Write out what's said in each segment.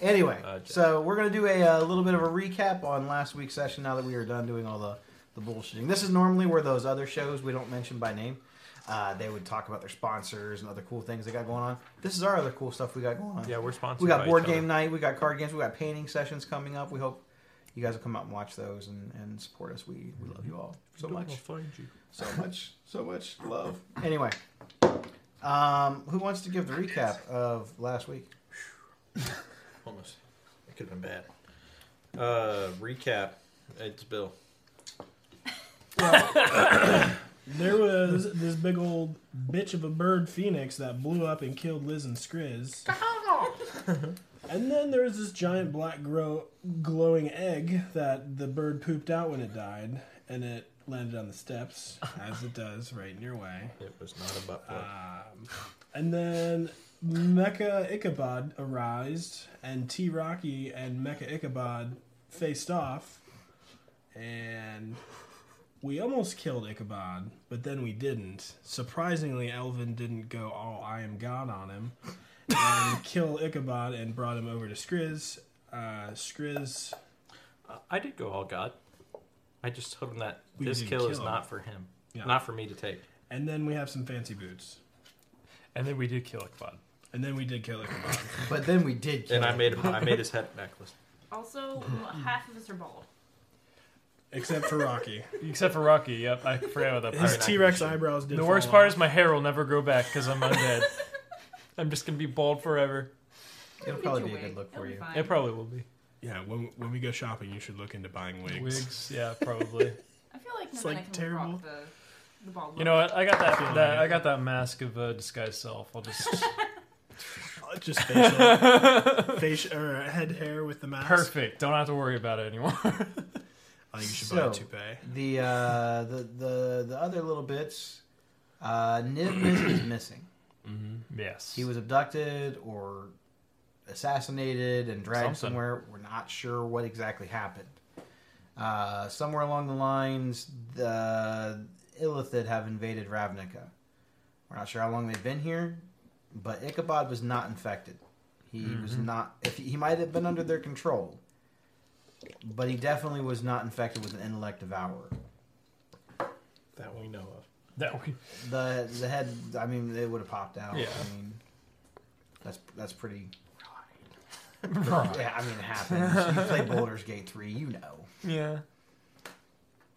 Anyway, Uh, so we're gonna do a, uh little bit of a recap on last week's session. Now that we are done doing all the the bullshitting, this is normally where those other shows we don't mention by name. Uh, they would talk about their sponsors and other cool things they got going on. This is our other cool stuff we got going on. Yeah, we're sponsored. we got by board each other. game night, we got card games, we got painting sessions coming up. We hope you guys will come out and watch those and, and support us. We we love you all so Don't much, I'll find you. so much, so much love. Anyway, um, who wants to give the recap of last week? Almost. It could have been bad. Uh, recap. It's Bill. There was this big old bitch of a bird phoenix that blew up and killed Liz and Skriz. and then there was this giant black grow- glowing egg that the bird pooped out when it died, and it landed on the steps, as it does right in your way. It was not a butt plug. Um, and then Mecha Ichabod arised, and T Rocky and Mecha Ichabod faced off, and we almost killed Ichabod, but then we didn't. Surprisingly, Elvin didn't go all I am God on him and kill Ichabod and brought him over to Skriz. Uh, Skriz, Uh, I did go all God. I just told him that We this didn't kill is him. not for him. Yeah. Not for me to take. and then we have some fancy boots. And then we did kill Ichabod. And then we did kill Ichabod. But then we did. Kill And I him. made him, I made his head necklace. Also, half of us are bald. Except for Rocky. Except for Rocky. Yep, I forgot about that His part. T Rex eyebrows did The fall worst part off. is my hair will never grow back because I'm undead. I'm just gonna be bald forever. It'll Get probably be a wig. good look It'll for you. fine. It probably will be. Yeah, when when we go shopping, you should look into buying wigs. Wigs, yeah, probably. I feel like It's, Nevada like, can terrible. rock the, the bald You know what? I got that. That. I got that mask of uh, disguised self. I'll just Just facial, facial or head hair with the mask. perfect. Don't have to worry about it anymore. I think you should buy a So- toupee. The uh, the the the other little bits. Uh, Niv is missing. yes. He was abducted or assassinated and dragged Something. somewhere. We're not sure what exactly happened. Uh, somewhere along the lines, the Illithid have invaded Ravnica. We're not sure how long they've been here, but Ichabod was not infected. He mm-hmm. was not. If he, he might have been under their control, but he definitely was not infected with an intellect devourer. That we know of. that we, The the head. I mean, it would have popped out. Yeah. I mean, that's that's pretty. right. Yeah, I mean, it happens. you play Baldur's Gate three, you know. Yeah.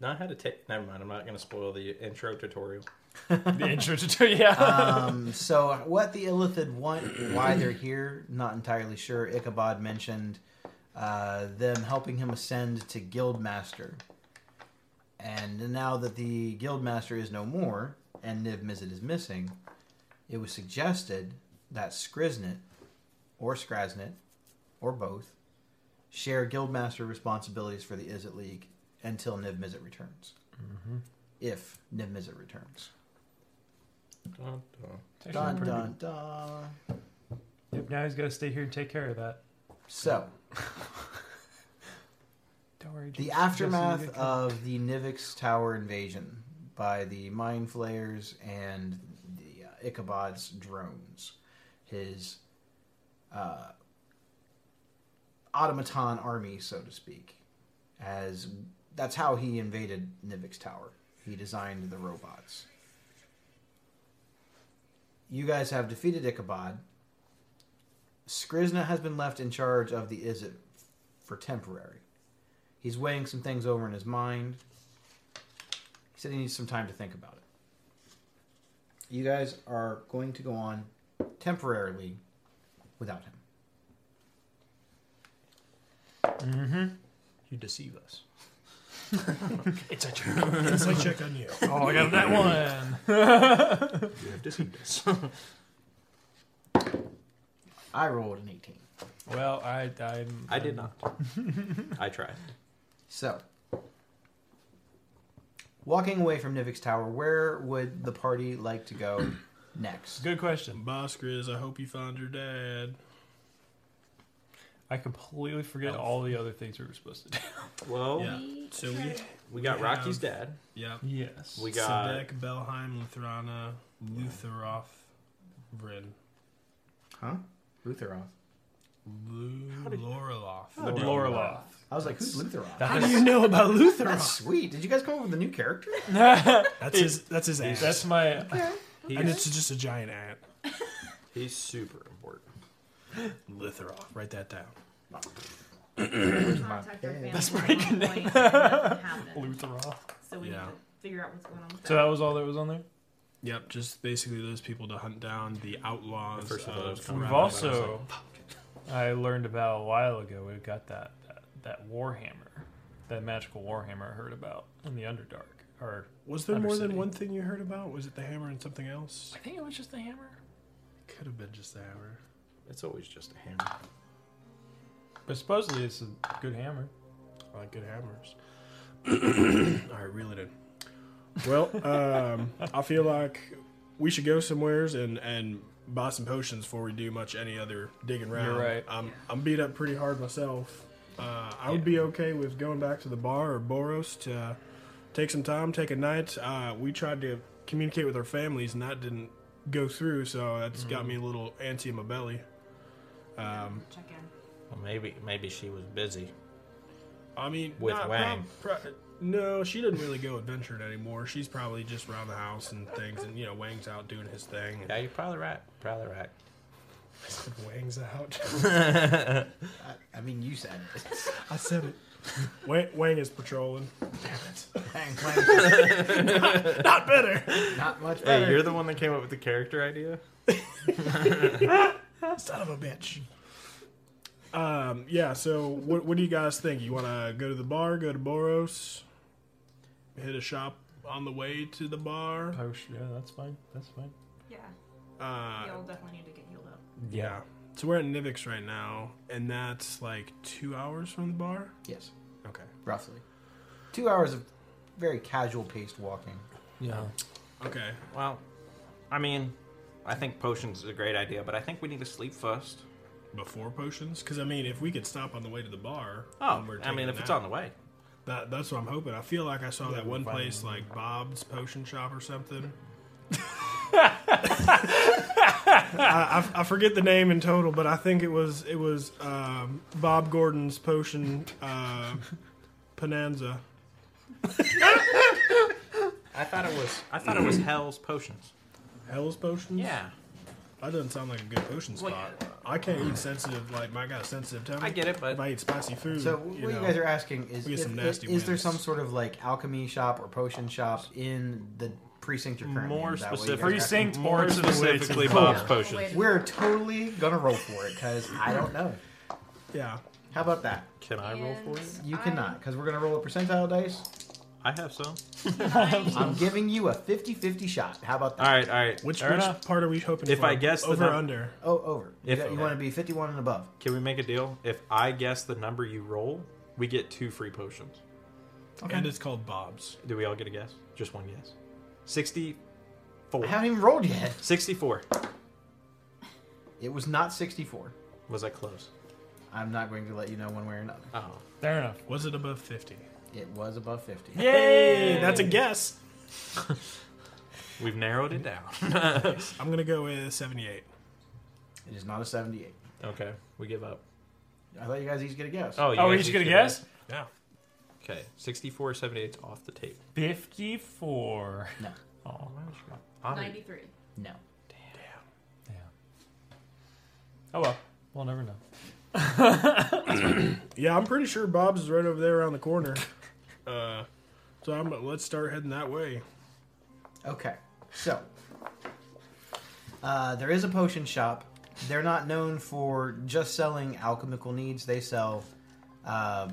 No, I had to take. Never mind. I'm not going to spoil the intro tutorial. The intro to yeah. Um, so what the Illithid want, why they're here, not entirely sure. Ichabod mentioned uh, them helping him ascend to Guildmaster, and now that the Guildmaster is no more and Niv Mizzet is missing, it was suggested that Skriznet or Skraznet or both share Guildmaster responsibilities for the Izzet League until Niv Mizzet returns. If Niv Mizzet returns. Dun, dun. Dun dun dun. Yep, now he's got to stay here and take care of that. So, Don't worry. the aftermath Jesse, you get- of the Nivix Tower invasion by the Mind Flayers and the uh, Ichabod's drones, his uh, automaton army, so to speak, as that's how he invaded Nivix Tower. He designed the robots. You guys have defeated Ichabod. Skrizna has been left in charge of the Izzet for temporary. He's weighing some things over in his mind. He said he needs some time to think about it. You guys are going to go on temporarily without him. Mm-hmm. You deceive us. It's a check. Inside check on you. Oh, I got that one. You have deceived us. I rolled an 18. Well, I I'm, I did not. I tried. So, walking away from Nivix Tower, where would the party like to go next? Good question. Boss Grizz, I hope you found your dad. I completely forget all the other things we were supposed to do. Well, Yeah. So we we got We Rocky's have- dad. Yep. Yes. We got Sadek, Belheim, Lutherana, Lutheroth, Vryn. Huh? Lutheroth. Loroloff. The Loroloth. I was like, who's Lutheroth? How do you know about Luther? That's sweet. Did you guys come up with a new character? That's his. That's his ass. That's my. and it's just a giant ant. He's super important. Litharoff. Write that down. Contact our family That's at my one name. point, and nothing So we Yeah. need to figure out what's going on with So that. that was all that was on there. Yep, just basically those people to hunt down the outlaws. At first I thought it of coming We've around, I was also. I learned about a while ago. We've got that, that that Warhammer, that magical Warhammer I heard about in the Underdark. Or Was there more than one thing you heard about? Was it the hammer and something else? I think it was just the hammer. Could have been just the hammer. It's always just a hammer. But supposedly it's a good hammer. I like good hammers. All right, reel it in. Well, um, I feel like we should go somewheres and and buy some potions before we do much any other digging around. You're right. I'm I'm beat up pretty hard myself. Uh, I would be okay with going back to the bar or Boros to take some time, take a night. Uh, we tried to communicate with our families, and that didn't go through. So that's got me a little antsy in my belly. Um, Check in. Well, maybe maybe she was busy. I mean, With not- Wang. prob- pro- no, she doesn't really go adventuring anymore. She's probably just around the house and things, and you know, Wang's out doing his thing. Yeah, you're probably right. Probably right. I said Wang's out. I, I mean, you said it. I said it. Wang, Wang is patrolling. Bang, bang. Not better. Not much better. Hey, you're the one that came up with the character idea. Son of a bitch. Um, yeah. So, what, what do you guys think? You want to go to the bar? Go to Boros? Hit a shop on the way to the bar? Posh, yeah, that's fine. That's fine. Yeah. Uh, You'll definitely need to get healed up. yeah. So we're at Nivix right now, and that's like two hours from the bar. yes, Okay. roughly. Two hours of very casual paced walking. Yeah. Okay. Well, I mean, I think potions is a great idea, but I think we need to sleep first. Before potions? Because I mean, if we could stop on the way to the bar, Oh, we're I mean, if it's nap, on the way. that, that's what I'm hoping. I feel like I saw that one place one. like Bob's Potion Shop or something. I, I, I forget the name in total, but I think it was it was um, Bob Gordon's Potion uh, Bonanza. I thought it was. I thought it was Hell's potions. Hell's Potions. Yeah, that doesn't sound like a good potion Well, spot. I can't eat sensitive. Like my got a sensitive tongue. I get it, but if I eat spicy food, So you what know, you guys are asking is, we get if, some if- nasty is there wins. some sort of like alchemy shop or potion shop in the precinct you're currently more in? That what you guys specific, are asking? Precinct more or to the way to specifically the Bob's bar. potions. We're totally gonna roll for it because I don't know. yeah. How about that? Can I roll for you? You cannot because we're gonna roll a percentile dice. I have some. I'm giving you a 50-50 shot. How about that? All right, all right. Which, Fair which enough. part are we hoping If for? I guess the over num- under. Oh, over. If- you, want to be 51 and above. Can we make a deal? If I guess the number you roll, we get two free potions. Okay. And it's called Bob's. Do we all get a guess? Just one guess. 64. I haven't even rolled yet. 64. It was not 64. Was I close? I'm not going to let you know one way or another. Oh. Fair enough. Was it above 50? It was above 50. Yay! That's a guess. We've narrowed it down. I'm going to go with 78. It is not a 78. okay, we give up. I thought you guys each get a guess. Oh, you Oh, guys we each get a get guess? Yeah. Okay, 64, 78 is off the tape. 54. No. Oh, Odd. 93. No. Damn. Yeah. Oh well. We'll never know. Yeah, I'm pretty sure Bob's is right over there around the corner. Uh, so I'm, let's start heading that way. Okay. So, uh, there is a potion shop. They're not known for just selling alchemical needs. They sell uh,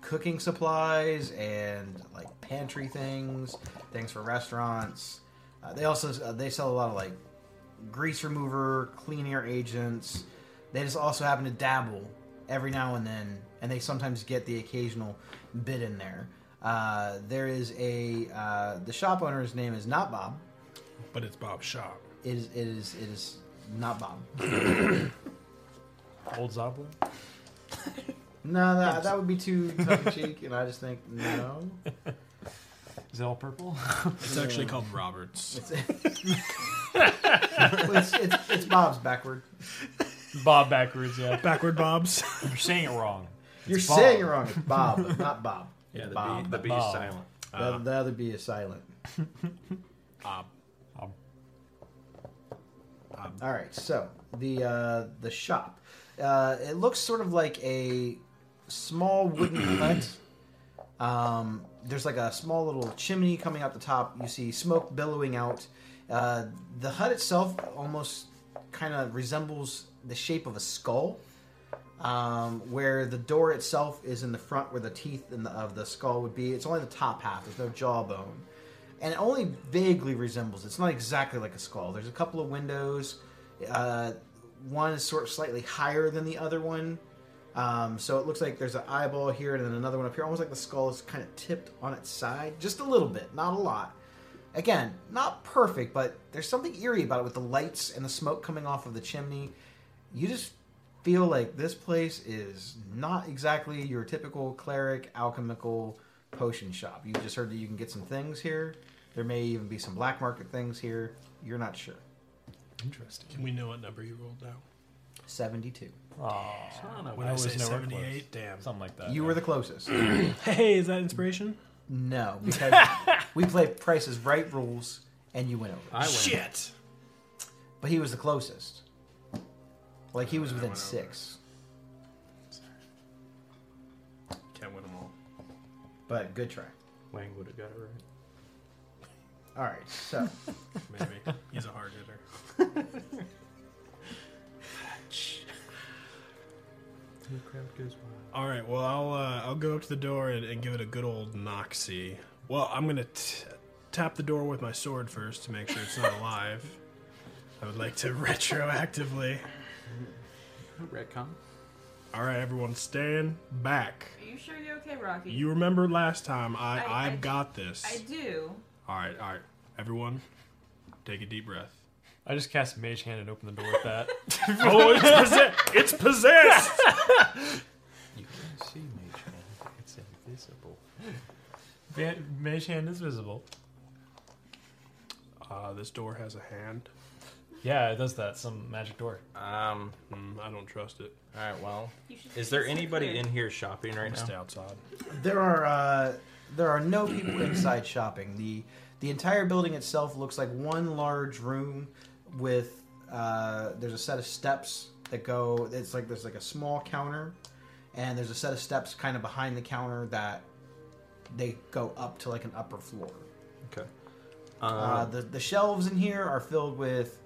cooking supplies and like pantry things, things for restaurants. Uh, they also uh, they sell a lot of like grease remover, clean air agents. They just also happen to dabble every now and then, and they sometimes get the occasional bit in there. Uh, there is a uh, the shop owner's name is not Bob. But it's Bob's shop. It is it is it is not Bob. Old Zobler. No, that, that would be too tongue in cheek, and I just think no. Is it all purple? It's actually called Roberts. It's, it's, it's, it's Bob's backward. Bob backwards, yeah. Backward bobs. You're saying it wrong. You're Bob. saying it wrong. It's Bob, not Bob. Yeah, the Bob. B, the B is Bob. silent. The, the other B is silent. Bob. All right, so the uh, the shop. Uh, it looks sort of like a small wooden hut. Um, there's like a small little chimney coming out the top. You see smoke billowing out. Uh, the hut itself almost kind of resembles the shape of a skull, um, where the door itself is in the front, where the teeth the, of the skull would be. It's only the top half. There's no jawbone and it only vaguely resembles. It's not exactly like a skull. There's a couple of windows. Uh, one is sort of slightly higher than the other one, um, so it looks like there's an eyeball here and then another one up here, almost like the skull is kind of tipped on its side, just a little bit, not a lot. Again, not perfect, but there's something eerie about it with the lights and the smoke coming off of the chimney. You just feel like this place is not exactly your typical cleric alchemical potion shop. You just heard that you can get some things here. There may even be some black market things here. You're not sure. Interesting. Can we know what number you rolled now? 72. Aw, When I I, was say 78, damn. something like that. You were the closest. Hey, is that inspiration? No, because we play Price is Right rules and you went over. I win. Shit. But he was the closest. Like he was within went over. six. Can't win them all. But good try. Wang would have got it right. All right, so Maybe. He's a hard hitter. The crowd goes wild. All right. Well, I'll uh, I'll go up to the door and, and give it a good old knock. See. Well, I'm gonna t- tap the door with my sword first to make sure it's not alive. I would like to retroactively. Retcon. All right, everyone, stand back. Are you sure you're okay, Rocky? You remember last time? I, I- I've I- got this. I do. All right, all right, everyone, take a deep breath. I just cast Mage Hand and open the door with that. oh, it's possessed! It's possessed! You can't see Mage Hand. It's invisible. Va- Mage Hand is visible. Uh, this door has a hand. Yeah, it does that. Some magic door. Um. Mm, I don't trust it. All right. Well, You should is there anybody in here shopping right I'm gonna stay now? outside. there are uh, there are no people inside shopping. the The entire building itself looks like one large room with uh, there's a set of steps that go. It's like there's like a small counter, and there's a set of steps kind of behind the counter that they go up to like an upper floor. Okay. Uh, Uh, the the shelves in here are filled with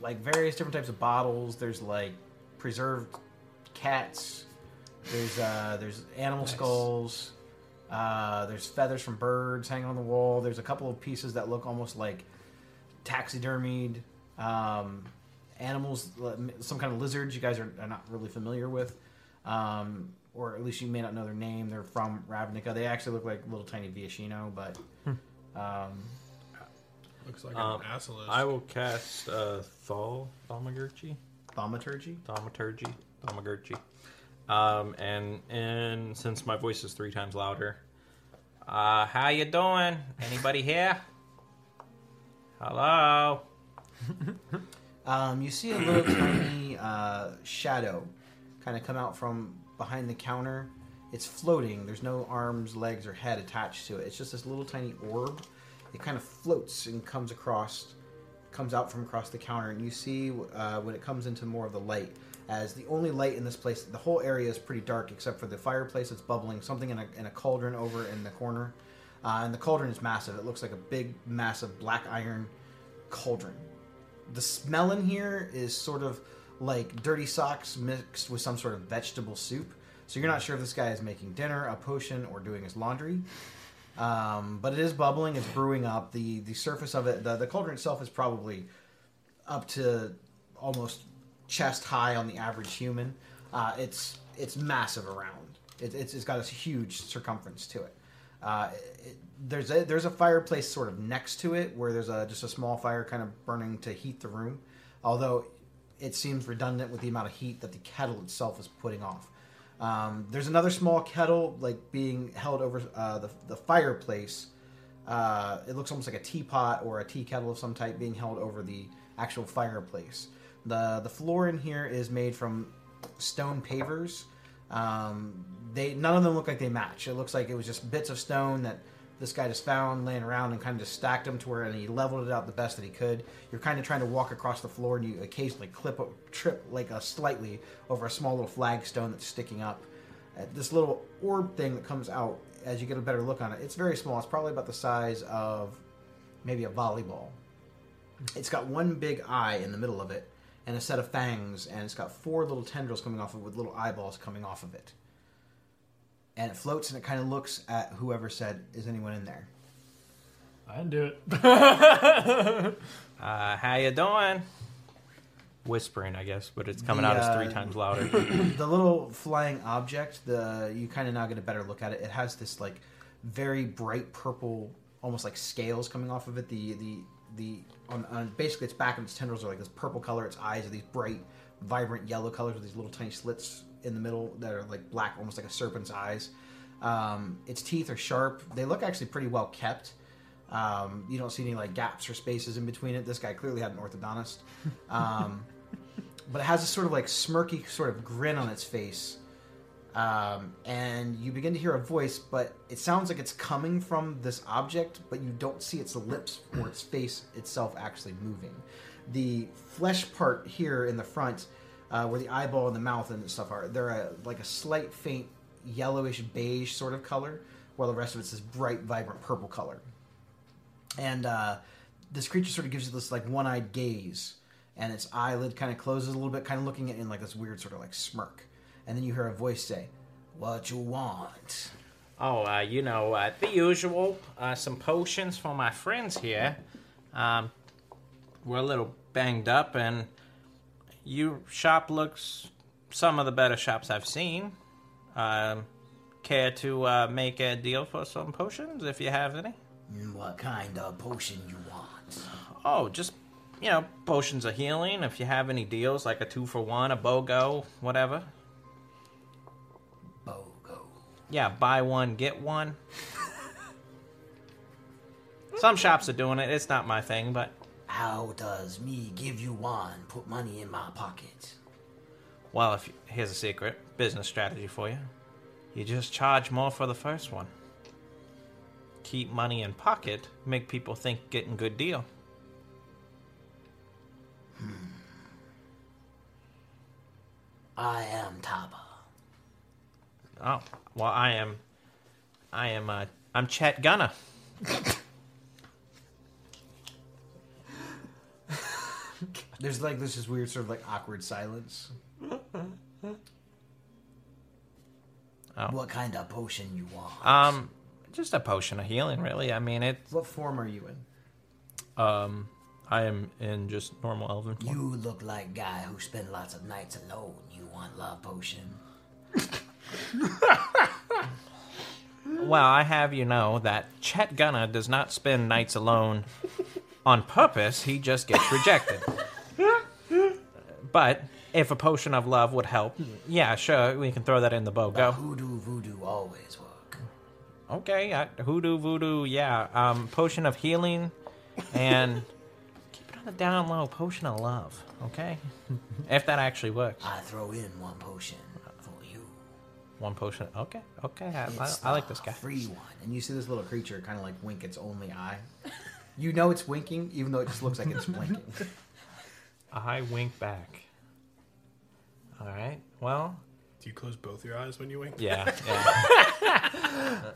like various different types of bottles. There's like preserved cats. There's uh, there's animal Nice. skulls. Uh, there's feathers from birds hanging on the wall. There's a couple of pieces that look almost like taxidermied um, animals, some kind of lizards you guys are, are not really familiar with. Um, or at least you may not know their name. They're from Ravnica. They actually look like little tiny Viashino, but um, Looks like Um, an assless. I will cast uh, Thal Thaumaturgy. thaumaturgy. Thaumaturgy. Thaumaturgy. Um, and and since my voice is three times louder, uh, how you doing? Anybody here? Hello. Um, you see a little tiny uh, shadow kind of come out from behind the counter. It's floating. There's no arms, legs, or head attached to it. It's just this little tiny orb. It kind of floats and comes across, comes out from across the counter, and you see uh, when it comes into more of the light. As the only light in this place, the whole area is pretty dark except for the fireplace that's bubbling, something in a, in a cauldron over in the corner. Uh, and the cauldron is massive. It looks like a big, massive black iron cauldron the smell in here is sort of like dirty socks mixed with some sort of vegetable soup. So you're not sure if this guy is making dinner, a potion, or doing his laundry. Um, but it is bubbling. It's brewing up. the The surface of it, the, the cauldron itself, is probably up to almost chest high on the average human. Uh, it's it's massive around. It, it's it's got a huge circumference to it. Uh, it, there's a there's a fireplace sort of next to it where there's a just a small fire kind of burning to heat the room. Although it seems redundant with the amount of heat that the kettle itself is putting off. Um, there's another small kettle like being held over uh, the the fireplace. Uh, it looks almost like a teapot or a tea kettle of some type being held over the actual fireplace. the The floor in here is made from stone pavers. Um, they none of them look like they match. It looks like it was just bits of stone that this guy just found laying around and kind of just stacked them to where and he leveled it out the best that he could. You're kind of trying to walk across the floor and you occasionally clip a, trip like a slightly over a small little flagstone that's sticking up. Uh, this little orb thing that comes out as you get a better look on it. It's very small. It's probably about the size of maybe a volleyball. It's got one big eye in the middle of it and a set of fangs, and it's got four little tendrils coming off of it with little eyeballs coming off of it. And it floats and it kind of looks at whoever said, "Is anyone in there?" I didn't do it. Uh, how you doing? Whispering, I guess, but it's coming The, out as uh, three times louder. the little flying object, the you kind of now get a better look at it. It has this like very bright purple, almost like scales coming off of it. The the the on, on basically its back and its tendrils are like this purple color. Its eyes are these bright, vibrant yellow colors with these little tiny slits in the middle that are like black, almost like a serpent's eyes. Um, its teeth are sharp. They look actually pretty well kept. Um, you don't see any like gaps or spaces in between it. This guy clearly had an orthodontist. Um, but it has a sort of like smirky sort of grin on its face. Um, and you begin to hear a voice, but it sounds like it's coming from this object, but you don't see its lips or its face itself actually moving. The flesh part here in the front, uh, where the eyeball and the mouth and stuff are, they're a, like a slight, faint yellowish beige sort of color, while the rest of it's this bright, vibrant purple color. And uh, this creature sort of gives you this like one-eyed gaze, and its eyelid kind of closes a little bit, kind of looking at it in like this weird sort of like smirk. And then you hear a voice say, "What you want?" Oh, uh, you know, uh, the usual. Uh, some potions for my friends here. Um, we're a little banged up, and your shop looks some of the better shops I've seen. Um, care to uh, make a deal for some potions if you have any? "Mm, What kind of potion you want? Oh, just, you know, potions of healing. If you have any deals, like a two for one, a BOGO, whatever. Bogo. Yeah, buy one, get one. Some shops are doing it. It's not my thing, but How does me give you one put money in my pocket? well, if here's a secret business strategy for you. You just charge more for the first one. Keep money in pocket, make people think getting good deal. Hmm. I am Taba. Oh, well, I am, I am, uh, I'm Chet Gunner. There's like this is weird sort of like awkward silence. Oh. What kind of potion you want? Um, just a potion of healing, really. I mean, it. what form are you in? Um, I am in just normal elven form. You look like guy who spend lots of nights alone. You want love potion? Well, I have you know that Chet Gunner does not spend nights alone on purpose. He just gets rejected. But if a potion of love would help, yeah, sure, we can throw that in the bow. Go. Hoodoo voodoo always work. Okay, I, hoodoo, voodoo, yeah. Um, potion of healing, and keep it on the down low. Potion of love. Okay, if that actually works. I throw in one potion for you. One potion. Okay, okay. I, I, It's I like the this guy. Free one. And you see this little creature kind of like wink its only eye. You know it's winking, even though it just looks like it's blinking. I wink back. All right. Well, Do you close both your eyes when you wink? Yeah, yeah.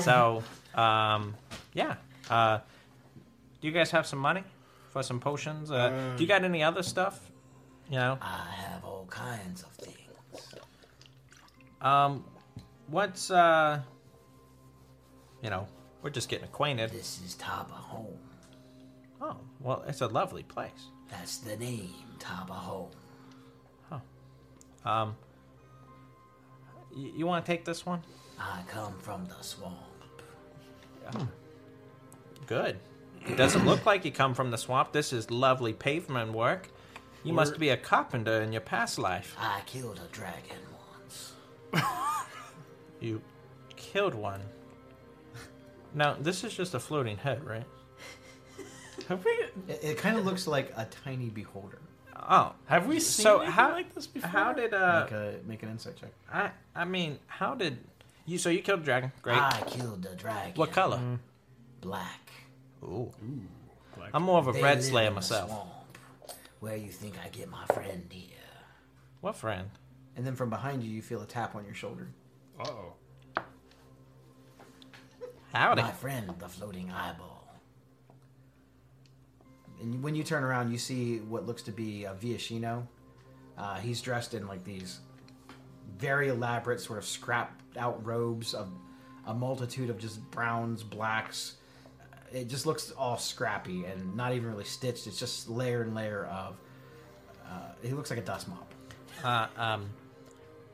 so, um, yeah. Uh, do you guys have some money for some potions? Uh, do you got any other stuff? You know, I have all kinds of things. um, what's uh, you know, we're just getting acquainted. This is Taba Home. Oh, well, it's a lovely place. That's the name, Taba Home. Um, y- you want to take this one? I come from the swamp. Good. It doesn't look like you come from the swamp. This is lovely pavement work. You must be a carpenter in your past life. I killed a dragon once. You killed one. Now, this is just a floating head, right? Have we It, it kind of looks like a tiny beholder. Oh, have we seen So anything how- like this before? how did uh? make a make an insight check. I I mean, how did you? So you killed a dragon? Great. I killed the dragon. what color? Black. Ooh. Like, I'm more of a They red slayer myself. swamp. Where you think I get my friend here? What friend? And then from behind you, you feel a tap on your shoulder. oh. Howdy. My friend, the floating eyeball. And when you turn around, you see what looks to be a Viashino. Uh, he's dressed in like these very elaborate, sort of scrapped out robes of a multitude of just browns, blacks. It just looks all scrappy and not even really stitched. It's just layer and layer of. Uh, he looks like a dust mop. Uh, um.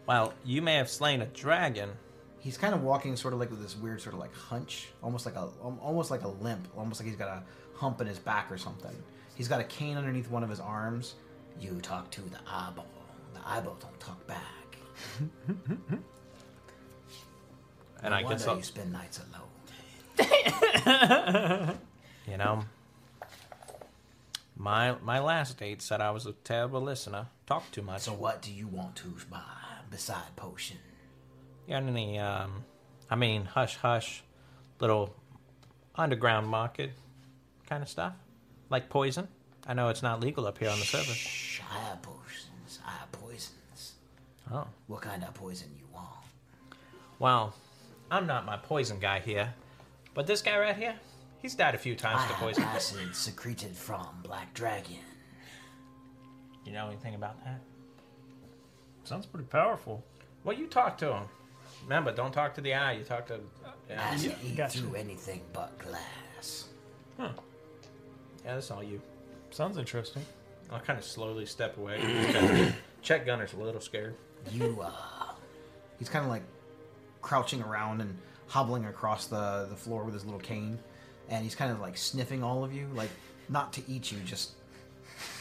Well, you may have slain a dragon. He's kind of walking sort of like with this weird sort of like hunch, almost like a almost like a limp, almost like he's got a hump in his back or something. He's got a cane underneath one of his arms. You talk to the eyeball. The eyeball don't talk back. And No I wonder consult. you spend nights alone. You know, my my last date said I was a terrible listener. Talked too much. So what do you want to buy beside potion? You got any, um, I mean, hush hush, little underground market kind of stuff? Like poison? I know it's not legal up here on the surface. Shh, I have potions. I have poisons. Oh. What kind of poison you want? Well, I'm not my poison guy here, but this guy right here, he's died a few I times to have poison. acid secreted from Black Dragon. You know anything about that? Sounds pretty powerful. Well, you talk to him. Remember, don't talk to the eye. You talk to. Uh, yeah, Acid yeah, eat gotcha. through anything but glass. Hmm. Yeah that's all you. Sounds interesting. I'll kind of slowly step away. Check- Chet Gunner's a little scared. You, uh. He's kind of like crouching around and hobbling across the, the floor with his little cane. And he's kind of like sniffing all of you, like not to eat you, just.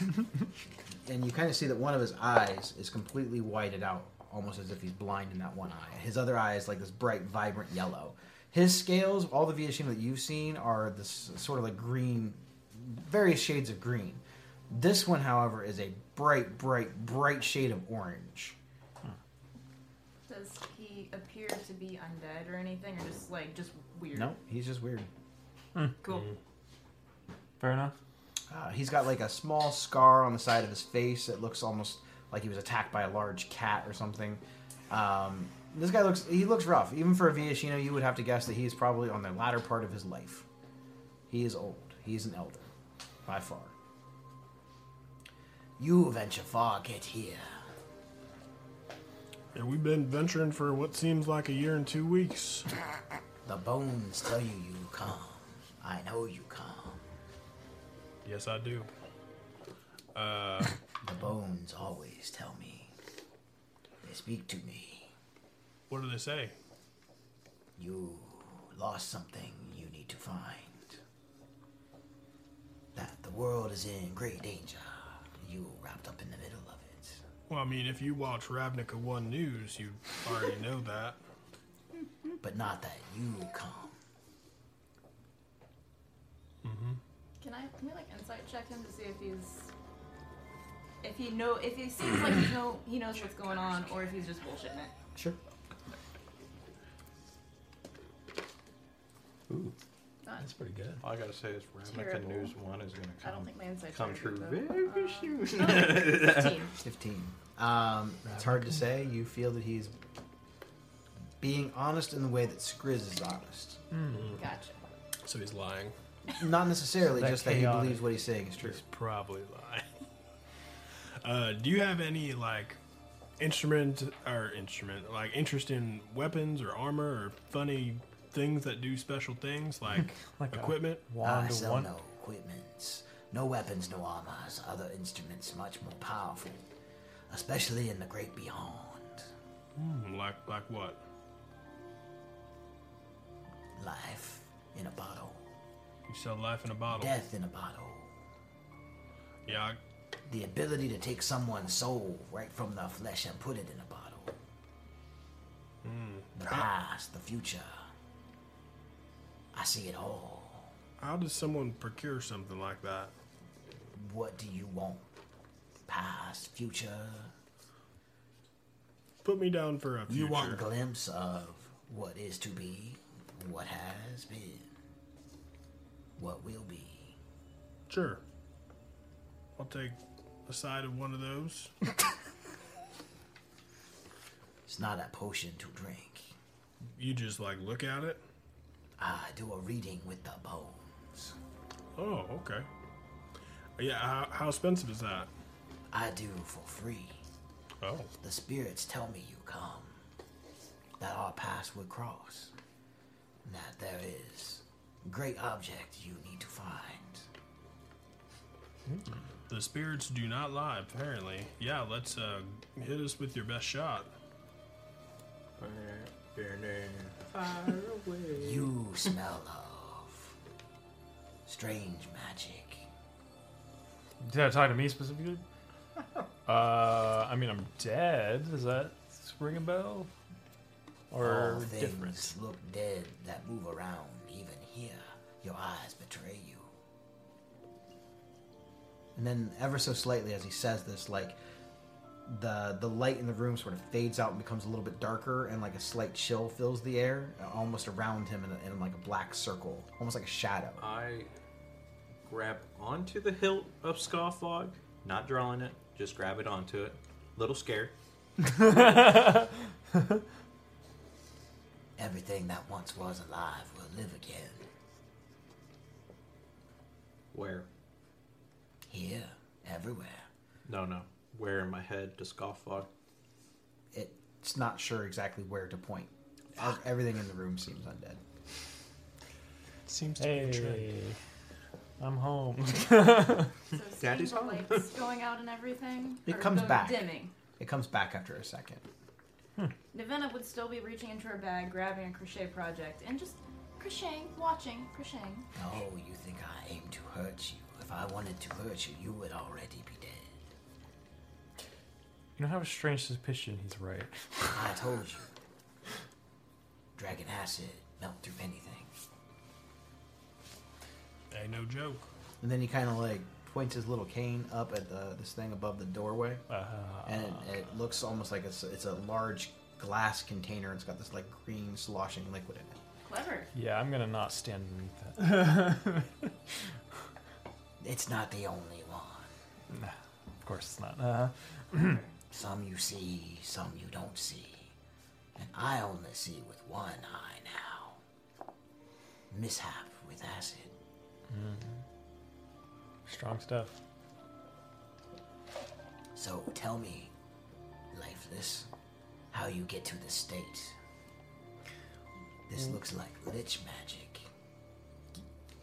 and you kind of see that one of his eyes is completely whited out, almost as if he's blind in that one eye. His other eye is like this bright, vibrant yellow. His scales, all the Viashino that you've seen, are this sort of like green, various shades of green. This one, however, is a bright, bright, bright shade of orange. Does he appear to be undead or anything, or just like just weird? No, he's just weird. Cool. Fair enough. Uh, he's got like a small scar on the side of his face. It looks almost like he was attacked by a large cat or something. Um, this guy looks he looks rough. Even for a Viashino, you would have to guess that he is probably on the latter part of his life. He is old. He is an elder, by far. You venture far, get here. Yeah, we've been venturing for what seems like a year and two weeks. The bones tell you you come. I know you come. Yes, I do. Uh, The bones always tell me. They speak to me. what do they say? You lost something you need to find. That the world is in great danger. You wrapped up in the middle of it. Well, I mean, if you watch Ravnica One News, you already know that. But not that you come. Mm-hmm. Can I can we like insight check him to see if he's if he know if he seems like he know he knows what's going on or if he's just bullshitting it. Sure. That's pretty good. All I gotta say is Ravnica Terrible. News One is gonna I don't come think my insight come check true is very good, soon. though. Uh, Fifteen. 15. Um, it's hard to say. You feel that he's being honest in the way that Skriz is honest. Gotcha. So he's lying. Not necessarily, That just that he chaotic. believes what he's saying is true. He's probably lying. Uh, do you have any like instrument or instrument like interest in weapons or armor or funny things that do special things like, Like equipment? I Wand sell one. no equipments, no weapons, no armors, other instruments much more powerful, especially in the great beyond. Hmm, like like what? Life in a bottle, You sell life in a bottle. death in a bottle, Yeah, I- the ability to take someone's soul right from the flesh and put it in a bottle. The past, the future. I see it all. how does someone procure something like that? What do you want? Past, future? Put me down for a future. You want a glimpse of what is to be, what has been, what will be. Sure. I'll take a side of one of those. It's not a potion to drink. You just like look at it. I do a reading with the bones. Oh, okay. Yeah, how, how expensive is that? I do for free. Oh, The spirits tell me you come, that our paths would cross, and that there is great object you need to find. the spirits do not lie. Apparently, yeah. Let's uh, hit us with your best shot. You smell of strange magic. Did I talk to me specifically? uh, I mean, I'm dead. Does that ring a bell? Or All things different? look dead that move around, even here. Your eyes betray you. And then, ever so slightly, as he says this, like the the light in the room sort of fades out and becomes a little bit darker, and like a slight chill fills the air, uh, almost around him in, a, in like a black circle, almost like a shadow. I grab onto the hilt of Scofflog, not drawing it, just grab it onto it. Little scared. Everything that once was alive will live again. Where? Here, everywhere. No, no. Where in my head does Scofflog? It's not sure exactly where to point. Ev- Everything in the room seems undead. Seems to be a trend. I'm home. So Daddy's seeing the home. lights going out and everything. It or comes the back. Dimming. It comes back after a second. Hmm. Nivena would still be reaching into her bag, grabbing a crochet project, and just crocheting, watching, crocheting. Oh, you think I aim to hurt you? If I wanted to hurt you, you would already be dead. You don't have a strange suspicion he's right. I told you. Dragon acid melt through anything. Ain't no joke. And then he kind of like points his little cane up at the, this thing above the doorway, Uh, and it, it looks almost like it's it's a large glass container. It's got this like green sloshing liquid in it. Clever. yeah, I'm gonna not stand underneath that. It's not the only one. Nah, of course it's not. Uh, Some you see, some you don't see. And I only see with one eye now. Mishap with acid. strong stuff. So tell me, lifeless, how you get to the state. This looks like lich magic.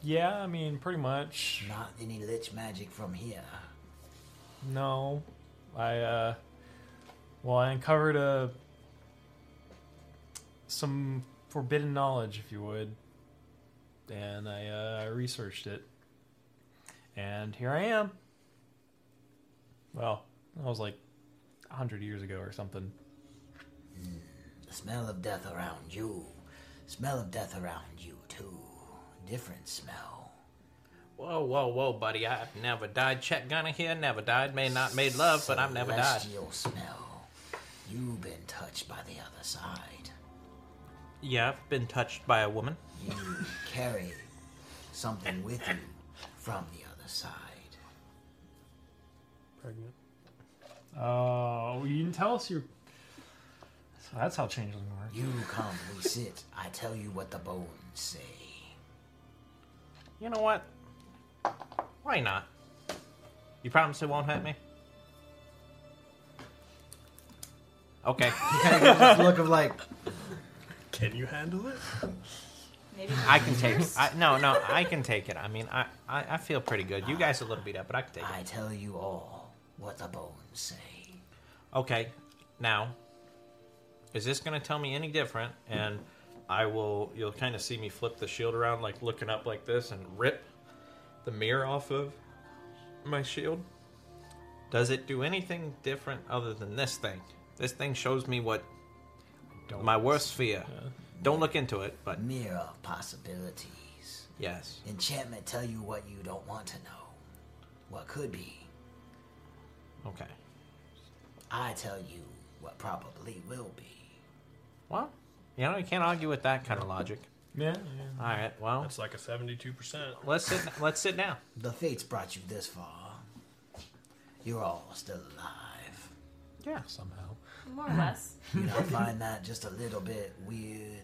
Yeah, I mean, pretty much. Not any lich magic from here. No, I uh, well, I uncovered a some forbidden knowledge, if you would, and I uh, researched it, and here I am. Well, that was like a hundred years ago or something. The smell of death around you. Smell of death around you, too. Different smell. Whoa, whoa, whoa, buddy. I've never died. Chet Gunner here. Never died. May not made love, but I've never died. Celestial smell. You've been touched by the other side. Yeah, I've been touched by a woman. You carry something with you from the other side. Pregnant. Oh, you didn't tell us you're. So that's how changeling work. You come, we sit. I tell you what the bones say. You know what? Why not? You promise it won't hurt me? Okay. Kind of gives this look of like, Can you handle it? Maybe I can take it. I, no, no, I can take it. I mean, I, I, I feel pretty good. You guys are a little beat up, but I can take it. I tell you all what the bones say. Okay, now, is this going to tell me any different? And I will, you'll kind of see me flip the shield around, like looking up like this, and rip the mirror off of my shield. Does it do anything different other than this thing? This thing shows me what Don't. my worst fear. Don't look into it, but Mirror of possibilities. Yes. Enchantment tell you what you don't want to know. What could be. Okay. I tell you what probably will be. Well, you know, you can't argue with that kind of logic. Yeah, yeah. All right. Well, That's like a seventy-two percent. let's sit. Let's sit down. The fates brought you this far. You're all still alive. Yeah. Somehow. More or less. You not find that just a little bit weird?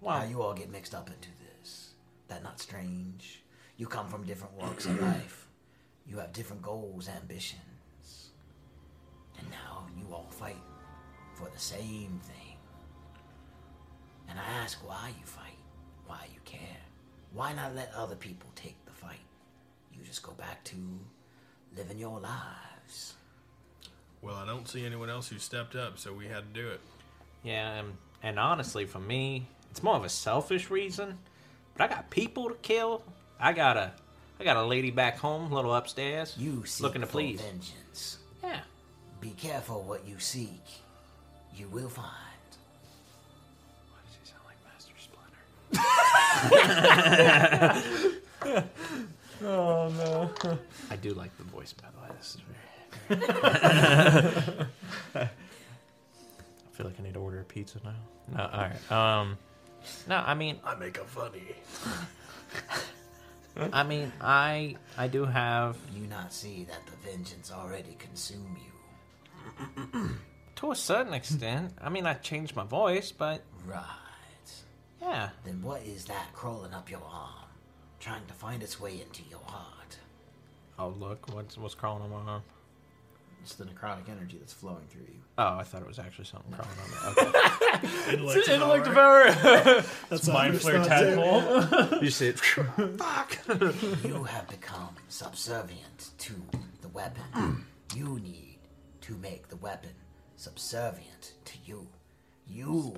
Well, How you all get mixed up into this? That not strange? You come from different walks of life. You have different goals, ambitions. And now you all fight for the same thing. And I ask why you fight, why you care. Why not let other people take the fight? You just go back to living your lives. Well, I don't see anyone else who stepped up, so we had to do it. yeah, and, and honestly, for me, it's more of a selfish reason. But I got people to kill. I got a, I got a lady back home, little upstairs. You seek looking to for please. vengeance. Yeah. Be careful what you seek. You will find. Why does he sound like Master Splinter? Oh no. I do like the voice, by the way. This is very. I feel like I need to order a pizza now. No, all right. Um, no, I mean, I make a funny. I mean, I I do have You not see that the vengeance already consume you. to a certain extent. I mean, I changed my voice, but Right. yeah, Then what is that crawling up your arm? Trying to find its way into your heart. Oh, look, what's what's crawling on my arm? It's the necrotic energy that's flowing through you. Oh, I thought it was actually something crawling on me. Okay. Intellect Intellect devour. devourer. That's Mind what I flayer tadpole. you see it? Fuck. You have become subservient to the weapon. you need to make the weapon subservient to you. You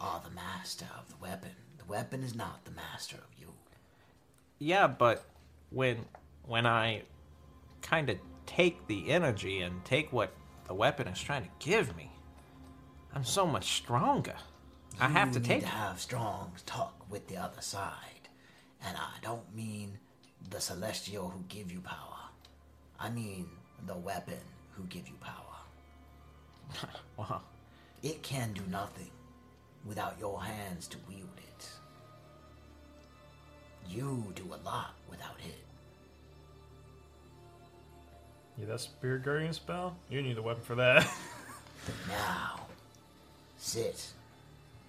are the master of the weapon. The weapon is not the master of you. Yeah, but when when I kind of take the energy and take what the weapon is trying to give me, I'm so much stronger. I have You to need take to have strong talk with the other side, and I don't mean the celestial who give you power. I mean the weapon who give you power. Wow. It can do nothing without your hands to wield it. You do a lot without it. Yeah, that spirit guardian spell. You need a weapon for that. Now, sit.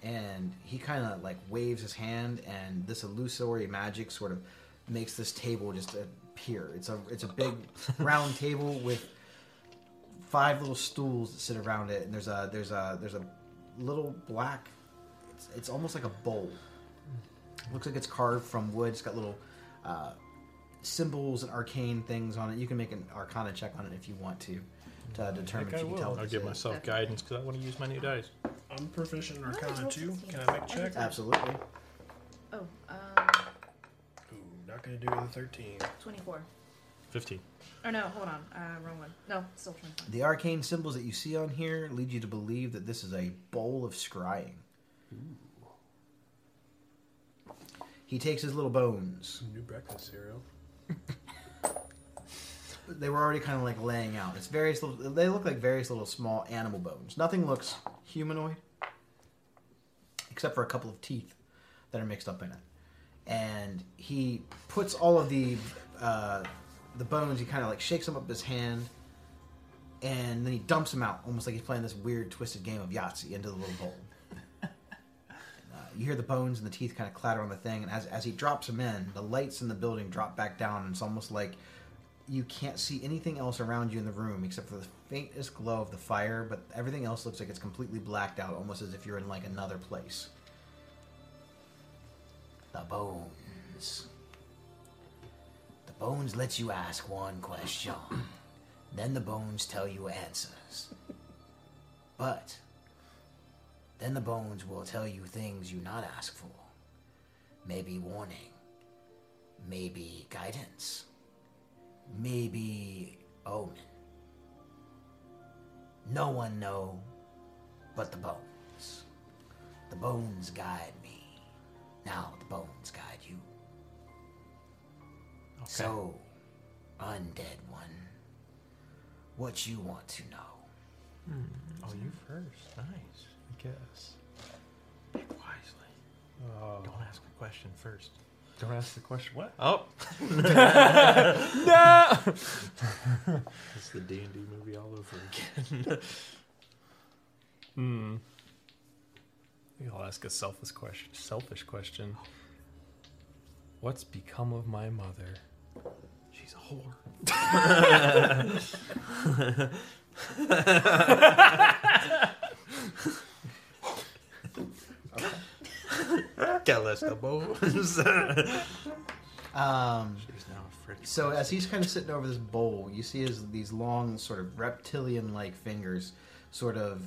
and he kind of like waves his hand, and this illusory magic sort of makes this table just appear. It's a it's a big round table with five little stools that sit around it, and there's a there's a there's a little black. It's, it's almost like a bowl. looks like it's carved from wood. It's got little uh, symbols and arcane things on it. You can make an Arcana check on it if you want to to determine think if I you can tell. will. what I'll give is. myself guidance because I want to use my new dice. I'm proficient in Arcana roll 2. 16. Can I make a check? Absolutely. Oh, um, Ooh, not gonna do it with a 13. 24. 15. Or no, hold on. Uh, wrong one. No, still 24. The arcane symbols that you see on here lead you to believe that this is a bowl of scrying. He takes his little bones. New breakfast cereal. They were already kind of like laying out. It's various little. They look like various little small animal bones. Nothing looks humanoid, except for a couple of teeth that are mixed up in it. And he puts all of the uh, the bones. He kind of like shakes them up his hand, and then he dumps them out, almost like he's playing this weird twisted game of Yahtzee into the little bowl. You hear the bones and the teeth kind of clatter on the thing, and as, as he drops them in, the lights in the building drop back down, and it's almost like you can't see anything else around you in the room except for the faintest glow of the fire, but everything else looks like it's completely blacked out, almost as if you're in like another place. The bones. The bones let you ask one question. then the bones tell you answers. But then the bones will tell you things you not ask for. Maybe warning. Maybe guidance. Maybe omen. No one know but the bones. The bones guide me. Now the bones guide you. So, undead one, what you want to know? Hmm. Oh, you first. Nice. I guess. Pick wisely. Oh, Don't ask a question first. don't ask the question. What? Oh, No. it's the D and D movie all over again. Hmm. I think I'll ask a selfish question. Selfish question. What's become of my mother? She's a whore. Tell us the bones. Um, so as he's kind of sitting over this bowl, you see his these long, sort of reptilian-like fingers, sort of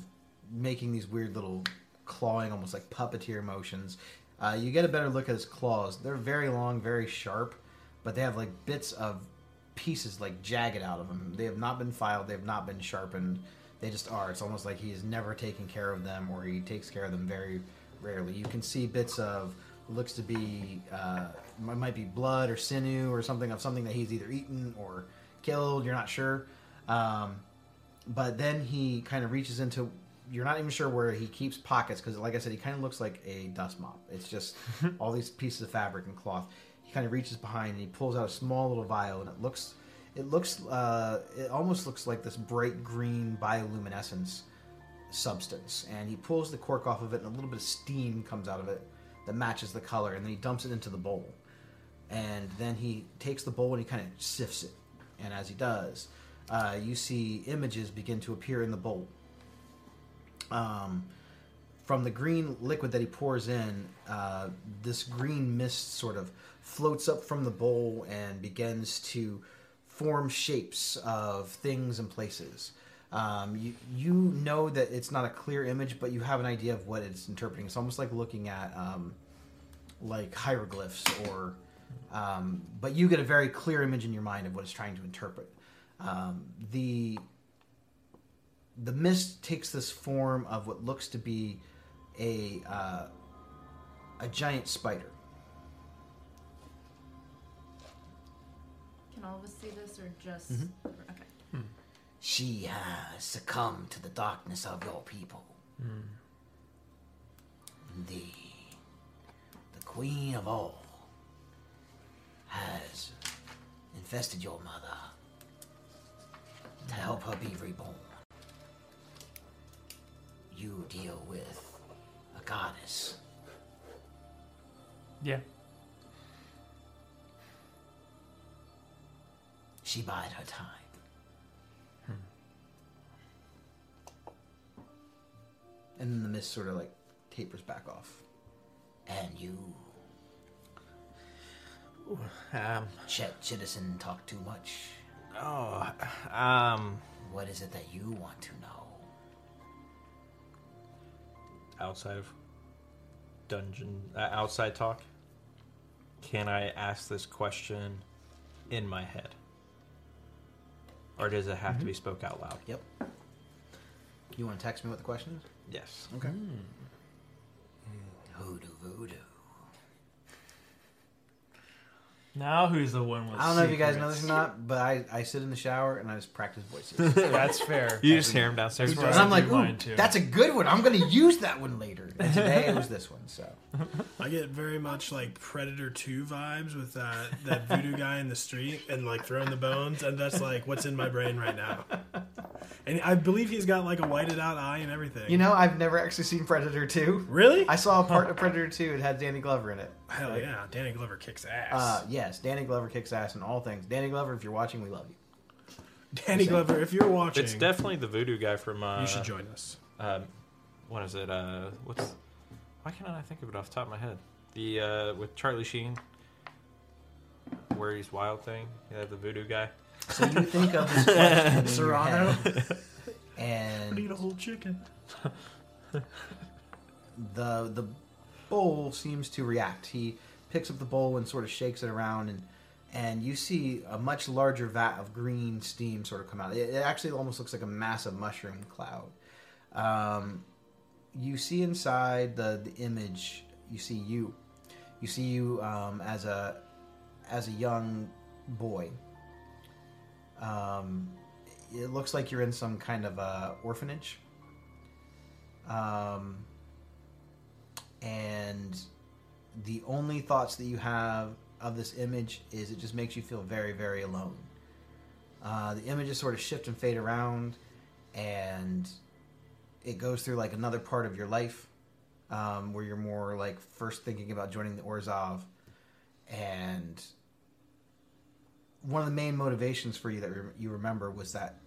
making these weird little clawing, almost like puppeteer motions. Uh, you get a better look at his claws. They're very long, very sharp, but they have like bits of pieces like jagged out of them. They have not been filed. They have not been sharpened. They just are. It's almost like he has never taken care of them, or he takes care of them very rarely. You can see bits of looks to be uh, might be blood or sinew or something of something that he's either eaten or killed. You're not sure. Um, but then he kind of reaches into. You're not even sure where he keeps pockets because, like I said, he kind of looks like a dust mop. It's just all these pieces of fabric and cloth. Kind of reaches behind and he pulls out a small little vial, and it looks, it looks, uh, it almost looks like this bright green bioluminescence substance. And he pulls the cork off of it, and a little bit of steam comes out of it that matches the color, and then he dumps it into the bowl. And then he takes the bowl and he kind of sifts it. And as he does, uh, you see images begin to appear in the bowl. Um, from the green liquid that he pours in, uh, this green mist sort of floats up from the bowl and begins to form shapes of things and places. Um, you you know that it's not a clear image, but you have an idea of what it's interpreting. It's almost like looking at um, like hieroglyphs, or um, but you get a very clear image in your mind of what it's trying to interpret. Um, the the mist takes this form of what looks to be a uh, a giant spider. All of us see this or just. Mhm. Okay. Hmm. She has succumbed to the darkness of your people. Hmm. The the queen of all has infested your mother to help her be reborn. You deal with a goddess. Yeah. She bide her time. And then the mist sort of like tapers back off. And you, Um. Chet Chittison, talk too much. Oh. Um. What is it that you want to know? Outside of dungeon, uh, outside talk. Can I ask this question in my head, or does it have to be mm-hmm. spoke out loud? Yep. You want to text me what the question is? Yes. Okay. Hoodoo voodoo. Now who's the one with I don't know if you guys know this or not, but I, I sit in the shower and I just practice voices. That's fair. You just hear him downstairs. That's and right. I'm like, do ooh, mine too." that's a good one. I'm going to use that one later. And today it was this one. So I get very much like Predator 2 vibes with that, that voodoo guy in the street and like throwing the bones, and that's like what's in my brain right now. And I believe he's got like a whited out eye and everything. you know, I've never actually seen Predator 2. really? I saw a part of Predator 2. It had Danny Glover in it. Hell yeah, Danny Glover kicks ass. Uh, yes, Danny Glover kicks ass in all things. Danny Glover, if you're watching, we love you. Danny Glover, if you're watching, It's definitely the voodoo guy from. Uh, you should join us. Um, what is it? Uh, what's? Why can't I think of it off the top of my head? The uh, with Charlie Sheen, where he's Wild Thing. Yeah, the voodoo guy. So you think of this question Cerrano? head, I and need a whole chicken. the the bowl seems to react. He picks up the bowl and sort of shakes it around, and and you see a much larger vat of green steam sort of come out. It, it actually almost looks like a massive mushroom cloud. Um, you see inside the the image. You see you. You see you um, as a as a young boy. Um, it looks like you're in some kind of uh, orphanage. Um, and the only thoughts that you have of this image is it just makes you feel very, very alone. Uh, the images sort of shift and fade around, and it goes through like another part of your life um, where you're more like first thinking about joining the Orzhov, and one of the main motivations for you that re- you remember was that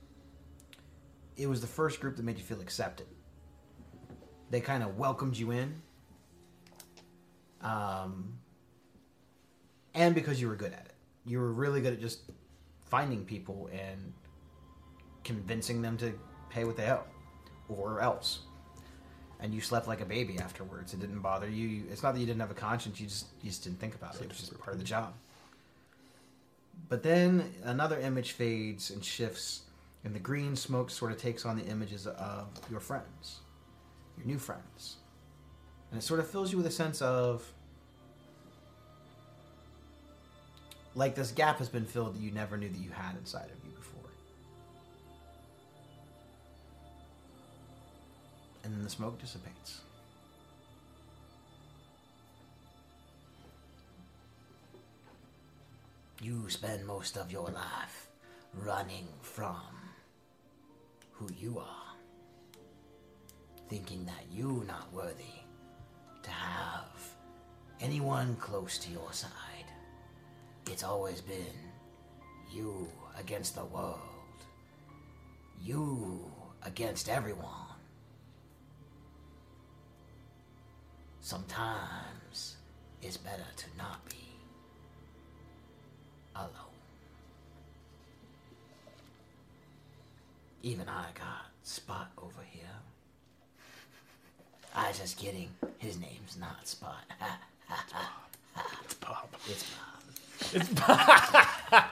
it was the first group that made you feel accepted. They kind of welcomed you in, um, and because you were good at it, you were really good at just finding people and convincing them to pay what they owe, or else. And you slept like a baby afterwards. It didn't bother you. It's not that you didn't have a conscience. You just you just didn't think about it. It was just part of the job. But then another image fades and shifts, and the green smoke sort of takes on the images of your friends, your new friends. And it sort of fills you with a sense of like this gap has been filled that you never knew that you had inside of you before. And then the smoke dissipates. You spend most of your life running from who you are, thinking that you're not worthy to have anyone close to your side. It's always been you against the world, you against everyone. Sometimes it's better to not be alone. Even I got Spot over here. I just kidding. His name's not Spot. It's Bob. it's Bob. It's Bob.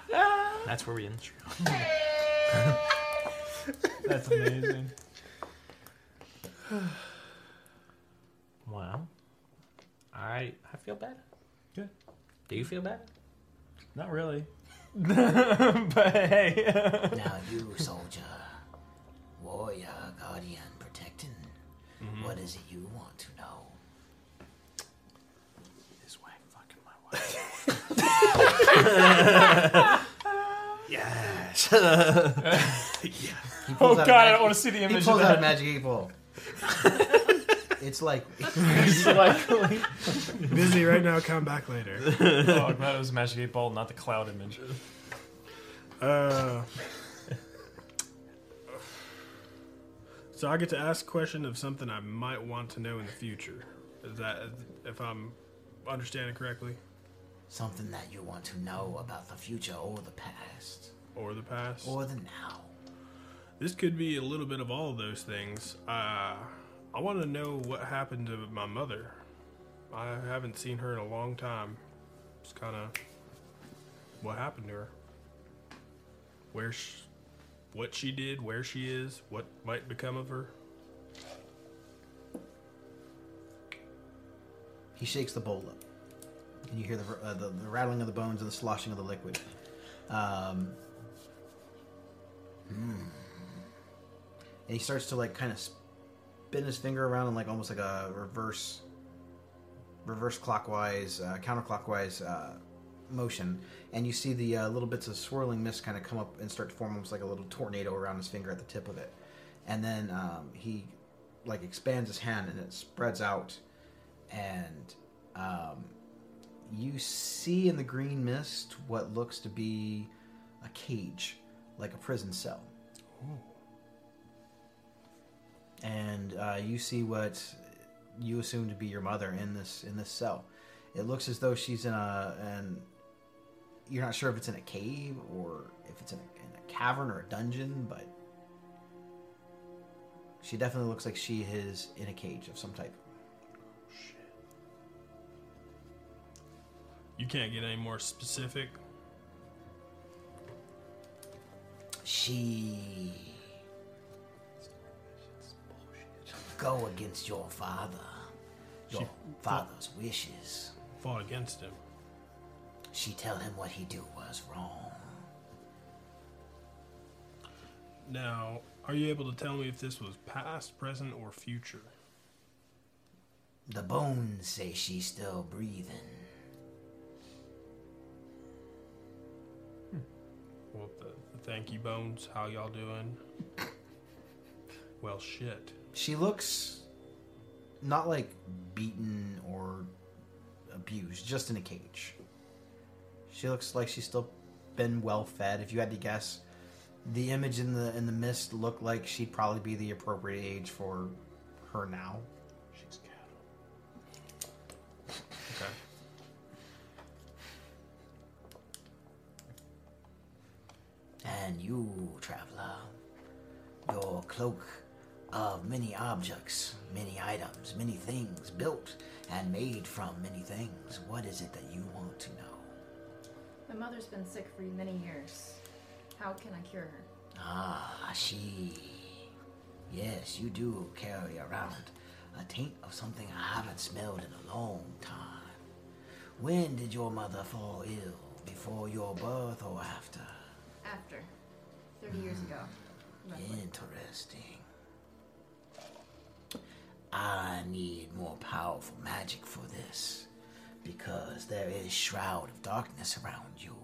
That's where we end the show. That's amazing. Wow. I I feel better. Good. Do you feel better? Not really. but hey. Now you, soldier, warrior, guardian, protecting. What is it you want to know? His wife fucking my wife. yes. He pulls oh god, a I magic- don't want to see the image. He image pulls of out a that. magic eight ball. it's like It's Likely. Busy right now. Come back later. oh, I'm glad it was a Magic 8 Ball, not the cloud image. Uh, so I get to ask a question of something I might want to know in the future. Is that if I'm understanding correctly, Something that you want to know about the future or the past or the past? or the now. This could be a little bit of all of those things. Uh, I want to know what happened to my mother. I haven't seen her in a long time. It's kind of what happened to her. Where, sh what she did, where she is, what might become of her. he shakes the bowl up, and you hear the, uh, the the rattling of the bones and the sloshing of the liquid. Um, And he starts to like kind of spin his finger around in like almost like a reverse, reverse clockwise, uh, counterclockwise uh, motion, and you see the uh, little bits of swirling mist kind of come up and start to form almost like a little tornado around his finger at the tip of it, and then um, he like expands his hand and it spreads out, and um, you see in the green mist what looks to be a cage, like a prison cell. And uh, you see what you assume to be your mother in this in this cell. It looks as though she's in a and you're not sure if it's in a cave or if it's in a, in a cavern or a dungeon, but she definitely looks like she is in a cage of some type. You can't get any more specific. She go against your father, your She- father's wishes. Fought against him. She tell him what he do was wrong. Now, are you able to tell me if this was past, present, or future? The bones say she's still breathing. Hmm. Well, the, the thank you bones, how y'all doing? Well, shit. She looks not like beaten or abused, just in a cage. She looks like she's still been well fed. If you had to guess, the image in the in the mist looked like she'd probably be the appropriate age for her now. She's cattle. Okay. And you, traveler, your cloak of many objects, many items, many things built and made from many things. What is it that you want to know? My mother's been sick for many years. How can I cure her? Ah, she. Yes, you do carry around a taint of something I haven't smelled in a long time. When did your mother fall ill? Before your birth or after? After. 30 years ago. roughly. Interesting. I need more powerful magic for this because there is shroud of darkness around you.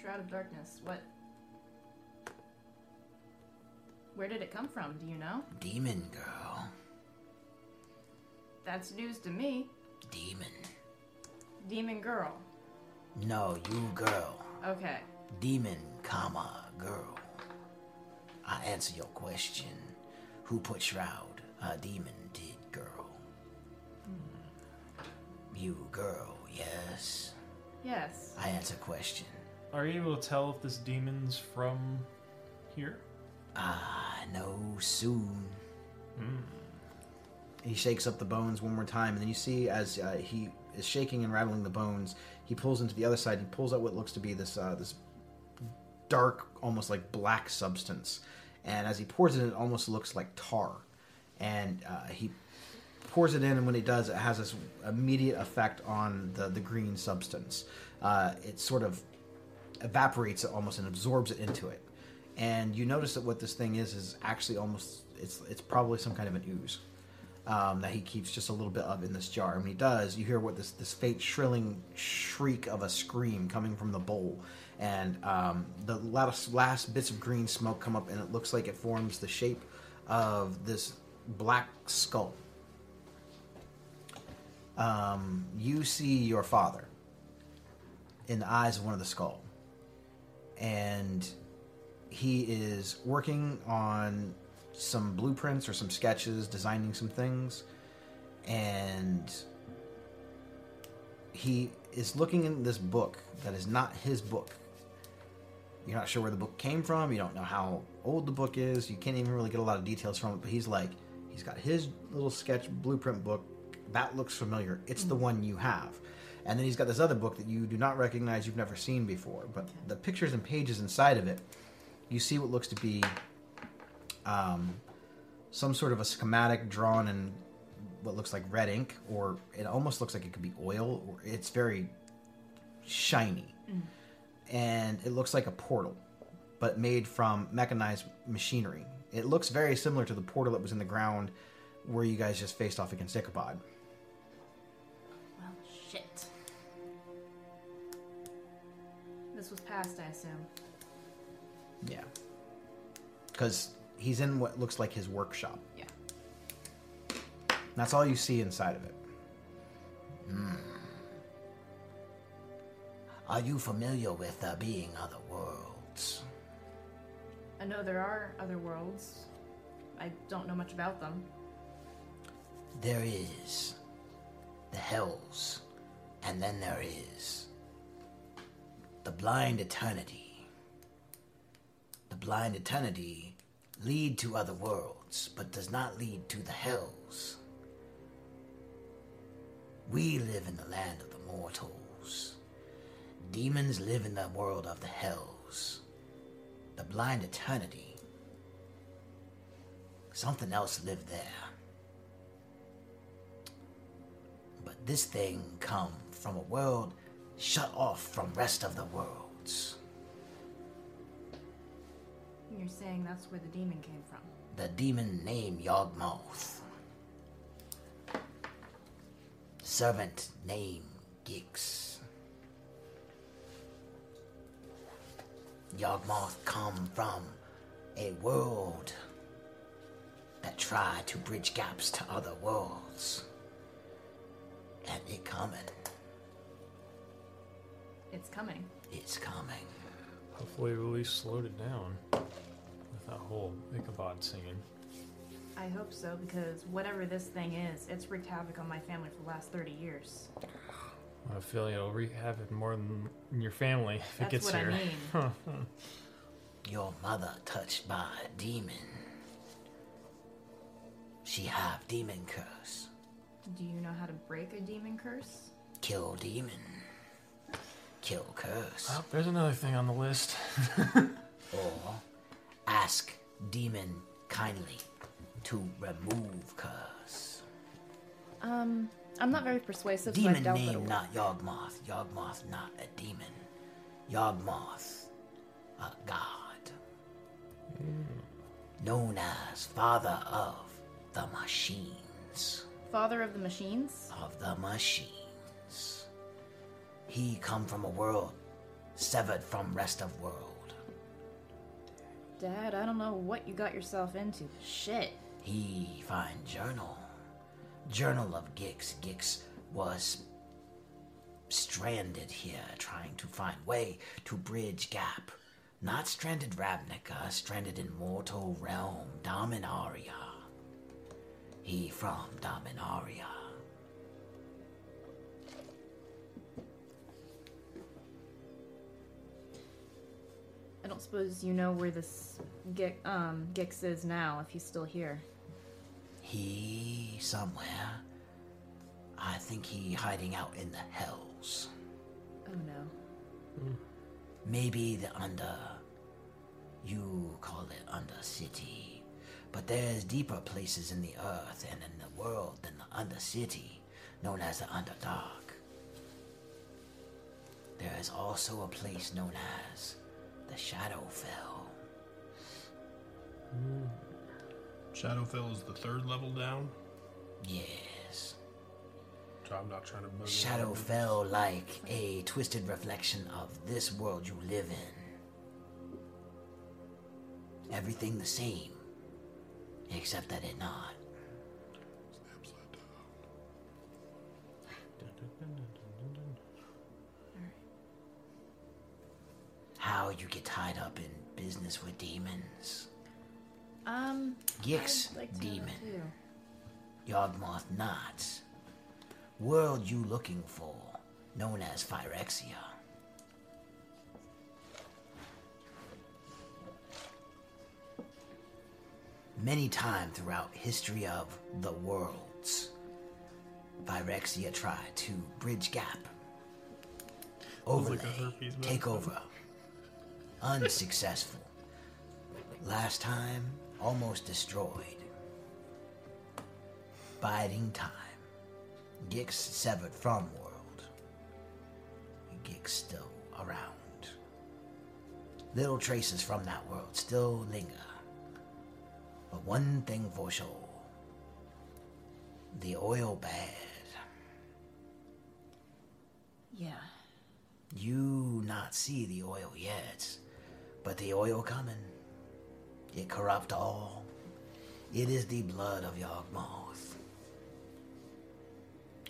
Shroud of Darkness. What? Where did it come from? Do you know? Demon girl, That's news to me. demon. Demon girl. No, you girl. Okay. Demon, comma, girl. I answer your question. Who put shroud? A demon You girl, yes. Yes. I answer question. Are you able to tell if this demon's from here? I know soon. He shakes up the bones one more time, and then you see as uh, he is shaking and rattling the bones, he pulls into the other side. He pulls out what looks to be this uh, this dark, almost like black substance, and as he pours it it almost looks like tar. And uh, he pours it in, and when he does, it has this immediate effect on the the green substance. Uh, it sort of evaporates it almost and absorbs it into it. And you notice that what this thing is is actually almost it's it's probably some kind of an ooze um, that he keeps just a little bit of in this jar. And when he does, you hear what this this faint shrilling shriek of a scream coming from the bowl, and um, the last last bits of green smoke come up, and it looks like it forms the shape of this black skull. Um, you see your father in the eyes of one of the skull, and he is working on some blueprints or some sketches, designing some things, and he is looking in this book that is not his book. You're not sure where the book came from. You don't know how old the book is. You can't even really get a lot of details from it. But he's like, he's got his little sketch blueprint book. That looks familiar. It's the one you have. And then he's got this other book that you do not recognize, you've never seen before. But the pictures and pages inside of it, you see what looks to be um, some sort of a schematic drawn in what looks like red ink, or it almost looks like it could be oil. Or it's very shiny, and it looks like a portal, but made from mechanized machinery. It looks very similar to the portal that was in the ground where you guys just faced off against Ichabod. Shit. This was past, I assume. Yeah, because he's in what looks like his workshop. Yeah. That's all you see inside of it. Hmm. Are you familiar with there being other worlds? I know there are other worlds. I don't know much about them. There is the hells, and then there is the blind eternity. The blind eternity lead to other worlds, but does not lead to the hells. We live in the land of the mortals. Demons live in the world of the hells. The blind eternity. Something else lived there. But this thing come from a world shut off from rest of the worlds. You're saying that's where the demon came from. The demon named Yawgmoth. Servant named Gix. Yawgmoth come from a world that tried to bridge gaps to other worlds. And it coming. It's coming. It's coming. Hopefully, we at least slowed it down with that whole Ichabod singing. I hope so because whatever this thing is, it's wreaked havoc on my family for the last 30 years. I feel it'll wreak havoc more than your family if That's it gets what I here. mean. Your mother touched by a demon. She have demon curse. Do you know how to break a demon curse? Kill demon. Kill curse. Oh, there's another thing on the list. Or ask demon kindly to remove curse. Um, I'm not very persuasive, so I Demon doubt name will. not Yawgmoth. Yawgmoth not a demon. Yawgmoth, a god. Known as father of the machines. Father of the machines? Of the machines. He come from a world severed from rest of world. Dad, I don't know what you got yourself into. Shit. He find journal. Journal of Gix. Gix was stranded here trying to find way to bridge gap. Not stranded Ravnica, stranded in mortal realm, Dominaria. He from Dominaria. I don't suppose you know where this Gix, um, Gix is now, if he's still here. He somewhere. I think he hiding out in the hells. Oh no. Maybe the under. You call it under city. But there's deeper places in the earth and in the world than the under city, known as the underdark. There is also a place known as the Shadowfell. Hmm. Shadowfell is the third level down. Yes. So I'm not trying to. bug Shadowfell like a twisted reflection of this world you live in. Everything the same, except that it not. How you get tied up in business with demons? Um, Gix, like demon. too. Yawgmoth not. World you looking for, known as Phyrexia. Many times throughout history of the worlds, Phyrexia tried to bridge gap, overlay, like a herpes take over. Unsuccessful. Last time, almost destroyed. Biding time. Gix severed from world. Gix still around. Little traces from that world still linger. But one thing for sure. The oil bad. Yeah. You not see the oil yet, but the oil coming. It corrupt all. It is the blood of Yawgmoth.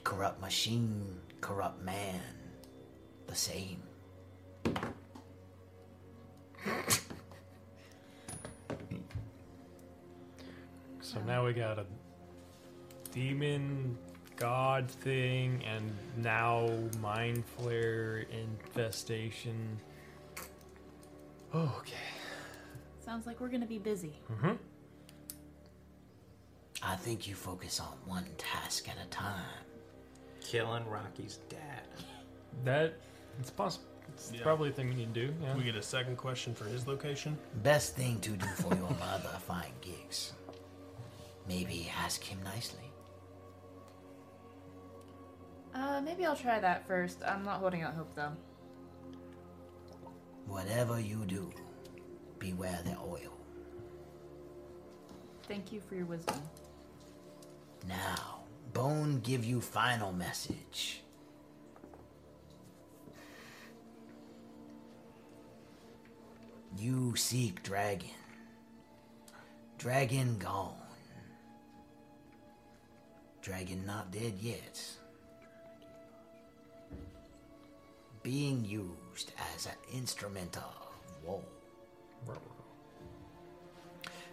Corrupt machine, corrupt man, the same. So now we got a demon god thing, and now mind flayer infestation. Okay. Sounds like we're gonna be busy. Mm-hmm. I think you focus on one task at a time. Killing Rocky's dad. That it's possible. It's Yeah. probably a thing we need to do. Yeah. We get a second question for his location. Best thing to do for your mother, find Gix. Maybe ask him nicely. Uh, Uh, maybe I'll try that first. I'm not holding out hope though. Whatever you do, beware the oil. Thank you for your wisdom. Now, Bone give you final message. You seek dragon. Dragon gone. Dragon not dead yet. Being used as an instrument of war.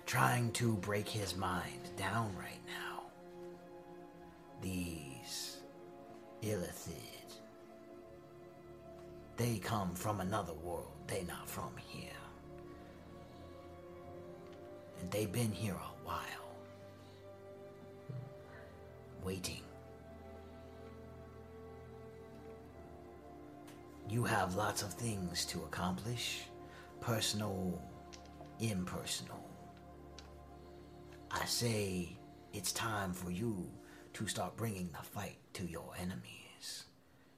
Trying to break his mind down right now. These Illithid. They come from another world. They not from here. And they've been here a while. Waiting. You have lots of things to accomplish. Personal, impersonal. I say it's time for you to start bringing the fight to your enemies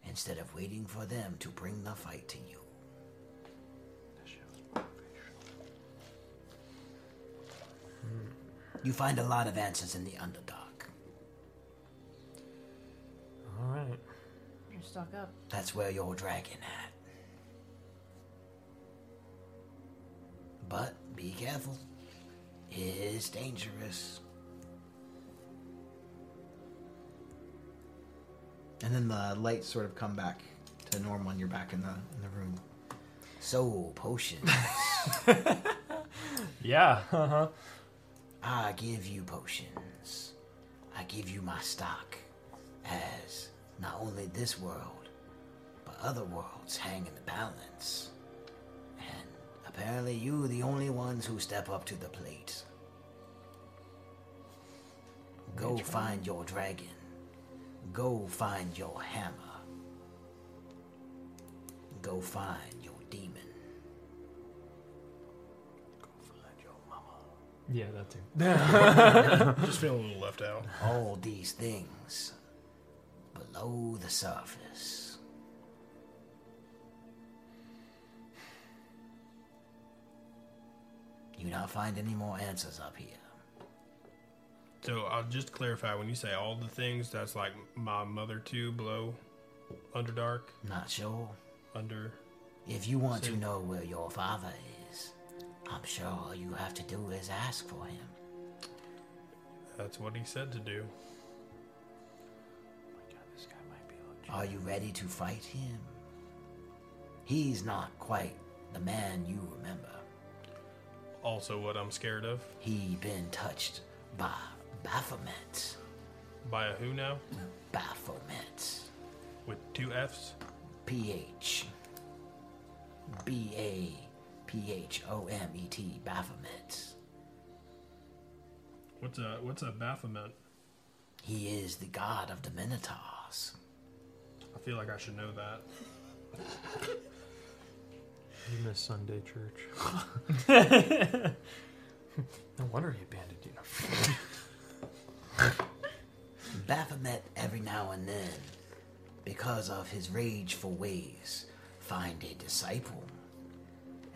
instead of waiting for them to bring the fight to you. Hmm. You find a lot of answers in the Underdark. All right. You're up. That's where your dragon at. But be careful. It's dangerous. And then the lights sort of come back to normal, and you're back in the in the room. So, potions. Yeah. Uh-huh. I give you potions. I give you my stock. As not only this world, but other worlds hang in the balance. And apparently you the only ones who step up to the plate. Go find your dragon. Go find your hammer. Go find your demon. Go find your mama. Yeah, that too. Just feeling a little left out. all these things below the surface. You not find any more answers up here. So I'll just clarify when you say all the things, that's like my mother too below Underdark, Not sure. under. If you want to know where your father is, I'm sure all you have to do is ask for him. That's what he said to do. Are you ready to fight him? He's not quite the man you remember. Also, what I'm scared of. He been touched by Baphomet. By a who now? Baphomet. With two F's? P-H. B-A-P-H-O-M-E-T. Baphomet. What's a what's a Baphomet? He is the god of the Minotaurs. I feel like I should know that. You miss Sunday church. no wonder he abandoned you. Baphomet, every now and then, because of his rageful ways, find a disciple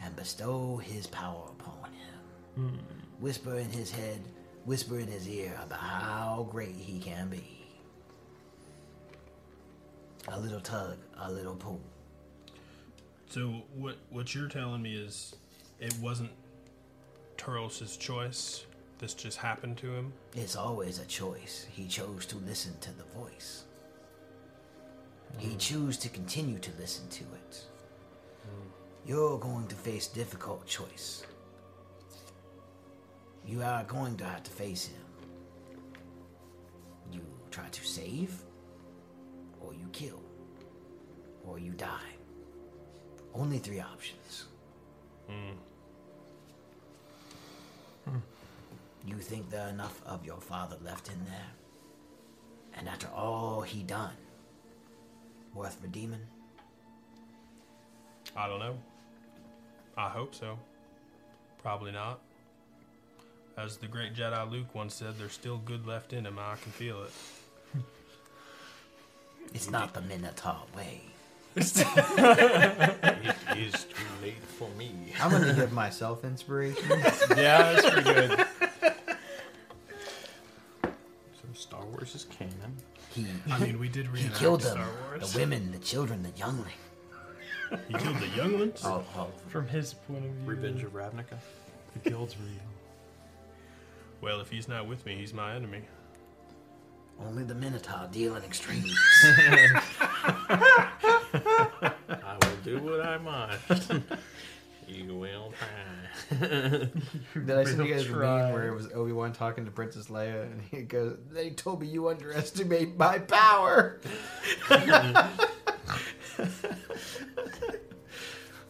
and bestow his power upon him. Hmm. Whisper in his head, whisper in his ear about how great he can be. A little tug, a little pull. So what what you're telling me is it wasn't Turles' choice. This just happened to him. It's always a choice. He chose to listen to the voice. He hmm. chose to continue to listen to it. You're going to face difficult choice. You are going to have to face him. You try to save, or you kill, or you die. Only three options. Hmm. You think there are enough of your father left in there? And after all he done, worth redeeming? I don't know. I hope so. Probably not. As the great Jedi Luke once said, there's still good left in him. I can feel it. It's not the Minotaur way. It is too late for me. I'm gonna give myself inspiration. Yeah, that's pretty good. So Star Wars is canon. He I mean, we did he reenact killed them. Star Wars. The women, the children, the youngling. He killed the younglings. All, all From his point of view, Revenge of Ravnica. the guild's real. Well, if he's not with me, he's my enemy. Only the Minotaur deal in extremes. I will do what I must. you will try. Did I send you guys the try. meme where it was Obi Wan talking to Princess Leia and he goes, "They told me you underestimate my power." Oh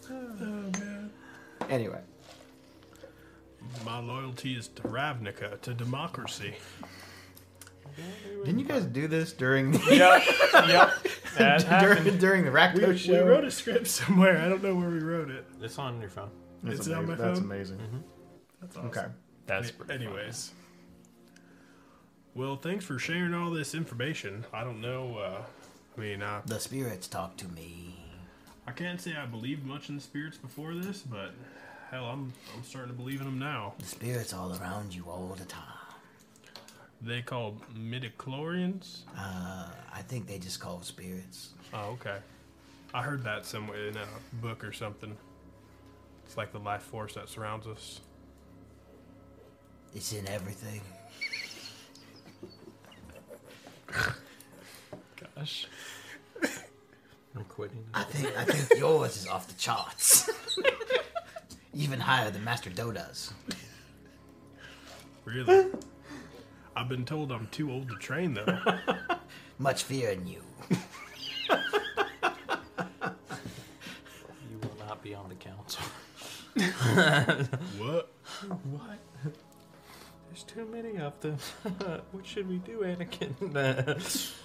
man. Anyway, My loyalty is to Ravnica, to democracy. Didn't you guys do this during the, Yep, yep. That happened. during, during the Rakdos We, we show? wrote a script somewhere. I don't know where we wrote it. It's on your phone. That's It's on amazing. my That's phone? amazing. That's awesome. Okay. That's A- pretty funny. Anyways. Well, thanks for sharing all this information. I don't know. Uh, I mean, I, the spirits talk to me. I can't say I believed much in the spirits before this, but hell, I'm I'm starting to believe in them now. The spirits all around you all the time. They call midichlorians. Uh, I think they just call spirits. Oh, okay. I heard that somewhere in a book or something. It's like the life force that surrounds us. It's in everything. Gosh. I'm quitting. I think I think yours is off the charts. Even higher than Master Yoda's. Really? I've been told I'm too old to train, though. Much fear in you. You will not be on the council. what? What? There's too many of them. what should we do, Anakin?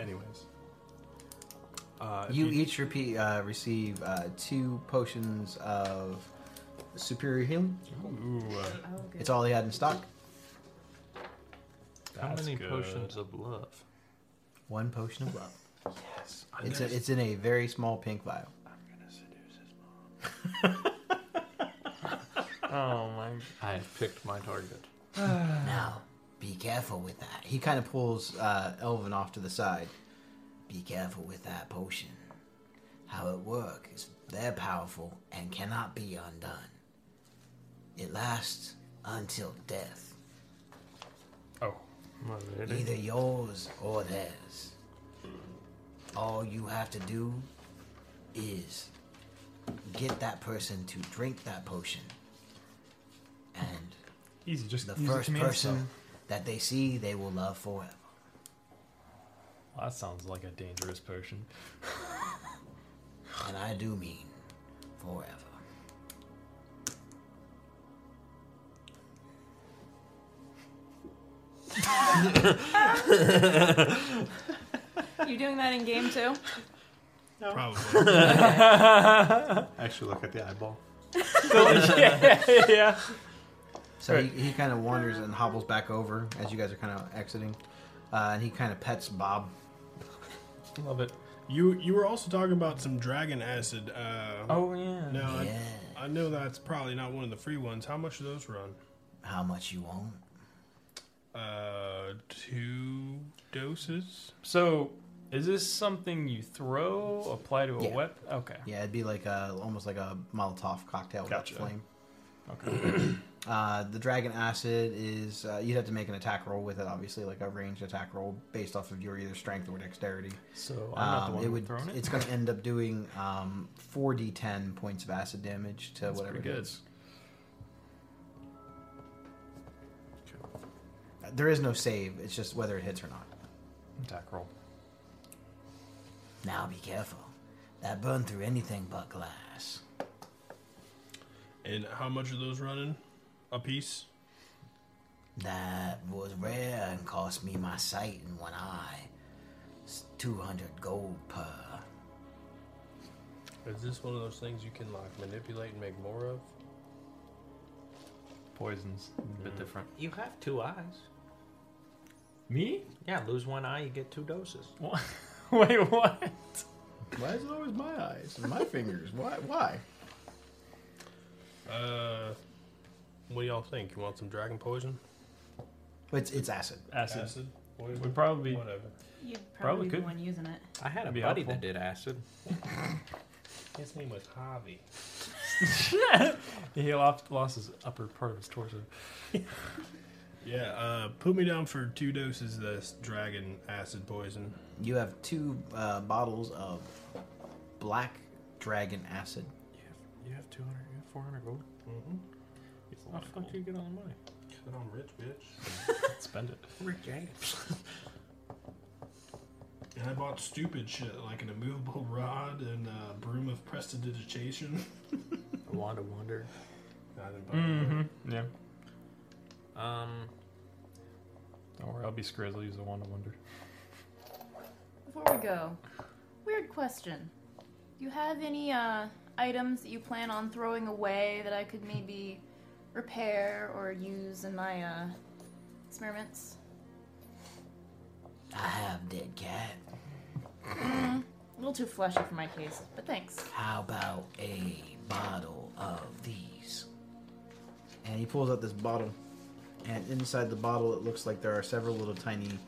Anyways. Uh, if You each repeat uh, receive uh, two potions of superior healing. Ooh, uh, Oh, good. It's all he had in stock. How That's many good. potions of love? One potion of love. yes. I It's never- a, it's in a very small pink vial. Oh my. I have picked my target. Now, be careful with that. He kind of pulls uh, Elvin off to the side. Be careful with that potion. How it works is they're powerful and cannot be undone. It lasts until death, Oh, either yours or theirs. All you have to do is get that person to drink that potion, and Easy, just The first person that they see, they will love forever. Well, that sounds like a dangerous potion. and I do mean forever. You doing that in game too? No. probably. Actually, look at the eyeball. yeah, yeah. So he, he kind of wanders and hobbles back over as you guys are kind of exiting. Uh, and he kind of pets Bob. Love it. you you were also talking about some dragon acid. Uh, Oh yeah. Now, Yeah. I, I know that's probably not one of the free ones. How much do those run? How much you want? Uh, two doses. So, is this something you throw, apply to a Yeah. weapon? Okay. Yeah, it'd be like a almost like a Molotov cocktail with Gotcha. flame. Okay. Uh, the dragon acid is uh, you'd have to make an attack roll with it, obviously, like a ranged attack roll based off of your either strength or dexterity. So I'm not the Um, one it would, throwing it. It's going to end up doing um, 4d10 points of acid damage to That's whatever it pretty good. is. There is no save. It's just whether it hits or not. Attack roll. Now be careful. That burned through anything but glass. And how much are those running? A piece? That was rare and cost me my sight in one eye. It's 200 gold per. Is this one of those things you can like manipulate and make more of? Poisons. A bit mm. different. You have two eyes. Me? Yeah, lose one eye, you get two doses. What? Wait, what? Why is it always my eyes and my fingers? Why? Why? Uh, what do y'all think? You want some dragon poison? It's it's acid. Acid. Acid? Poison? Would probably be. Whatever. You'd Probably probably, be the could. one using it. I had a Be buddy helpful. that did acid. His name was Javi. he lost, lost his upper part of his torso. Yeah, uh, put me down for two doses of this dragon acid poison. You have two uh, bottles of black dragon acid. You have 200, you have 400 gold. Mm-hmm. How the fuck do you get all the money? Cause I'm rich, bitch. Spend it. Rick James. And I bought stupid shit like an immovable rod and a broom of prestidigitation. Wanda Wonder. I didn't buy Mm-hmm. Yeah. Um, Don't worry, I'll be Skrizzle. Use the Wanda Wonder. Before we go, weird question. Do you have any uh, items that you plan on throwing away that I could maybe repair or use in my uh, experiments? I have dead cat. Mm, a little too fleshy for my taste, but thanks. How about a bottle of these? And he pulls out this bottle, and inside the bottle, it looks like there are several little tiny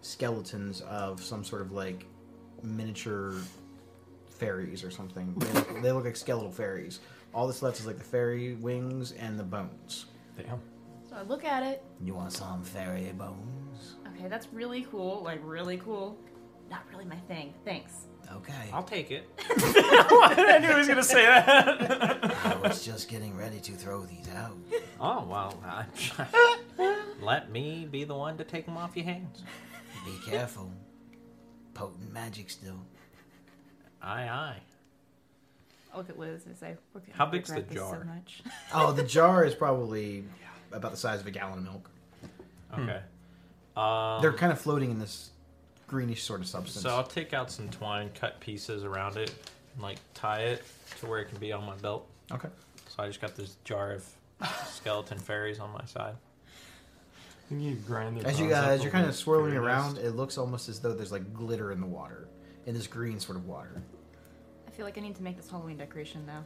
skeletons of some sort of like miniature fairies or something. They look, they look like skeletal fairies. All that's left is like the fairy wings and the bones. Damn. So I look at it. You want some fairy bones? Okay, that's really cool. Like, really cool. Not really my thing. Thanks. Okay. I'll take it. I knew he was gonna say that. I was just getting ready to throw these out. Oh, well, I, let me be the one to take them off your hands. Be careful. Potent magic still. Aye, aye. I look at Liz and say, We're gonna How big's the this jar? So much. Oh, the jar is probably about the size of a gallon of milk. Okay. Um, They're kind of floating in this greenish sort of substance. so I'll take out some twine, cut pieces around it, and like tie it to where it can be on my belt. okay. So I just got this jar of skeleton fairies on my side. You need to grind their As you bones up guys, you're kind of swirling around. It looks almost as though there's like glitter in the water, in this green sort of water. I feel like I need to make this Halloween decoration now.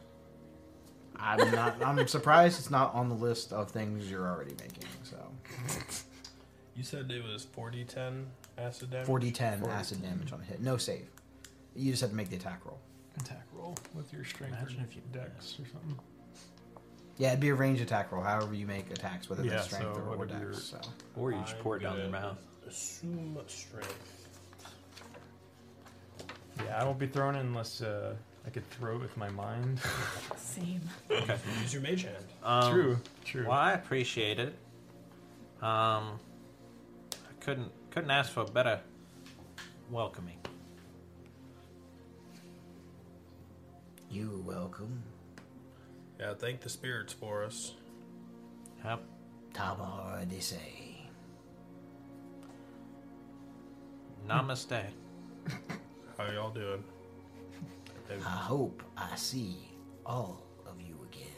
I'm not. I'm surprised it's not on the list of things you're already making. So You said it was 4d10 acid damage? 4d10 acid damage on a hit. No save. You just have to make the attack roll. Attack roll with your strength Imagine or if you- dex or something. Yeah, it'd be a range attack roll. However you make attacks, whether Yeah, that's strength so or, or whatever dex. your- So Or you just I'm pour it down their gonna mouth. Assume strength. Yeah, I won't be throwing it unless uh, I could throw it with my mind. Same. Use your mage hand. Um, true, true. Well, I appreciate it. Um, I couldn't couldn't ask for a better welcoming. You welcome. Yeah, thank the spirits for us. Yep. Tabar de say. Namaste. How y'all doing? I hope I see all of you again.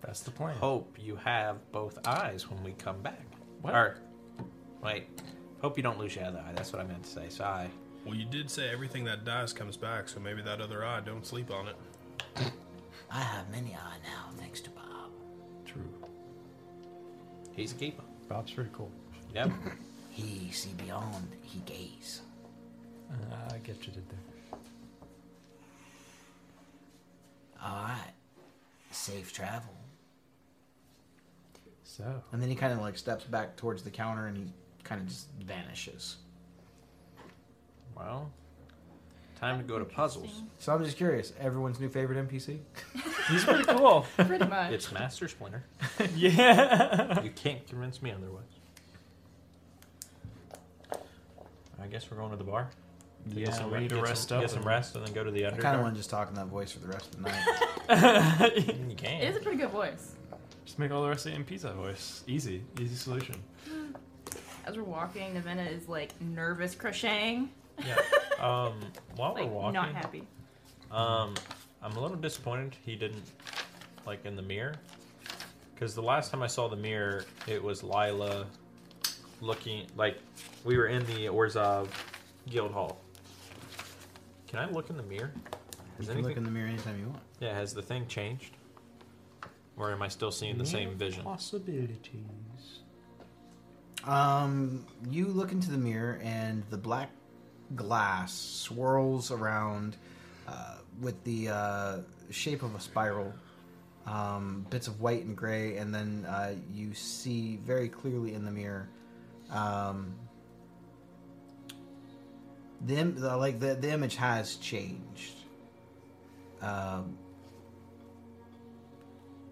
That's the plan. Hope you have both eyes when we come back. What? Or, wait. Hope you don't lose your other eye. That's what I meant to say. Sorry. Well, you did say everything that dies comes back, so maybe that other eye, don't sleep on it. I have many eye now, thanks to Bob. True. He's a keeper. Bob's pretty cool. Yep. He see beyond, he gaze. Uh, I get you did there. All right. Safe travel. So, and then he kind of like steps back towards the counter and he kind of just vanishes. well, time to go to puzzles. So I'm just curious. Everyone's new favorite NPC? he's pretty cool. Pretty much. It's Master Splinter. yeah. You can't convince me otherwise. I guess we're going to the bar. To get Yeah, some we need to get rest some, up Get some and- rest and then go to the I Underdark. kind of want to just talk in that voice for the rest of the night. You can. It is a pretty good voice. Just make all the rest of the NPCs that voice. Easy. Easy solution. As we're walking, Navena is like nervous crocheting. Yeah. Um, while Like, we're walking, not happy. um, I'm a little disappointed he didn't like in the mirror, because the last time I saw the mirror, it was Lila looking like we were in the Orzhov Guild Hall. Can I look in the mirror? You Has can look in the mirror anytime you want. Yeah, has the thing changed? Or am I still seeing the same vision? Possibilities. Um, you look into the mirror, and the black glass swirls around uh, with the uh, shape of a spiral. Um, bits of white and gray, and then uh, you see very clearly in the mirror. Um, the, im- the like the, the image has changed. Um,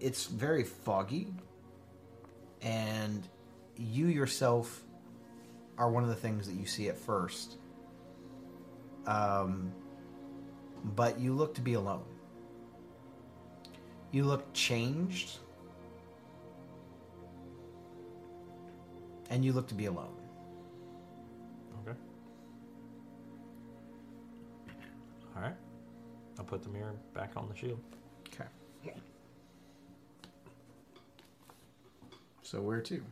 it's very foggy, and you yourself are one of the things that you see at first. Um, but you look to be alone. You look changed. And you look to be alone. Okay. All right. I'll put the mirror back on the shield. Okay. So where to?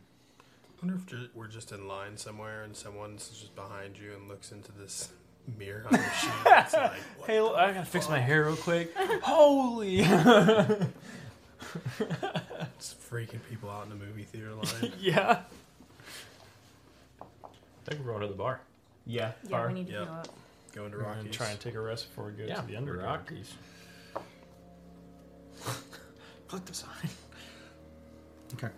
I wonder if ju- we're just in line somewhere and someone's just behind you and looks into this mirror on your sheet. It's like, what Hey, the look, I gotta fix my hair real quick. Holy! It's freaking people out in the movie theater line. yeah. I think we're going to the bar. Yeah. Yeah, Bar. we need to Yep. go up. Going to We're gonna Rockies. try and take a rest before we go yeah, to the Underdark. Rockies. Click the sign. Okay.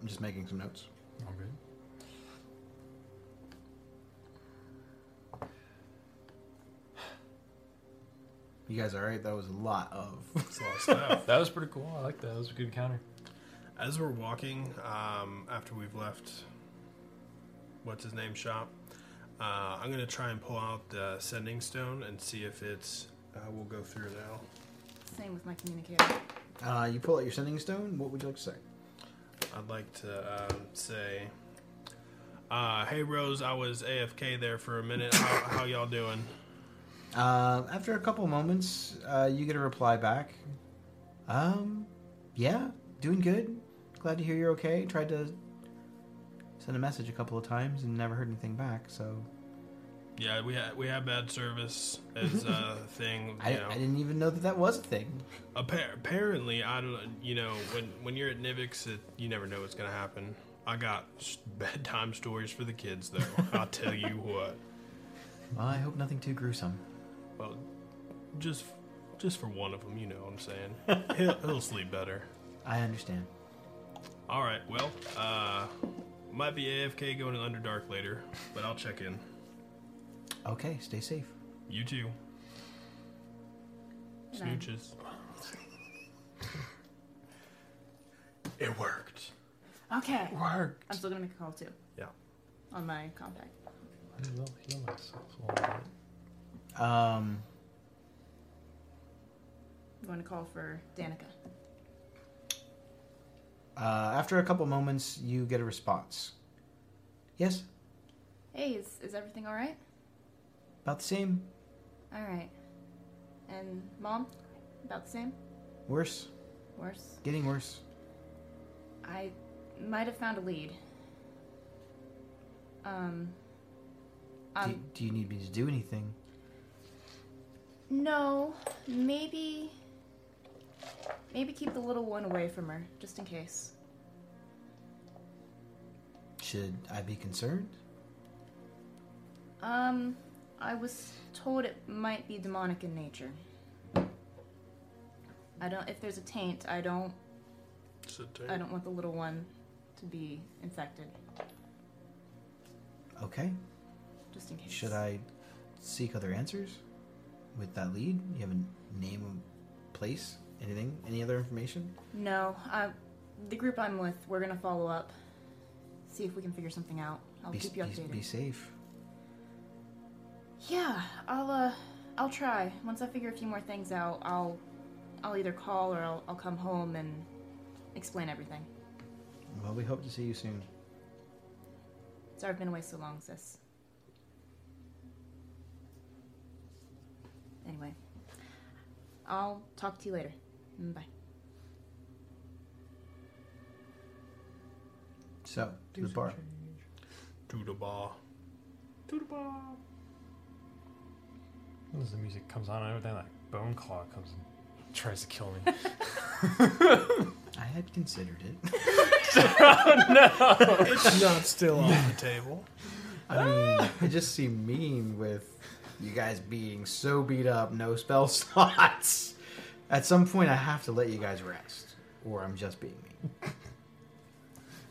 I'm just making some notes. All good. You guys all right? That was a lot of. It's a lot of stuff. That was pretty cool. I like that. That was a good counter. As we're walking, um, after we've left, what's his name shop, uh, I'm gonna try and pull out the sending stone and see if it's. Uh, we'll go through now. Same with my communicator. Uh, you pull out your sending stone. What would you like to say? I'd like to um, say, uh, "Hey Rose, I was AFK there for a minute. How, how y'all doing?" Uh, after a couple moments, uh, you get a reply back. Um, yeah, doing good. Glad to hear you're okay. Tried to send a message a couple of times and never heard anything back. So Yeah, we had we had bad service as a thing. You I, know, I didn't even know that that was a thing. Appa- apparently, I don't. You know, when when you're at Nivix, it, you never know what's gonna happen. I got bedtime stories for the kids, though. I'll tell you what. Well, I hope nothing too gruesome. Well, just just for one of them, you know what I'm saying. He'll, he'll sleep better. I understand. All right. Well, uh, might be AFK going to Underdark later, but I'll check in. Okay, stay safe. You too. Good night. It worked. Okay. Worked. I'm still gonna make a call too. Yeah. On my compact. I will heal myself a little bit. Um, I'm going to call for Danica. uh, after a couple moments, you get a response. Yes, Hey, is, is everything alright? About the same. Alright. And mom? About the same? Worse. Worse? Getting worse. I might have found a lead. Um. do, Um. do you need me to do anything? No. Maybe. Maybe keep the little one away from her, just in case. Should I be concerned? Um. I was told it might be demonic in nature. I don't. If there's a taint, I don't. I don't want the little one to be infected, Okay. just in case. Should I seek other answers with that lead? You have a name, place, anything, any other information? No. Uh, the group I'm with, we're gonna follow up. See if we can figure something out. I'll be, keep you be- updated. be safe. Yeah, I'll uh, I'll try. Once I figure a few more things out, I'll, I'll either call or I'll, I'll come home and explain everything. Well, we hope to see you soon. Sorry I've been away so long, sis. Anyway, I'll talk to you later. Mm, Bye. So, to the bar. to the bar. To the bar. As the music comes on and everything, like Bone Claw comes and tries to kill me. I had considered it. Oh, no! It's not still on the table. I mean, it just seemed mean with you guys being so beat up, no spell slots. At some point, I have to let you guys rest, or I'm just being mean.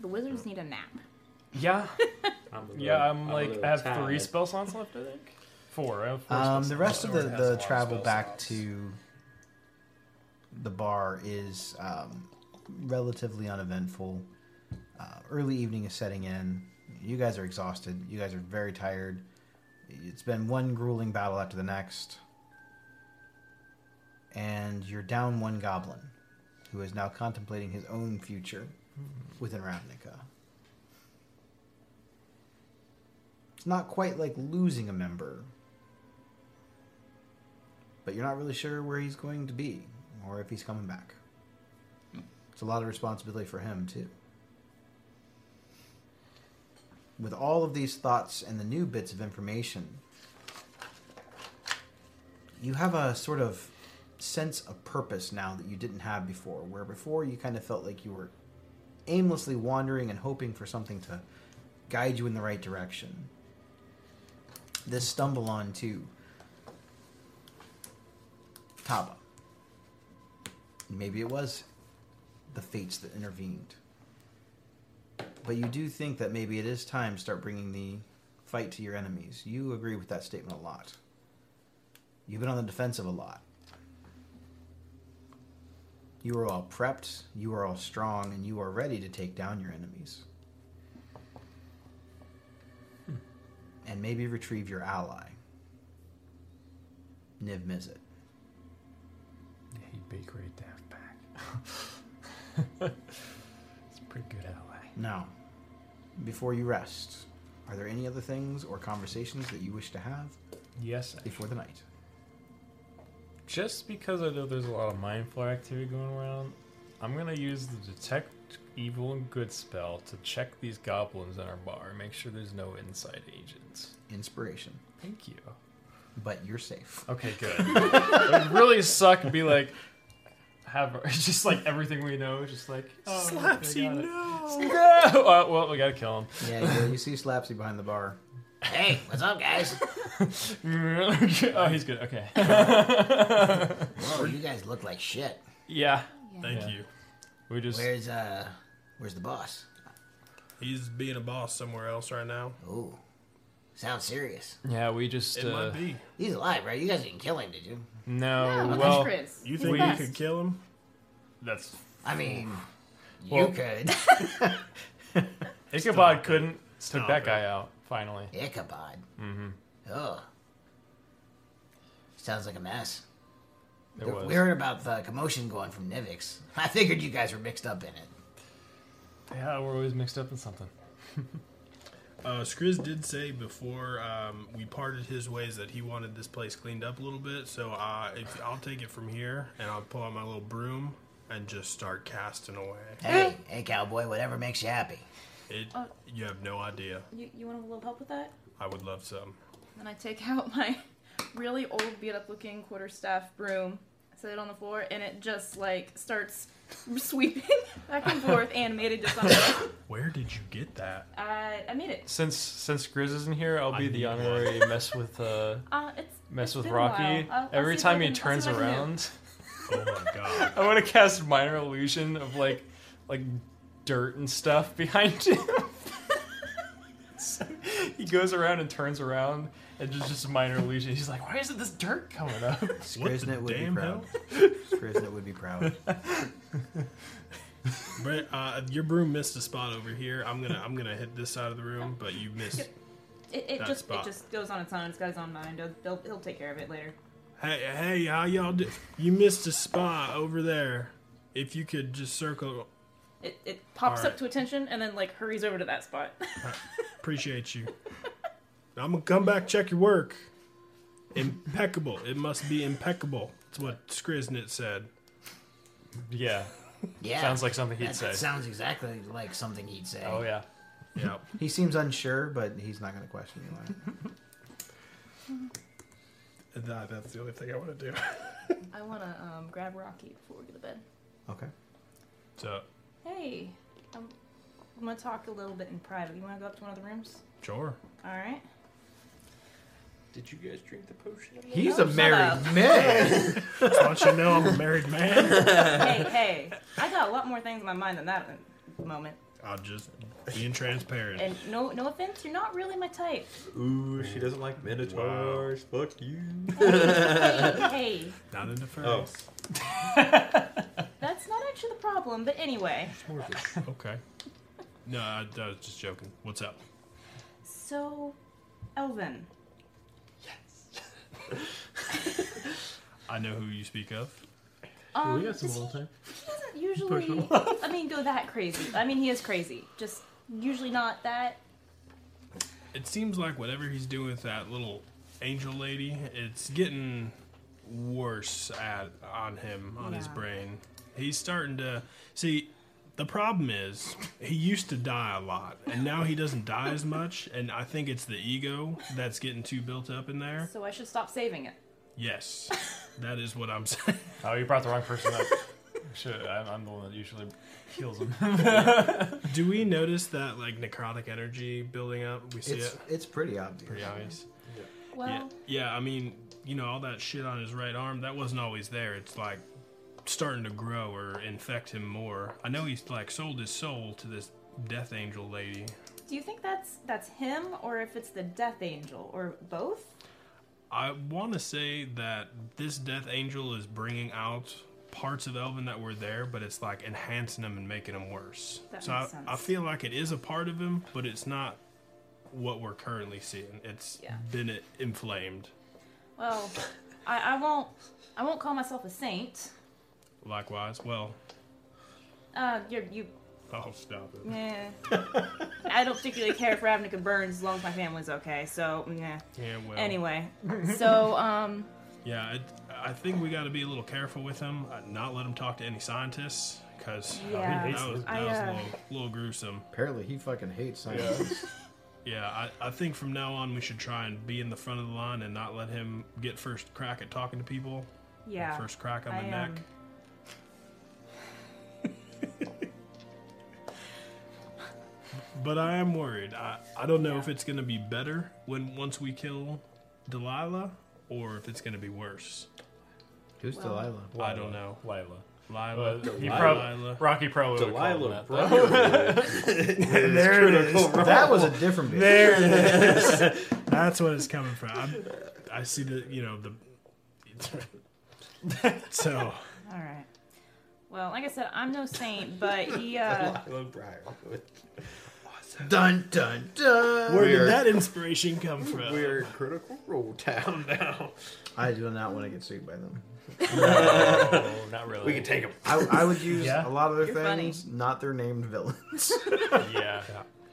The wizards need a nap. yeah, I'm a yeah. little- I'm like I have tired. three spell slots left. I think four. Um, the rest of the, Sword has a the travel back slots. to the bar is um, relatively uneventful. Uh, early evening is setting in. You guys are exhausted. You guys are very tired. It's been one grueling battle after the next. And you're down one goblin who is now contemplating his own future within Ravnica. It's not quite like losing a member, but you're not really sure where he's going to be or if he's coming back. It's a lot of responsibility for him, too. With all of these thoughts and the new bits of information, you have a sort of sense of purpose now that you didn't have before, where before you kind of felt like you were aimlessly wandering and hoping for something to guide you in the right direction. This stumble on to Taba. Maybe it was the fates that intervened. But you do think that maybe it is time to start bringing the fight to your enemies. You agree with that statement a lot. You've been on the defensive a lot. You are all prepped, you are all strong, and you are ready to take down your enemies. And maybe retrieve your ally, Niv Mizzet. Be great to have back. It's pretty good ally. Now, before you rest, are there any other things or conversations that you wish to have Yes, I- before the night? just because I know there's a lot of mind flayer activity going around, I'm gonna use the detect evil and good spell to check these goblins in our bar, and make sure there's no inside agents. Inspiration. Thank you. But you're safe. Okay, good. it would really suck and be like have just like everything we know, just like oh, Slapsy, we got it. no. No! Uh, well, we gotta kill him. Yeah, you, you see Slapsy behind the bar. Hey, what's up, guys? oh, he's good. Okay. Whoa, you guys look like shit. yeah. Thank Yeah. you. We just Where's uh, where's the boss? He's being a boss somewhere else right now. Ooh, sounds serious. yeah we just It uh, might be. He's alive, right? You guys didn't kill him, did you? No No, well Chris. You think the we could kill him? that's I mean, you Well- could. Ichabod it. couldn't took Stop that it. guy out finally. Ichabod. Mm-hmm. Ugh. Sounds like a mess. It was. We heard about the commotion going from Nivix. I figured you guys were mixed up in it. Yeah, we're always mixed up in something. Uh, Skriz did say before um, we parted his ways that he wanted this place cleaned up a little bit. So uh, if I'll take it from here and I'll pull out my little broom and just start casting away. Hey, hey, cowboy, whatever makes you happy. It, Oh. you have no idea. You, you want a little help with that? I would love some. Then I take out my really old, beat up looking quarterstaff broom, set it on the floor, and it just like starts sweeping back and forth, animated just on it. Where did you get that? I, I made it. Since since Grizz isn't here, I'll be need the one. honorary mess with uh Uh, it's mess it's with Rocky. I'll- I'll Every see if I time he can- turns what I can do. around, Oh my god. I want to cast minor illusion of like like dirt and stuff behind him. so he goes around and turns around and just just a minor illusion. He's like, "Why isn't this dirt coming up?" What the Skriznet would be damn proud. hell? Skriznet would be proud. Brett, uh, your broom missed a spot over here. I'm gonna I'm gonna hit this side of the room, but you missed. It, it That just spot. it just goes on its own. It's got its own mind. He'll, he'll, he'll take care of it later. Hey, hey, how y'all do? You missed a spot over there. If you could just circle, It, it pops Alright. up to attention and then like hurries over to that spot. appreciate you. I'm gonna come back check your work. Impeccable. It must be impeccable. That's what Skriznet said. yeah, Yeah. Sounds like something he'd that, say. sounds exactly like something he'd say. Oh yeah. Yep. He seems unsure, but he's not going to question you. on it. That, that's the only thing I want to do. I want to um, grab Rocky before we go to bed. Okay. So, Hey, I'm, I'm gonna talk a little bit in private. You want to go up to one of the rooms? sure. All right. Did you guys drink the potion? He's No, a shut married up. man. Just want you to know I'm a married man. hey, hey, I got a lot more things in my mind than that at the moment. I'm just being transparent. And no, no offense, you're not really my type. Ooh, she doesn't like minotaurs. Fuck you. hey, hey, Not into Oh. furries. that's not actually the problem. But anyway, Okay. No, I, I was just joking. What's up? so Elvin, I know who you speak of. um, we got some does all he- time. he doesn't usually. I mean, go that crazy. I mean, he is crazy. Just usually not that. It seems like whatever he's doing with that little angel lady, it's getting worse at on him on his brain. He's starting to see. The problem is he used to die a lot, and now he doesn't die as much. And I think it's the ego that's getting too built up in there. So I should stop saving it. Yes, that is what I'm saying. Oh, you brought the wrong person up. Should I'm, I'm the one that usually heals him. Do we notice that like necrotic energy building up? We see It's it it's pretty obvious. pretty obvious. Well, Yeah, yeah. I mean, you know, all that shit on his right arm that wasn't always there. It's like starting to grow or infect him more. I know he's like sold his soul to this death angel lady. do you think that's that's him, or if it's the Death Angel, or both? I want to say that this death angel is bringing out parts of Elvin that were there, but it's like enhancing them and making them worse. That so makes I. I feel like it is a part of him, but it's not what we're currently seeing. It's Yeah. been inflamed. Well, I, I won't I won't call myself a saint. Likewise, well, Uh, you're you. oh stop it. Nah. I don't particularly care for Ravnica Burns as long as my family's okay. So, nah. Yeah, well. Anyway, so um, Yeah, it, I think we got to be a little careful with him. Uh, not let him talk to any scientists because Yeah. that was, that I, was uh, a little, little gruesome. Apparently, he fucking hates science. Yeah, I, I think from now on we should try and be in the front of the line and not let him get first crack at talking to people. yeah. First crack on the I, neck. um, But I am worried. I, I don't know if it's going to be better when once we kill Delilah or if it's going to be worse. Who's Well- Delilah? I don't know. Lila. Lila, But he Delilah. prob- Rocky probably would've called Delilah that, there it is. That was a different bit. There it is. That's what it's coming from. I'm, I see the, you know, the. so, all right. Well, like I said, I'm no saint, but he uh, Dun dun dun. where We're- did that inspiration come from? We're Critical Role Town now. I do not want to get sued by them. No, not really. We can take them. I, I would use Yeah. a lot of their You're funny. things, not their named villains. Yeah.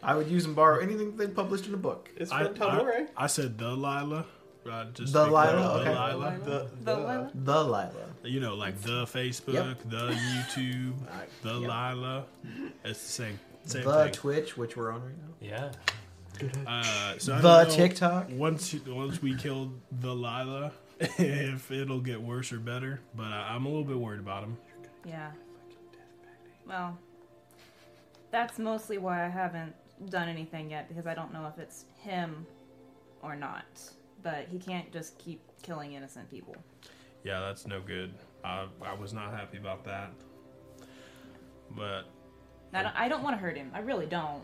I would use and borrow anything they published in a book. It's I, from Tadore. I, I said the Lila. Uh, just The to be clear, Lila, The okay. Lila. The, the Lila. The Lila. You know, like the Facebook, Yep. the YouTube, Alright, the yep. Lila. It's the same, same the thing. Twitch, which we're on right now. Yeah. Uh, so I The don't know TikTok. Once once we kill the Lila, if it'll get worse or better, but I, I'm a little bit worried about him. Yeah. Well, that's mostly why I haven't done anything yet because I don't know if it's him or not. But he can't just keep killing innocent people. Yeah, that's no good. I I was not happy about that. But I don't, I don't want to hurt him. I really don't.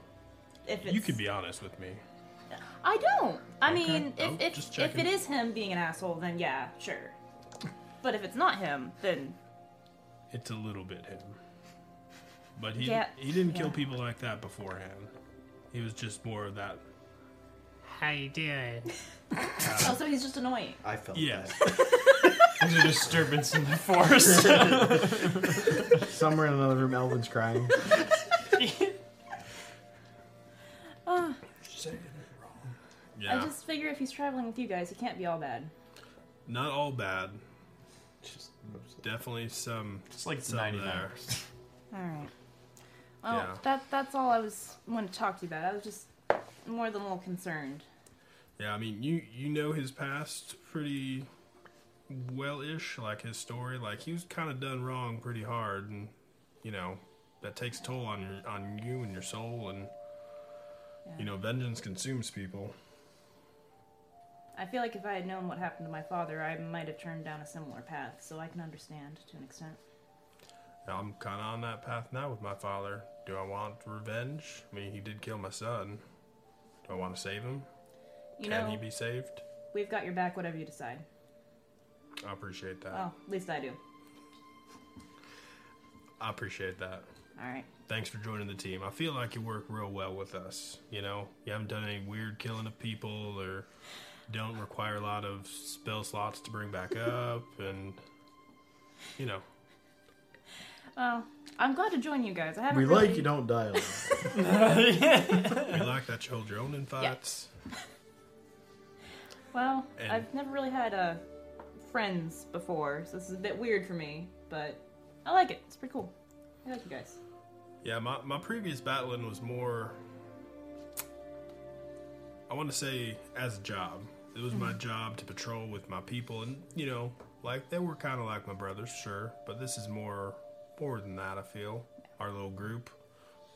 If it's, you could be honest with me. I don't. I Okay. mean, if Oh, if, just if checking. it is him being an asshole, then yeah, sure. But if it's not him, then It's a little bit him. But he Yeah, he didn't kill yeah. people like that beforehand. He was just more of that. How you doing? oh, so he's just annoying. I felt Yeah. There's a disturbance in the force. that. Somewhere in another room, Elvin's crying. Ah, Yeah. I just figure if he's traveling with you guys, he can't be all bad. Not all bad. Definitely some It's like some 99. there. All right. Well, Yeah. that that's all I was wanted to talk to you about. I was just more than a little concerned. Yeah, I mean, you you know his past pretty well-ish, like his story. Like he was kind of done wrong pretty hard, and you know that takes a toll on your on you and your soul, and you know vengeance consumes people. I feel like if I had known what happened to my father, I might have turned down a similar path. So I can understand to an extent. I'm kind of on that path now with my father. Do I want revenge? I mean, he did kill my son. Do I want to save him? You Can know, he be saved? we've got your back. Whatever you decide. I appreciate that. Well, at least I do. I appreciate that. All right. Thanks for joining the team. I feel like you work real well with us. You know, you haven't done any weird killing of people or don't require a lot of spell slots to bring back up, and you know, Well, I'm glad to join you guys. I haven't. We really... like you don't die alone. we like that you hold your own in fights. Well, And- I've never really had uh, friends before, so this is a bit weird for me. But I like it. It's pretty cool. I like you guys. Yeah, my, my previous battling was more. I want to say as a job. It was my mm-hmm. job to patrol with my people, and you know, like they were kind of like my brothers, sure. But this is more, more than that. I feel our little group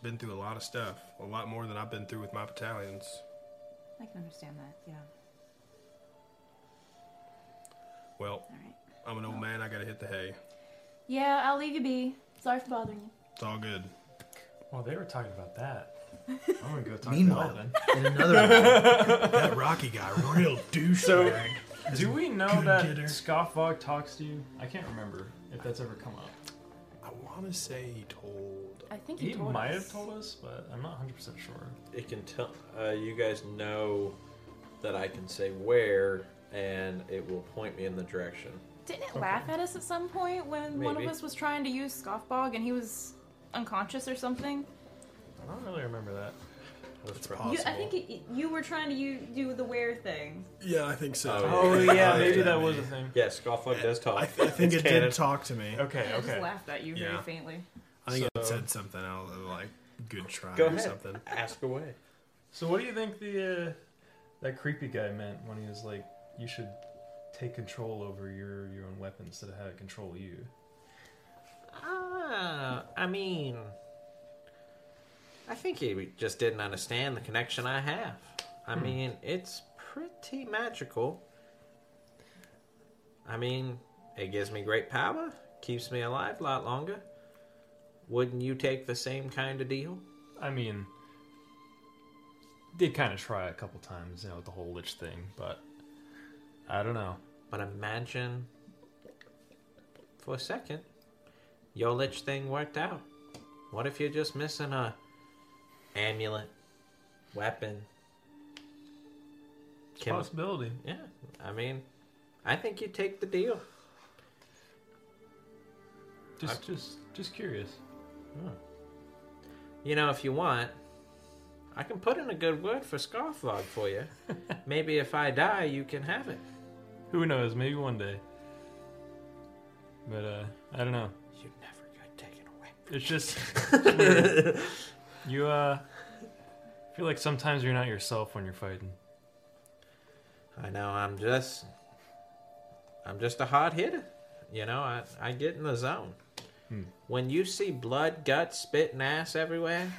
been through a lot of stuff, a lot more than I've been through with my battalions. I can understand that. Yeah. Well, All right. I'm an old man. I gotta hit the hay. Yeah, I'll leave you be. Sorry for bothering you. It's all good. Well, they were talking about that. I'm gonna go talk Meanwhile, to Elvin. in another room, That Rocky guy, real douchebag. So, do we know Good that getter. Scoffvog talks to you? I can't remember if that's ever come up. I want to say he told. I think He you told might us. have told us, but I'm not 100 percent sure. It can tell. Uh, you guys know that I can say where, and it will point me in the direction. Didn't it laugh at us at some point when one of Maybe. us was trying to use Scoffbog and he was unconscious or something? I don't really remember that. That's possible. You, I think it, you were trying to u- do the wear thing. Yeah, I think so. Oh, Oh yeah. yeah, maybe that was a thing. Yeah, Scofflug does talk. I, th- I think It's it canon. did talk to me. Okay, I just okay. laughed at you very faintly. I think it So- said something else, like "good try" Go or ahead. something. Ask away. So, what do you think the uh, that creepy guy meant when he was like, "You should take control over your your own weapon instead of have it control you"? Ah, I mean, I think he just didn't understand the connection I have. I mean, it's pretty magical. I mean, it gives me great power, keeps me alive a lot longer. Wouldn't you take the same kind of deal? I mean, did kind of try a couple times, you know, with the whole lich thing, but I don't know. But imagine for a second your lich thing worked out. What if you're just missing a amulet, weapon? Can- possibility. Yeah, I mean, I think you take the deal. Just, just, just curious. You know, if you want, I can put in a good word for Scarflog for you. Maybe if I die, you can have it. Who knows? Maybe one day. But uh, I don't know. It's just it's weird. you uh feel like sometimes you're not yourself when you're fighting. I know. I'm just, I'm just a hard hitter. You know, I I get in the zone. Hmm. When you see blood, guts, spit, and ass everywhere,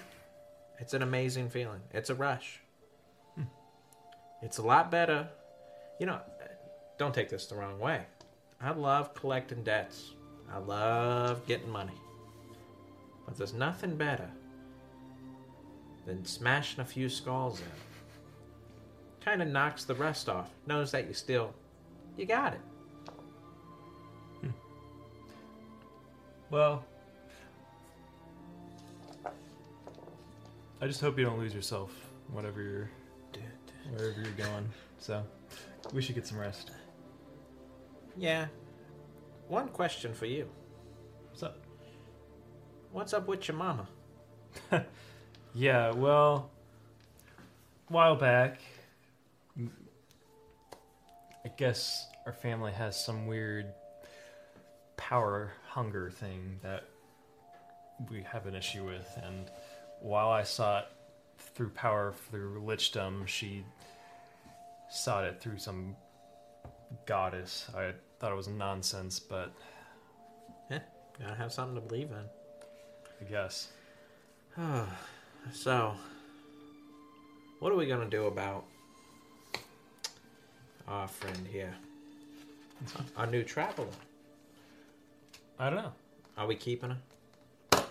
it's an amazing feeling. It's a rush. It's a lot better. You know, don't take this the wrong way. I love collecting debts. I love getting money. But there's nothing better than smashing a few skulls in. Kind of knocks the rust off. Knows that you still, you got it. Hmm. Well, I just hope you don't lose yourself, whatever you're, wherever you're going. So, we should get some rest. Yeah. One question for you. What's up? What's up with your mama? Yeah, well, a while back, I guess our family has some weird power hunger thing that we have an issue with. And while I saw it through power through lichdom, she saw it through some goddess. I thought it was nonsense, but Gotta have something to believe in. I guess. so, what are we gonna do about our friend here? Our new traveler. I don't know. Are we keeping her?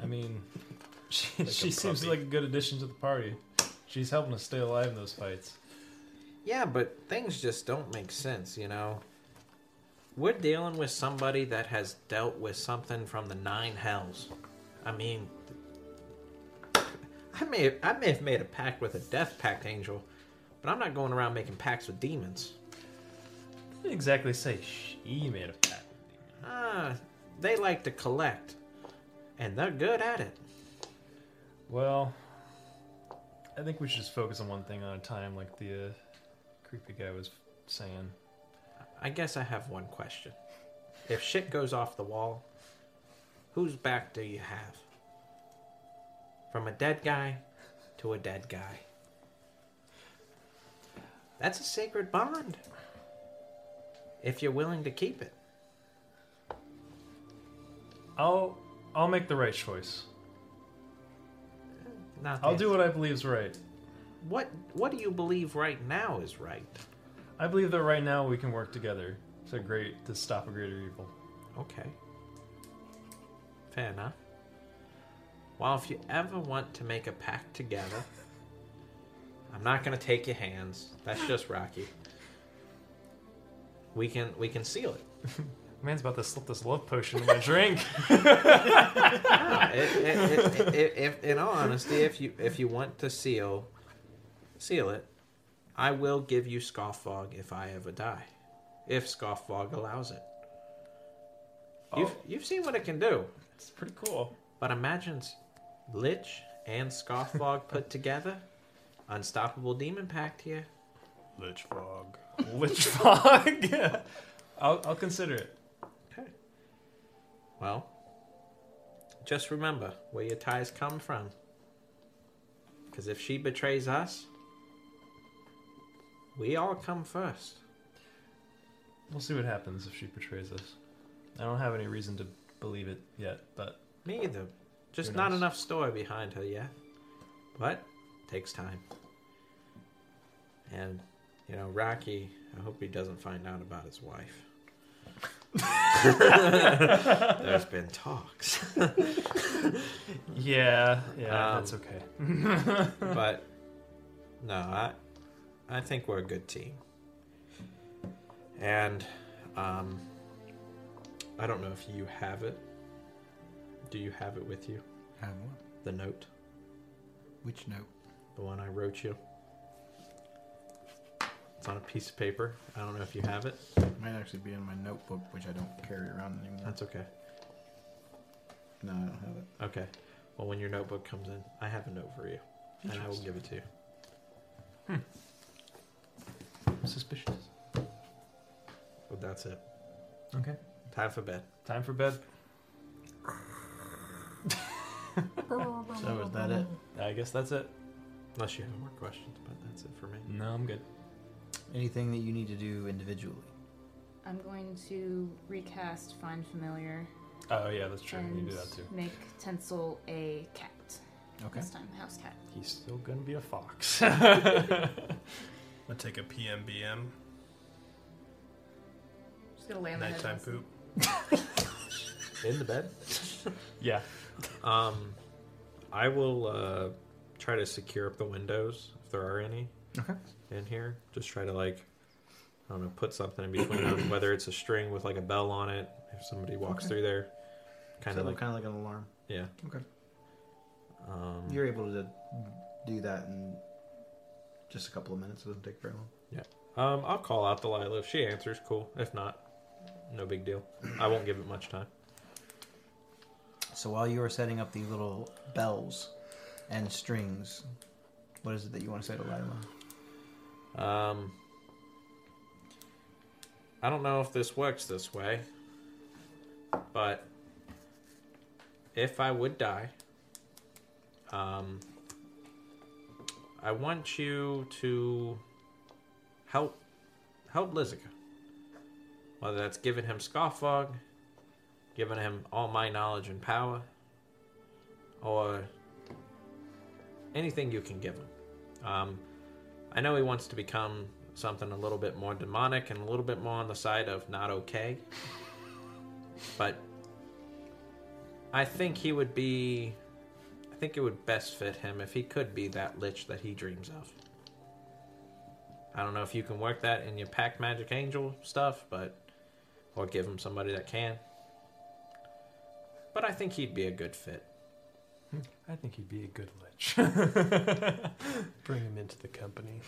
I mean, she, Like a she seems puppy. like a good addition to the party. She's helping us stay alive in those fights. Yeah, but things just don't make sense, you know. We're dealing with somebody that has dealt with something from the nine hells. I mean, I may I may have made a pact with a death pact angel, but I'm not going around making pacts with demons. didn't exactly say she made a pact. Ah, they like to collect, and they're good at it. Well, I think we should just focus on one thing at a time, like the uh, creepy guy was saying. I guess I have one question. If shit goes off the wall, whose back do you have? From a dead guy to a dead guy. That's a sacred bond. If you're willing to keep it. I'll I'll make the right choice. Not I'll do what I believe is right. What what do you believe right now is right? I believe that right now we can work together to great to stop a greater evil. Okay. Fair enough. Well, if you ever want to make a pact together, I'm not gonna take your hands. That's just Rocky. We can we can seal it. Man's about to slip this love potion in my drink. It- it- it- it- if, in all honesty, if you if you want to seal seal it, I will give you Scoffog if I ever die, if Scoffog allows it. Oh. You've Oh. you've seen what it can do. it's pretty cool. But imagine Lich and Scofflog put together. Unstoppable Demon Pact here. Lich fog. Lich fog. I'll I'll consider it. Okay. Well, just remember where your ties come from. Because if she betrays us, we all come first. We'll see what happens if she betrays us. I don't have any reason to believe it yet, but Me either. Just not knows? enough story behind her yet. But takes time. And, you know, Rocky, I hope he doesn't find out about his wife. There's been talks. yeah, yeah, Um, that's okay. but no, I I think we're a good team. And um I don't know if you have it. Do you have it with you? Have what? The note, Which note? the one I wrote you. It's on a piece of paper. I don't know if you have it. It might actually be in my notebook, which I don't carry around anymore. That's okay. no, I don't have it. Okay. Well, when your notebook comes in, I have a note for you, and I will give it to you. Suspicious. But that's it. Okay. Time for bed. Time for bed. So is that it? I guess that's it. Unless you have more questions, but that's it for me. No, I'm good. Anything that you need to do individually? I'm going to recast Find Familiar Oh yeah, that's true. and You do that too. make Tencil a cat. Okay. This time, house cat. He's still gonna be a fox. I take a PMBM. Just gonna lay on the head. Nighttime poop. In the bed. yeah. Um, I will uh, try to secure up the windows if there are any Okay. in here. Just try to like, I don't know, put something in between them, whether it's a string with like a bell on it. If somebody walks Okay. through there, kind of like kind of like an alarm. yeah. Okay. Um, You're able to do that in just a couple of minutes. It doesn't take very long. um, I'll call out Delilah if she answers. Cool. If not, no big deal. I won't give it much time. So while you are setting up the little bells and strings, what is it that you want to say to Lila? Um, I don't know if this works this way, but if I would die, um, I want you to help help Lizica. Whether that's giving him Scoffog, giving him all my knowledge and power, or anything you can give him. Um, I know he wants to become something a little bit more demonic and a little bit more on the side of not okay. But I think he would be. I think it would best fit him if he could be that lich that he dreams of. I don't know if you can work that in your pack magic angel stuff, but. Or give him somebody that can. But I think he'd be a good fit. Hmm. I think he'd be a good lich. Bring him into the company.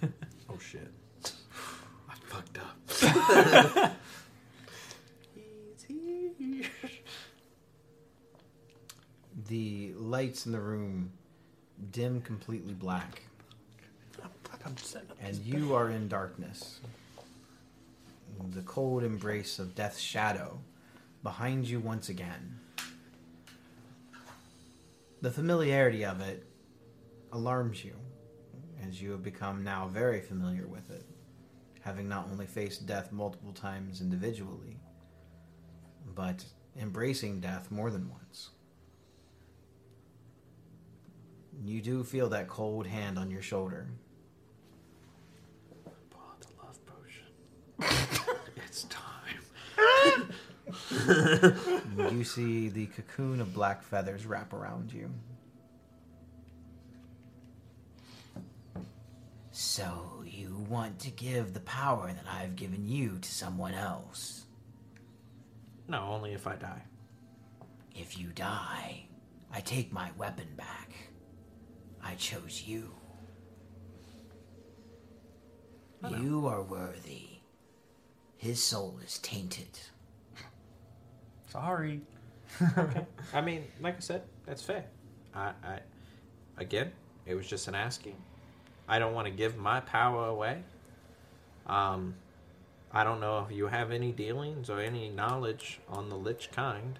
Oh shit. I fucked up. The lights in the room dim completely black, and you are in darkness. The cold embrace of death's shadow behind you once again. The familiarity of it alarms you, as you have become now very familiar with it, having not only faced death multiple times individually, but embracing death more than once. You do feel that cold hand on your shoulder. Pour the love potion. it's time. You see the cocoon of black feathers wrap around you. So you want to give the power that I've given you to someone else. No, only if I die. If you die, I take my weapon back. I chose you. You are worthy. His soul is tainted. Sorry. okay. I mean, like I said, that's fair. I, I, again, it was just an asking. I don't want to give my power away. Um, I don't know if you have any dealings or any knowledge on the lich kind,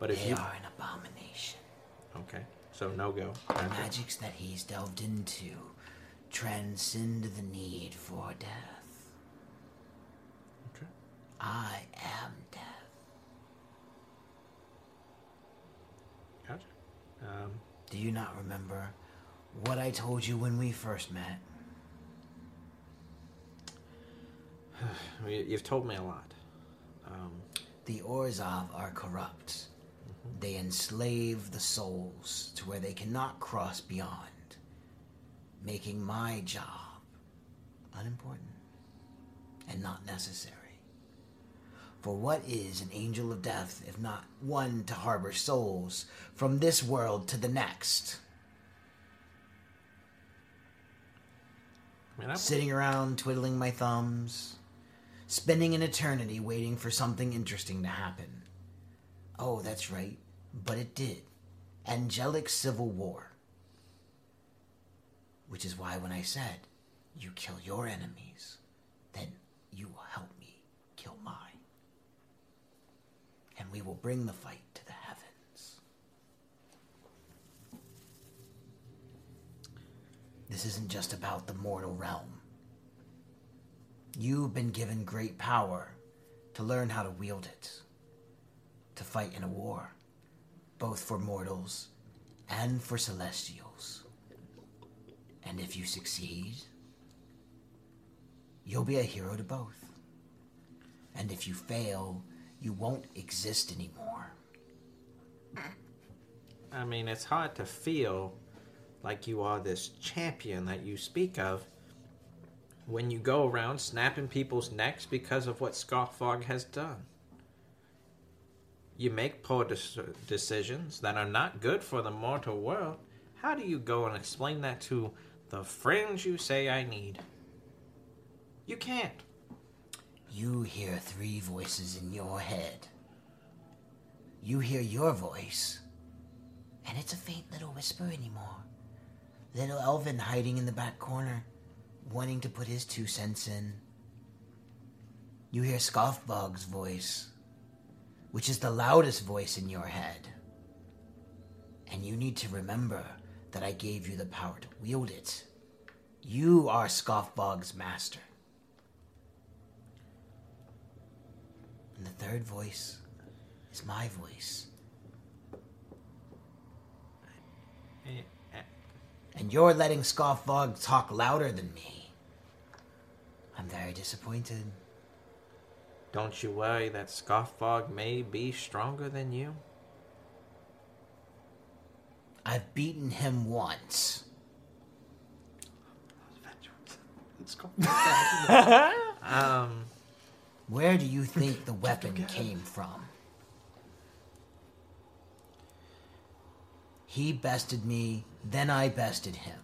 but if They you, are an abomination. okay, so no go. The magics that he's delved into transcend the need for death. Okay. I am death. Gotcha. Um, Do you not remember what I told you when we first met? you- you've told me a lot. Um, The Orzhov are corrupt. They enslave the souls to where they cannot cross beyond, making my job unimportant and not necessary. For what is an angel of death if not one to harbor souls from this world to the next? I, Sitting around twiddling my thumbs, spending an eternity waiting for something interesting to happen. Oh, that's right, but it did. Angelic civil war. Which is why when I said, you kill your enemies, then you will help me kill mine. And we will bring the fight to the heavens. This isn't just about the mortal realm. You've been given great power to learn how to wield it, to fight in a war, both for mortals and for celestials. And if you succeed, you'll be a hero to both. And if you fail, you won't exist anymore. I mean, it's hard to feel like you are this champion that you speak of when you go around snapping people's necks because of what Scoffog has done. You make poor dec- decisions that are not good for the mortal world. How do you go and explain that to the friends you say I need? You can't. You hear three voices in your head. You hear your voice, and it's a faint little whisper anymore. Little Elvin hiding in the back corner, wanting to put his two cents in. You hear Scoffbog's voice, which is the loudest voice in your head. And you need to remember that I gave you the power to wield it. You are Scoffbog's master. And the third voice is my voice. And you're letting Scoffbog talk louder than me. I'm very disappointed. Don't you worry that Scoffbog may be stronger than you? I've beaten him once. Um, Where do you think the weapon came from? He bested me, then I bested him.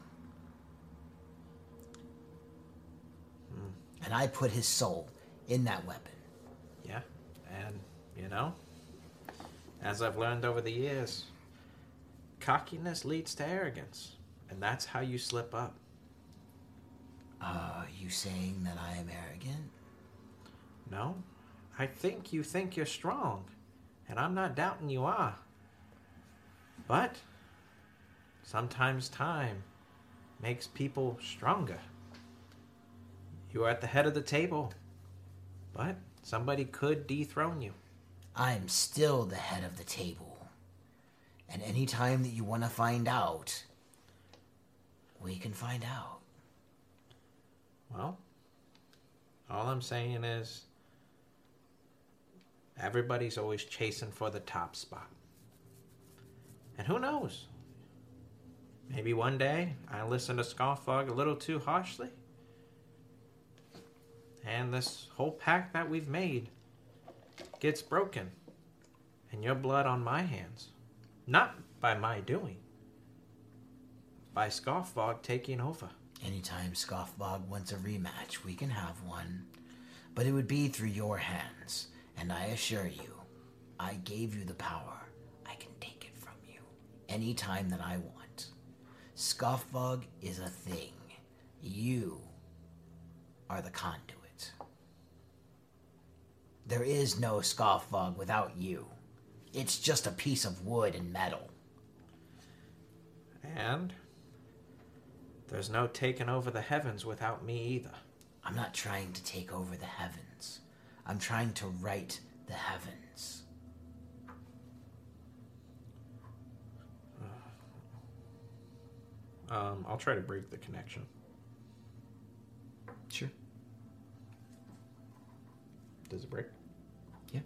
And I put his soul in that weapon. Yeah, and you know, as I've learned over the years, cockiness leads to arrogance, and that's how you slip up. Are you saying that I am arrogant? No, I think you think you're strong, and I'm not doubting you are. But sometimes time makes people stronger. You are at the head of the table, but somebody could dethrone you. I'm still the head of the table. And any time that you want to find out, we can find out. Well, all I'm saying is everybody's always chasing for the top spot. And who knows? Maybe one day I listen to Scoffog a little too harshly. And this whole pact that we've made gets broken. And your blood on my hands. Not by my doing. By Scoffog taking over. Anytime Scoffbog wants a rematch, we can have one. But it would be through your hands. And I assure you, I gave you the power. I can take it from you anytime that I want. Scoffbog is a thing. You are the conduit. There is no Scoffbog without you. It's just a piece of wood and metal. And there's no taking over the heavens without me either. I'm not trying to take over the heavens. I'm trying to right the heavens. Um, I'll try to break the connection. Sure. Does it break? Yeah.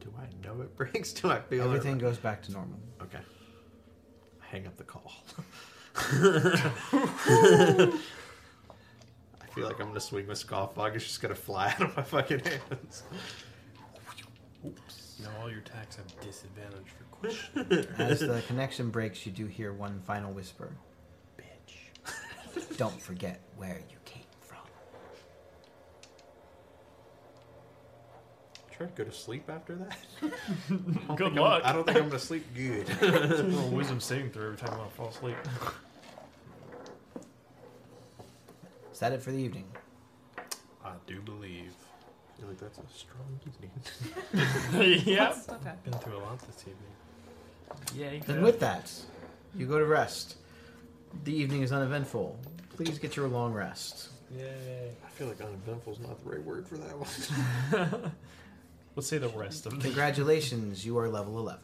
Do I know it breaks? Do I feel Everything It? goes back to normal. Okay. Hang up the call. I feel like I'm gonna swing with Scoffbog. It's just gonna fly out of my fucking hands. Oops. Now all your attacks have disadvantage for question. As the connection breaks, you do hear one final whisper. Bitch. Don't forget where you came from. Try to go to sleep after that. Good I'm- luck. I don't think I'm gonna sleep good. Roll a wisdom saving throw every time I want to fall asleep. Is that it for the evening? I do believe. I feel like that's a strong evening. yeah. Stuff happened. Been through a lot this evening. Yeah. You Then with that, you go to rest. The evening is uneventful. Please get your long rest. Yay. I feel like uneventful is not the right word for that one. Let's say the rest of the. Congratulations, you are level 11.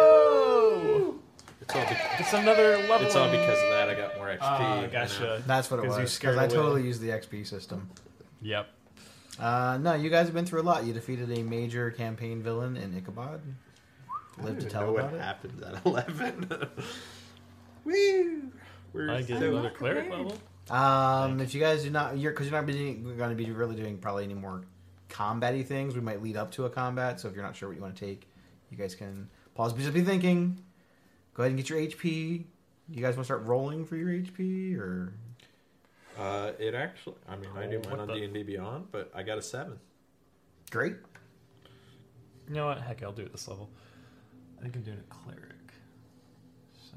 Whoa! It's all, be- It's another level. it's all because of that. I got more XP. Ah, you know. gotcha. That's what it 'Cause you was. scared Because I away. totally used the XP system. Yep. Uh, no, you guys have been through a lot. You defeated a major campaign villain in Ichabod. I Live don't to even tell know about what it. happened at 11. Woo! We're I get so- another cleric level. Um, if you guys do not, you're because you're not going to be really doing probably any more combat-y things. We might lead up to a combat, so if you're not sure what you want to take, you guys can pause. Just be thinking. Go ahead and get your HP. You guys want to start rolling for your HP, or Uh, it actually, I mean, I do Oh, mine on D&D Beyond, but I got a 7. great? You know what? Heck, I'll do it this level. I think I'm doing a cleric. So.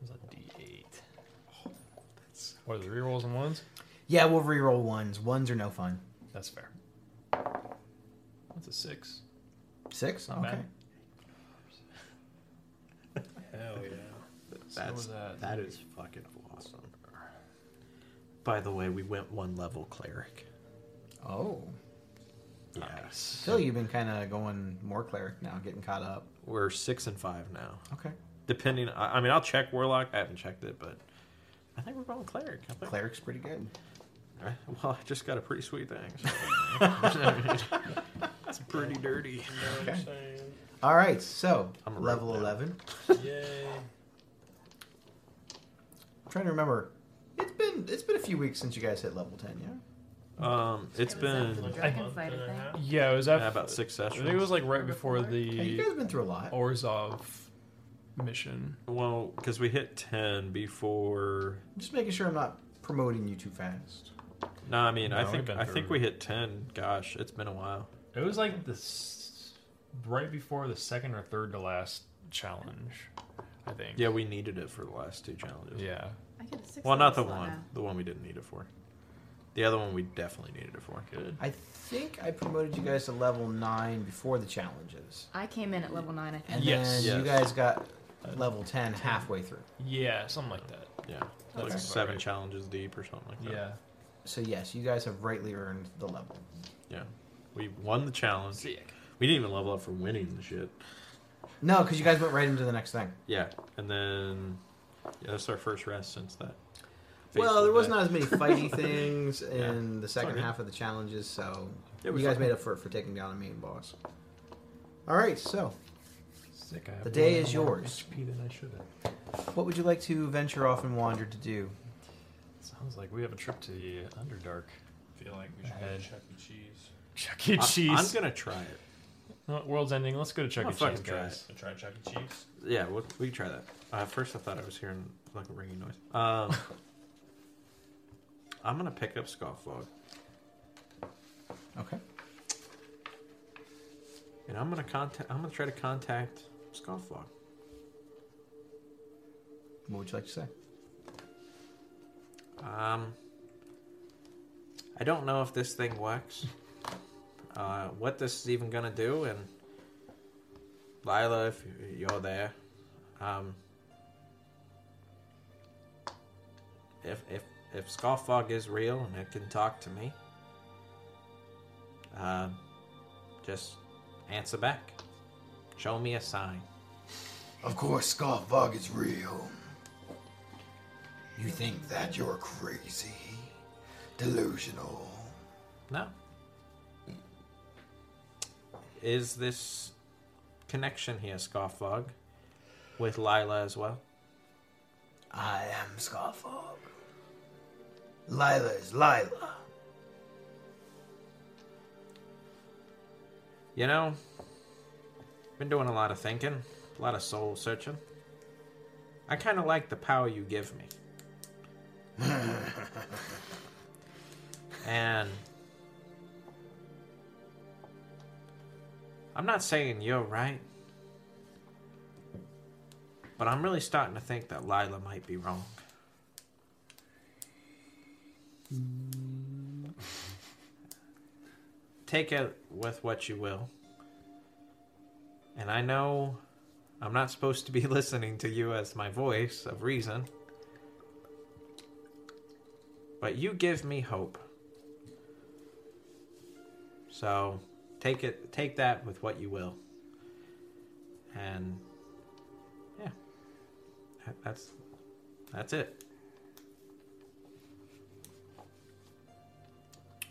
What's that? D8. What are the rerolls and ones? Yeah, we'll re-roll ones. Ones are no fun. That's fair. That's a six. Six. Not okay. bad. Hell yeah. That's was that? that is fucking awesome. By the way, we went one level cleric. Oh. Yes. So you've been kind of going more cleric now, getting caught up. We're six and five now. Okay. Depending, I, I mean, I'll check warlock. I haven't checked it, but I think we're going cleric. I think. Cleric's pretty good. All right. Well, I just got a pretty sweet thing. so- it's pretty dirty. Okay. All right. So I'm a level rogue now. eleven. Yay. I'm trying to remember. It's been it's been a few weeks since you guys hit level ten. Yeah. Um, it's It was after been the dragon fight, I think. Yeah, it was yeah, after, about six I sessions. think it was like right before Yeah, you the guys been through a lot. Orzhov mission. well, because we hit ten before. Just making sure I'm not promoting you too fast. No, I mean, I No, we've think been I think we hit ten. Gosh, it's been a while. It was like this right before the second or third to last challenge, I think. Yeah, we needed it for the last two challenges. Yeah. I get a six Well, not the level slot one. now. The one we didn't need it for. The other one we definitely needed it for. Good. I think I promoted you guys to level nine before the challenges, I came in at level nine, I think. and Yes. then Yes. you guys got level ten halfway through. Yeah, something like that. Yeah, Okay. like About seven right. challenges deep or something like that. Yeah. So yes, you guys have rightly earned the level. yeah. We won the challenge. Sick. We didn't even level up for winning the shit. No, because you guys went right into the next thing. Yeah, and then yeah, that's our first rest since that. Well, there was not as many fighty things in the second good. half of the challenges, so Yeah, we you guys fought- made up for it for taking down a main boss. All right, so Sick. I The day is yours. HP than I should have. what would you like to venture off and wander to do? Sounds like we have a trip to the Underdark. I feel like we should go to Chuck E. Cheese. Chuck E. Cheese. I'm gonna try it. No, world's ending. Let's go to Chuck I'll E. Cheese, fucking try guys. Try Chuck E. Cheese. Yeah, we, we can try that. Uh, at first, I thought I was hearing like a ringing noise. Um, I'm gonna pick up Scofflog, Okay. and I'm gonna contact. I'm gonna try to contact Scofflog. What would you like to say? Um, I don't know if this thing works. Uh, what this is even gonna do, and Lila, if you're there, um, if if if Scoffog is real and it can talk to me, uh, just answer back. Show me a sign. Of course, Scoffbug is real. You think that you're crazy, delusional. No. Is this connection here, Scoffog, with Lila as well? I am Scoffog. Lila is Lila. You know, been doing a lot of thinking, a lot of soul searching. I kind of like the power you give me. and I'm not saying you're right, but I'm really starting to think that Lila might be wrong. Mm. Take it with what you will. And I know I'm not supposed to be listening to you as my voice of reason. But you give me hope. So take it take that with what you will. And yeah. That's that's it.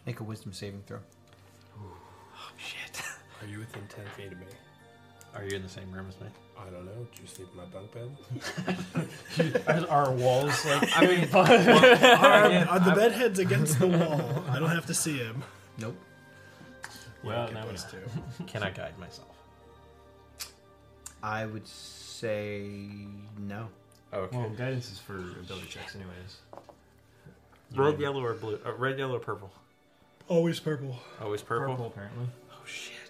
Make a wisdom saving throw. Oh shit. Are you within 10 feet of me? Are you in the same room as me? I don't know. Do you sleep in my bunk bed? Are our walls like? I mean, Are, are the bedheads against the wall? I don't have to see him. Nope. well, Okay, now we those know. two. can I guide myself? I would say no. Okay. Well, guidance is for ability checks, anyways. red, yellow, or blue? Uh, red, yellow, or purple? Always purple. Always purple. Purple, apparently. Oh shit.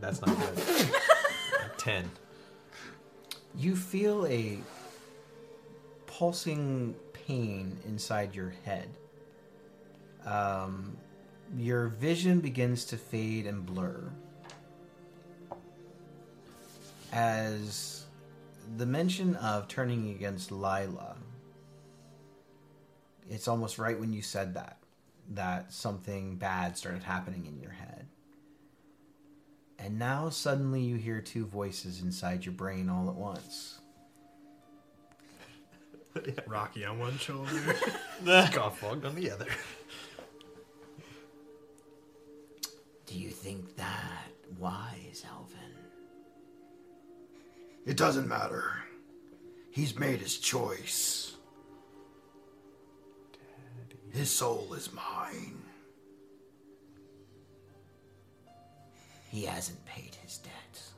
That's not good. Ten. You feel a pulsing pain inside your head. Um, your vision begins to fade and blur as the mention of turning against Lila. It's almost right when you said that that something bad started happening in your head. And now suddenly you hear two voices inside your brain all at once. Rocky on one shoulder. Scoffog on the other. Do you think that wise, Alvin? It doesn't matter. He's made his choice. His soul is mine. He hasn't paid his debts.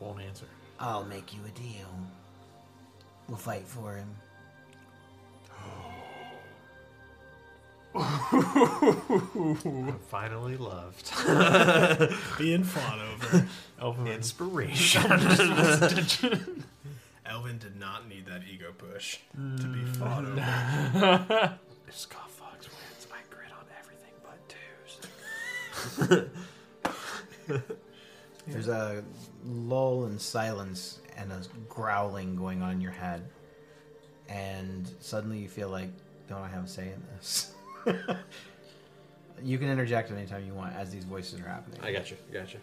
Won't answer. I'll make you a deal. We'll fight for him. I'm finally loved. Being fought over. Elven Inspiration. Elvin did not need that ego push to be mm. fought over. if Scoffog wins, I grit on everything but twos. There's a lull in silence and a growling going on in your head. And suddenly you feel like, don't I have a say in this? you can interject anytime you want as these voices are happening. I got you. I got you.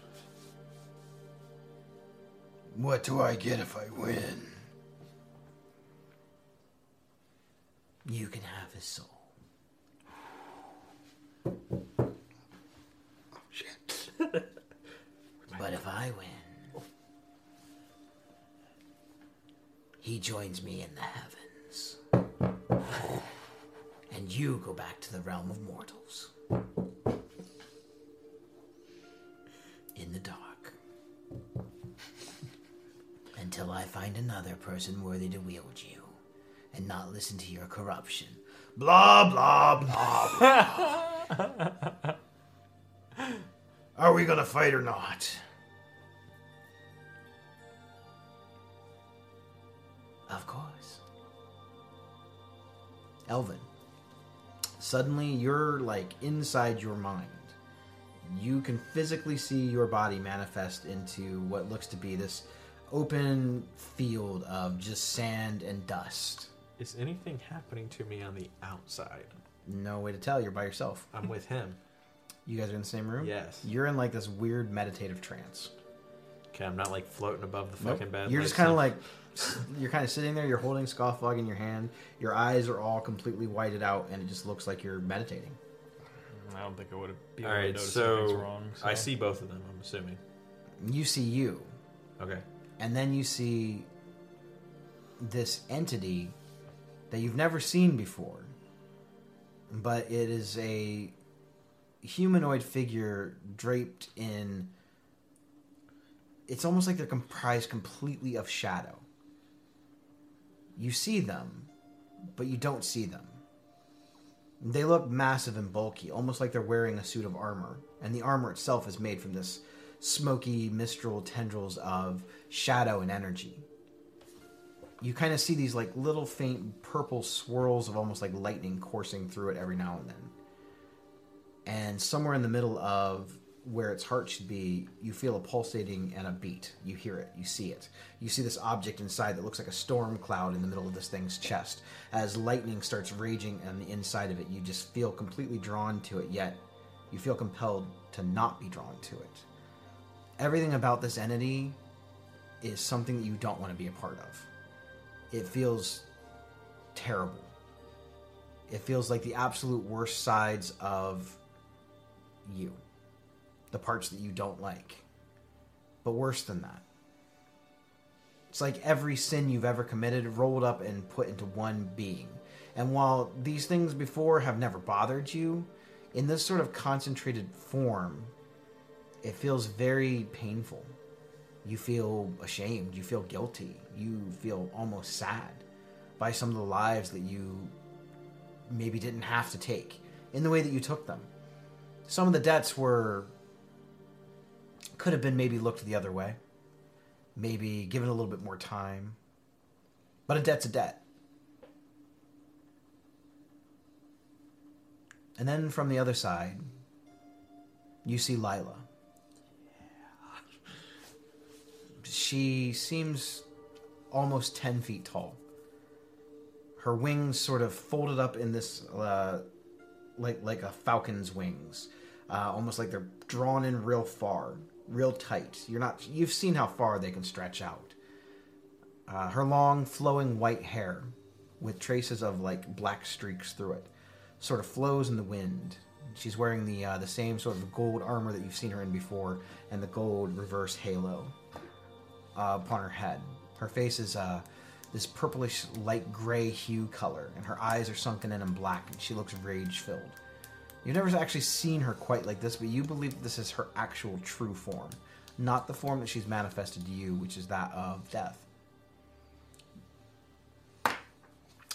What do I get if I win? You can have his soul. Shit. But if I win, he joins me in the heavens. And you go back to the realm of mortals. In the dark. Until I find another person worthy to wield you and not listen to your corruption. Blah, blah, blah, blah. Are we gonna fight or not? Of course. Elvin, suddenly you're like inside your mind. You can physically see your body manifest into what looks to be this open field of just sand and dust. Is anything happening to me on the outside? No way to tell. You're by yourself. I'm with him. You guys are in the same room? Yes. You're in like this weird meditative trance. Okay, I'm not like floating above the Nope. fucking bed. You're just kind of like, you're kind of sitting there. You're holding Scofflog in your hand. Your eyes are all completely whited out, and it just looks like you're meditating. I don't think I would have been All able to right, notice anything's so wrong. I see both of them. I'm assuming. You see you, Okay. and then you see this entity that you've never seen before, but it is a humanoid figure draped in. It's almost like they're comprised completely of shadow. You see them, but you don't see them. They look massive and bulky, almost like they're wearing a suit of armor, and the armor itself is made from this smoky, mistral tendrils of shadow and energy. You kind of see these like little faint purple swirls of almost like lightning coursing through it every now and then. And somewhere in the middle of where its heart should be, you feel a pulsating and a beat. You hear it, you see it. You see this object inside that looks like a storm cloud in the middle of this thing's chest. As lightning starts raging on the inside of it, you just feel completely drawn to it, yet you feel compelled to not be drawn to it. Everything about this entity is something that you don't want to be a part of. It feels terrible. It feels like the absolute worst sides of you the parts that you don't like. But worse than that, it's like every sin you've ever committed rolled up and put into one being. And while these things before have never bothered you, in this sort of concentrated form, it feels very painful. You feel ashamed, you feel guilty, you feel almost sad by some of the lives that you maybe didn't have to take in the way that you took them. Some of the debts were could have been maybe looked the other way, maybe given a little bit more time, But a debt's a debt. And then from the other side, you see Lila. She seems almost 10 feet tall. Her wings sort of folded up in this, uh, like, like a falcon's wings. Uh, almost like they're drawn in real far, real tight. You're not, you've seen how far they can stretch out. Uh, her long, flowing white hair, with traces of like black streaks through it, sort of flows in the wind. She's wearing the uh, the same sort of gold armor that you've seen her in before, and the gold reverse halo uh, upon her head. Her face is uh, this purplish light gray hue color, and her eyes are sunken in and black, and she looks rage filled. You've never actually seen her quite like this, but you believe this is her actual true form, not the form that she's manifested to you, which is that of death.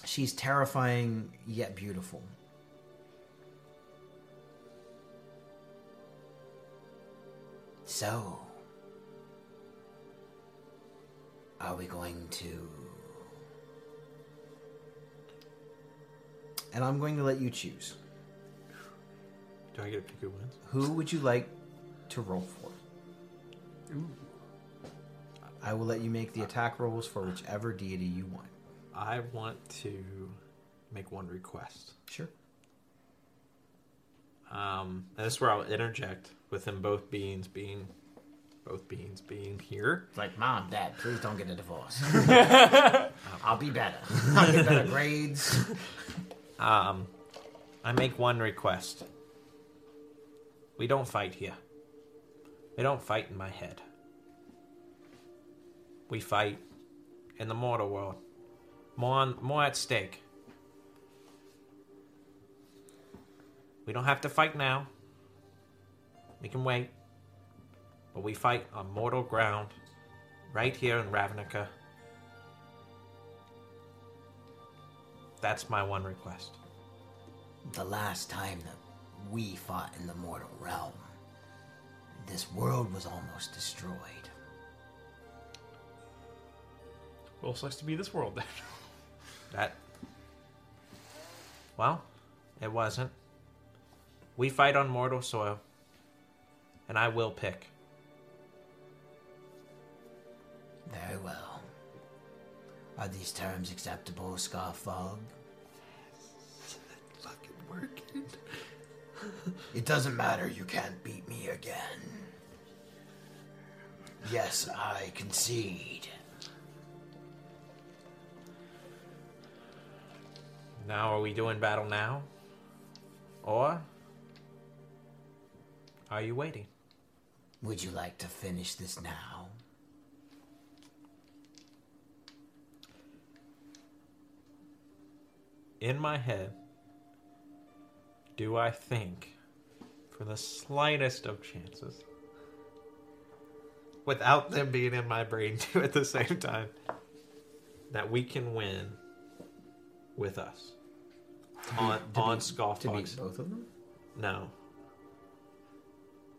She's terrifying yet beautiful. So, are we going to? And I'm going to let you choose. Do I get to pick who wins? Who would you like to roll for? I will let you make the attack rolls for whichever deity you want. I want to make one request. Sure. Um, and this is where I'll interject with them both beings being, both beings being here. It's like, Mom, Dad, please don't get a divorce. I'll be better. I'll get better grades. Um, I make one request. We don't fight here. We don't fight in my head. We fight in the mortal world. More, on, more at stake. We don't have to fight now. We can wait. But we fight on mortal ground, right here in Ravnica. That's my one request. The last time that we fought in the mortal realm, this world was almost destroyed. Well, sucks to be this world then. That. Well, it wasn't. We fight on mortal soil. And I will pick. Very well. Are these terms acceptable, Scarfog? Fucking working. it doesn't matter. You can't beat me again. Yes, I concede. Now, are we doing battle now? Or. Are you waiting? Would you like to finish this now? In my head, do I think, for the slightest of chances, without them being in my brain too at the same time, that we can win with us on on Scoff To beat Fox? both of them? No.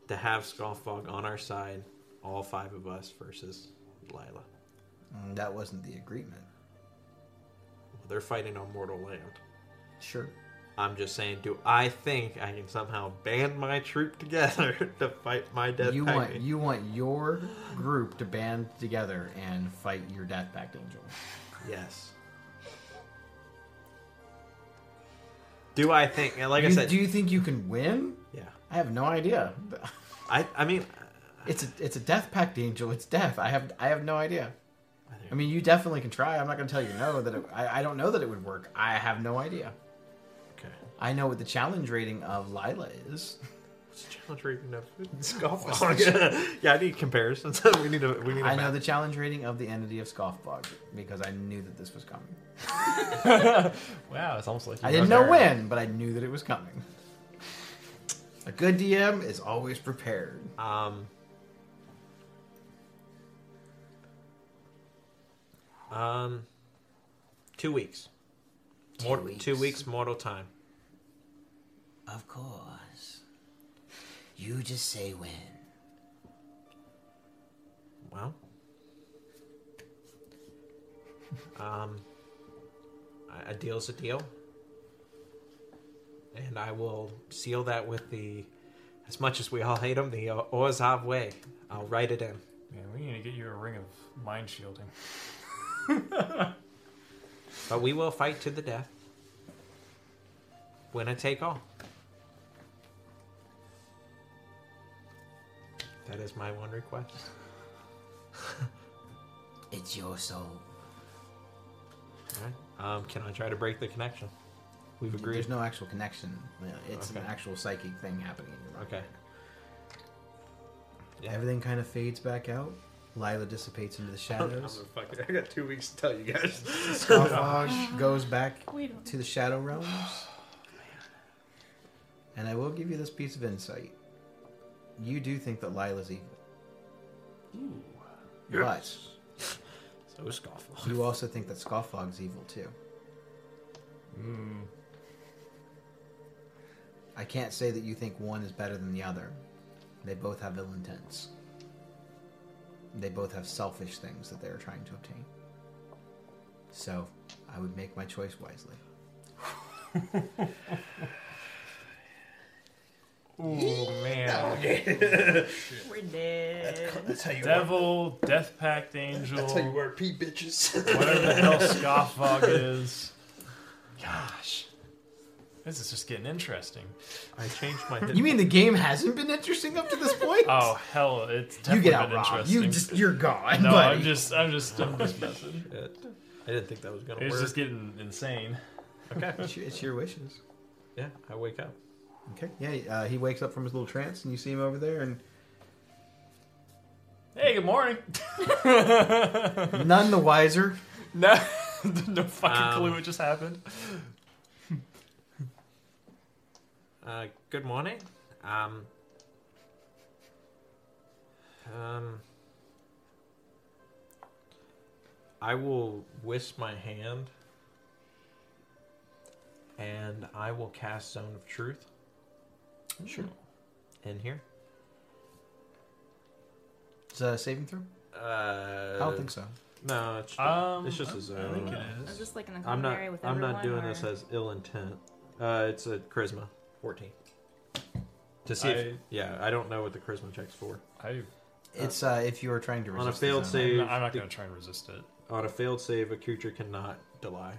To have Scoffog on our side, all five of us versus Lila. Mm, that wasn't the agreement. They're fighting on mortal land. Sure. I'm just saying, do I think I can somehow band my troop together to fight my death you pact want angel? you want your group to band together and fight your Death Pact Angel. Yes. Do I think? Like I said, do you think you can win? yeah. I have no idea. I I mean, It's a it's a Death Pact Angel. It's death. I have I have no idea. I mean, you definitely can try. I'm not going to tell you no that it, I I don't know that it would work. I have no idea. okay. I know what the challenge rating of Lila is. What's the challenge rating of Scoffog? yeah, I need comparisons. we need a we need. a I know the challenge rating of the entity of Scoffbog because I knew that this was coming. Wow, it's almost like you I didn't know there. when, but I knew that it was coming. A good DM is always prepared. Um. Um. Two weeks. Two Mor- weeks. Two weeks mortal time. Of course. You just say when. Well, Um, a- a deal's a deal, and I will seal that with the, as much as we all hate him, the O- Orzhov way. I'll write it in. Man, we need to get you a ring of mind shielding. But we will fight to the death. Win Winner take all. That is my one request. It's your soul. Alright. Um, can I try to break the connection? We've agreed. There's no actual connection. It's an actual psychic thing happening in your mind. Okay. Yeah. Everything kind of fades back out. Lila dissipates into the shadows. I got two weeks to tell you guys. Scoffog goes back to the Shadow Realms. And I will give you this piece of insight. You do think that Lila's evil. But So scoffle. you also think that Scoffog's evil too. Mm. I can't say that you think one is better than the other. They both have ill intents. They both have selfish things that they're trying to obtain. So, I would make my choice wisely. oh man. Oh, We're dead. That's how you Devil, Death Pact Angel, That's how you work, pee bitches. whatever the hell Scoffog is. Gosh. This is just getting interesting. I changed my. You mean the game hasn't been interesting up to this point? Oh hell, it's you definitely get out, been Rob. interesting. You just you're gone. no, buddy. I'm just, I'm just, I'm just messing. Shit. I didn't think that was gonna work. It's work. just getting insane. Okay. It's your, it's your wishes. Yeah, I wake up. Okay. Yeah. Uh, he wakes up from his little trance, and you see him over there, and Hey, good morning. none the wiser. no, no fucking Um, clue what just happened. Uh, good morning. Um. Um. I will whisk my hand, and I will cast Zone of Truth. Sure. In here. Is that a saving throw? Uh, I don't think so. No, it's, Um, it's just a I zone. think it Is is. this like in the I'm not. culinary with I'm everyone? not doing or- this as ill intent. Uh, it's a charisma, fourteen. To see, if, I- yeah, I don't know what the charisma check's for. I, It's uh, if you are trying to On a resist the failed save, I'm not, I'm not gonna try and resist it. On a failed save, a creature cannot lie.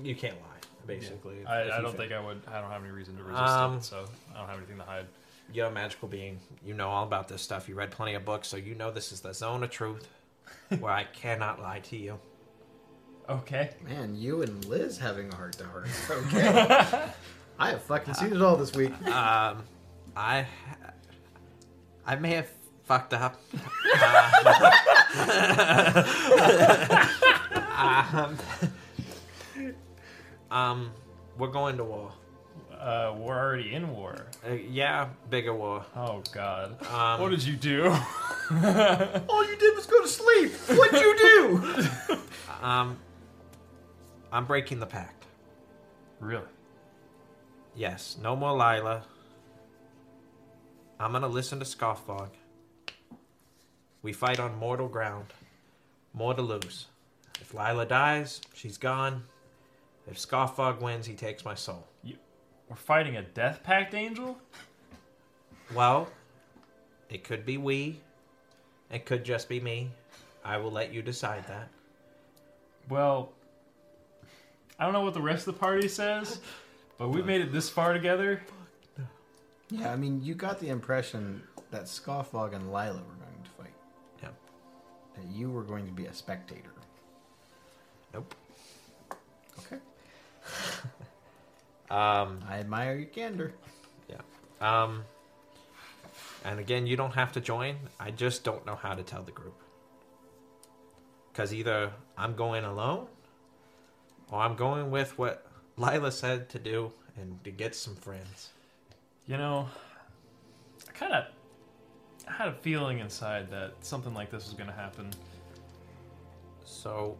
You can't lie, basically. if- I, I you don't fail. think I would. I don't have any reason to resist Um, it, so I don't have anything to hide. You're a magical being. You know all about this stuff. You read plenty of books, so you know this is the zone of truth, where I cannot lie to you. Okay. Man, you and Liz having a heart to heart. Okay. I have fucking seen it all this week. Um, I, I may have fucked up. Uh, um, um, we're going to war. Uh, we're already in war. Uh, yeah, bigger war. Oh God. Um, what did you do? All you did was go to sleep. What'd you do? Um, I'm breaking the pact. really? Yes, no more Lila. I'm gonna listen to Scoffog. We fight on mortal ground. More to lose. If Lila dies, she's gone. If Scoffog wins, he takes my soul. You, We're fighting a Death Pact Angel? Well, it could be we. It could just be me. I will let you decide that. Well, I don't know what the rest of the party says, but we made it this far together. yeah, I mean, you got the impression that Scoffog and Lila were going to fight. Yeah. That you were going to be a spectator. Nope. Okay. Um, I admire your candor. Yeah. Um, and again, you don't have to join. I just don't know how to tell the group. Because either I'm going alone, or I'm going with what Lila said to do and to get some friends. You know, I kind of had a feeling inside that something like this was going to happen. So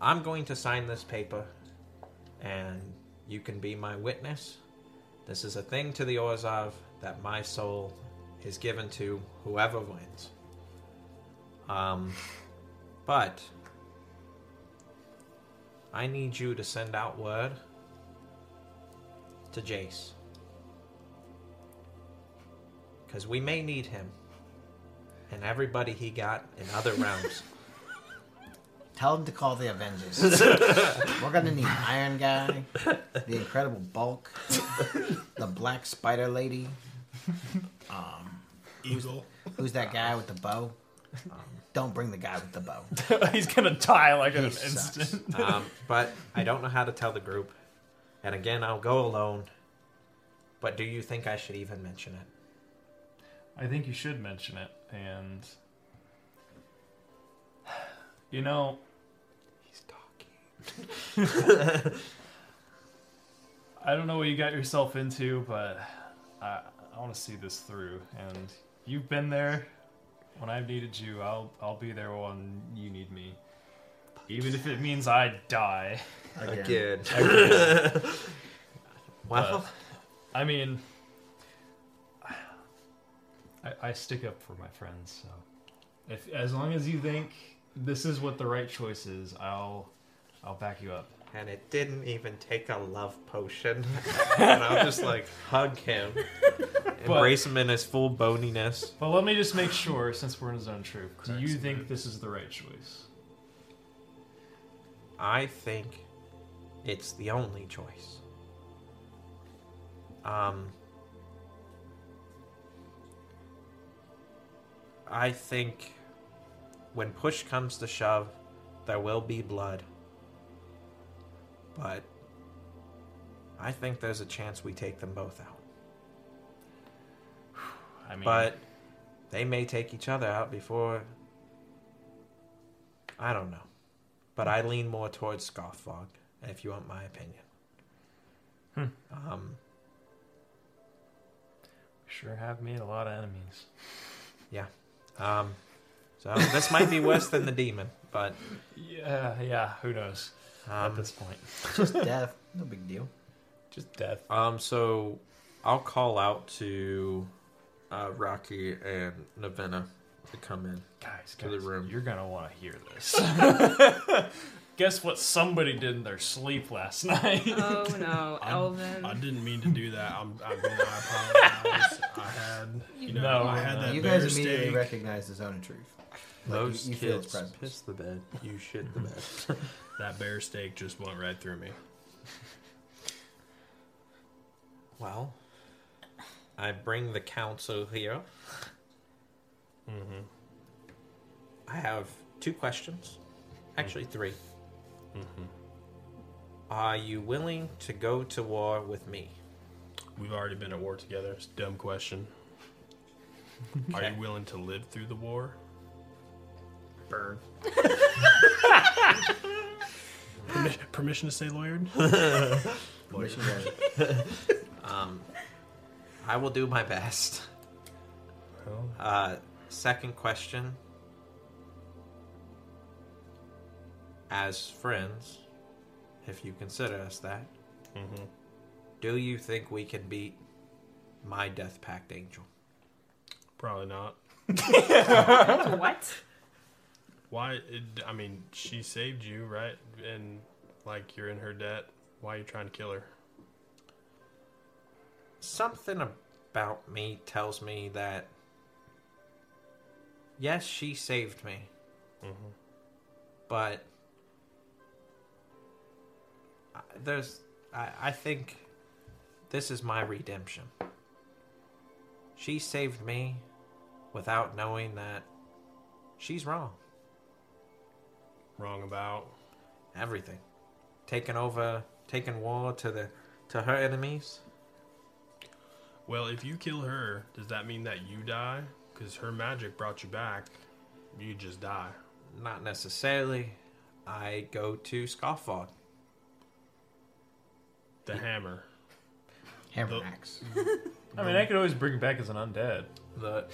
I'm going to sign this paper, and you can be my witness. This is a thing to the Orzhov that my soul is given to whoever wins. Um, but I need you to send out word to Jace. Because we may need him. And everybody he got in other realms. Tell him to call the Avengers. We're gonna need Iron Guy, the Incredible Bulk, the Black Spider Lady. Um, Eagle. who's that guy with the bow? Um, don't bring the guy with the bow. He's gonna die like in an sucks. instant. um, but I don't know how to tell the group. And again, I'll go alone. But do you think I should even mention it? I think you should mention it, and you know, He's talking. I don't know what you got yourself into, but I, I want to see this through. And you've been there when I've needed you. I'll I'll be there when you need me, even if it means I die. Again. Again. well, I mean, I, I stick up for my friends. So, if as long as you think this is what the right choice is, I'll I'll back you up. And it didn't even take a love potion. and I'll just like hug him, embrace him in his full boniness. But let me just make sure, since we're in his own Truth, do you think this is the right choice? I think it's the only choice. Um, I think when push comes to shove, there will be blood. But I think there's a chance we take them both out. I mean, But they may take each other out before. I don't know. But I lean more towards Scoffog, if you want my opinion. Hmm. Um, sure have made a lot of enemies. yeah. Um, so this might be worse than the demon, but Yeah, yeah. Who knows at um, this point? Just death, no big deal. Just death. um, so I'll call out to uh, Rocky and Navina to come in. Guys, To the guys, room. You're gonna want to hear this. Guess what somebody did in their sleep last night? Oh no, I- Elvin. I didn't mean to do that. I'm, I, mean, I apologize. I had, you know, No, I had no. that You bear guys immediately steak. recognize the zone of truth. Like, Those you, you kids presence. piss the bed. You shit the bed. That bear steak just went right through me. well, I bring the council here. Mm-hmm. I have two questions. Actually, 3 Mm-hmm. Are you willing to go to war with me? We've already been at war together. It's a dumb question. Are you willing to live through the war? Burn. Permi- permission to say lawyered? Mission granted. Um, I will do my best. Uh, second question. As friends, if you consider us that, Mm-hmm. do you think we can beat my Death Pact Angel? Probably not. what? Why? It, I mean, she saved you, right? And like you're in her debt. Why are you trying to kill her? Something about me tells me that. Yes, she saved me, Mm-hmm. but there's. I, I think this is my redemption. She saved me without knowing that she's wrong. Wrong about. Everything. Taking over, taking war to the to her enemies. Well, if you kill her, does that mean that you die? Because her magic brought you back. You just die. Not necessarily. I go to Scoffog. The hammer. Hammer The- axe. I mean, I could always bring it back as an undead. The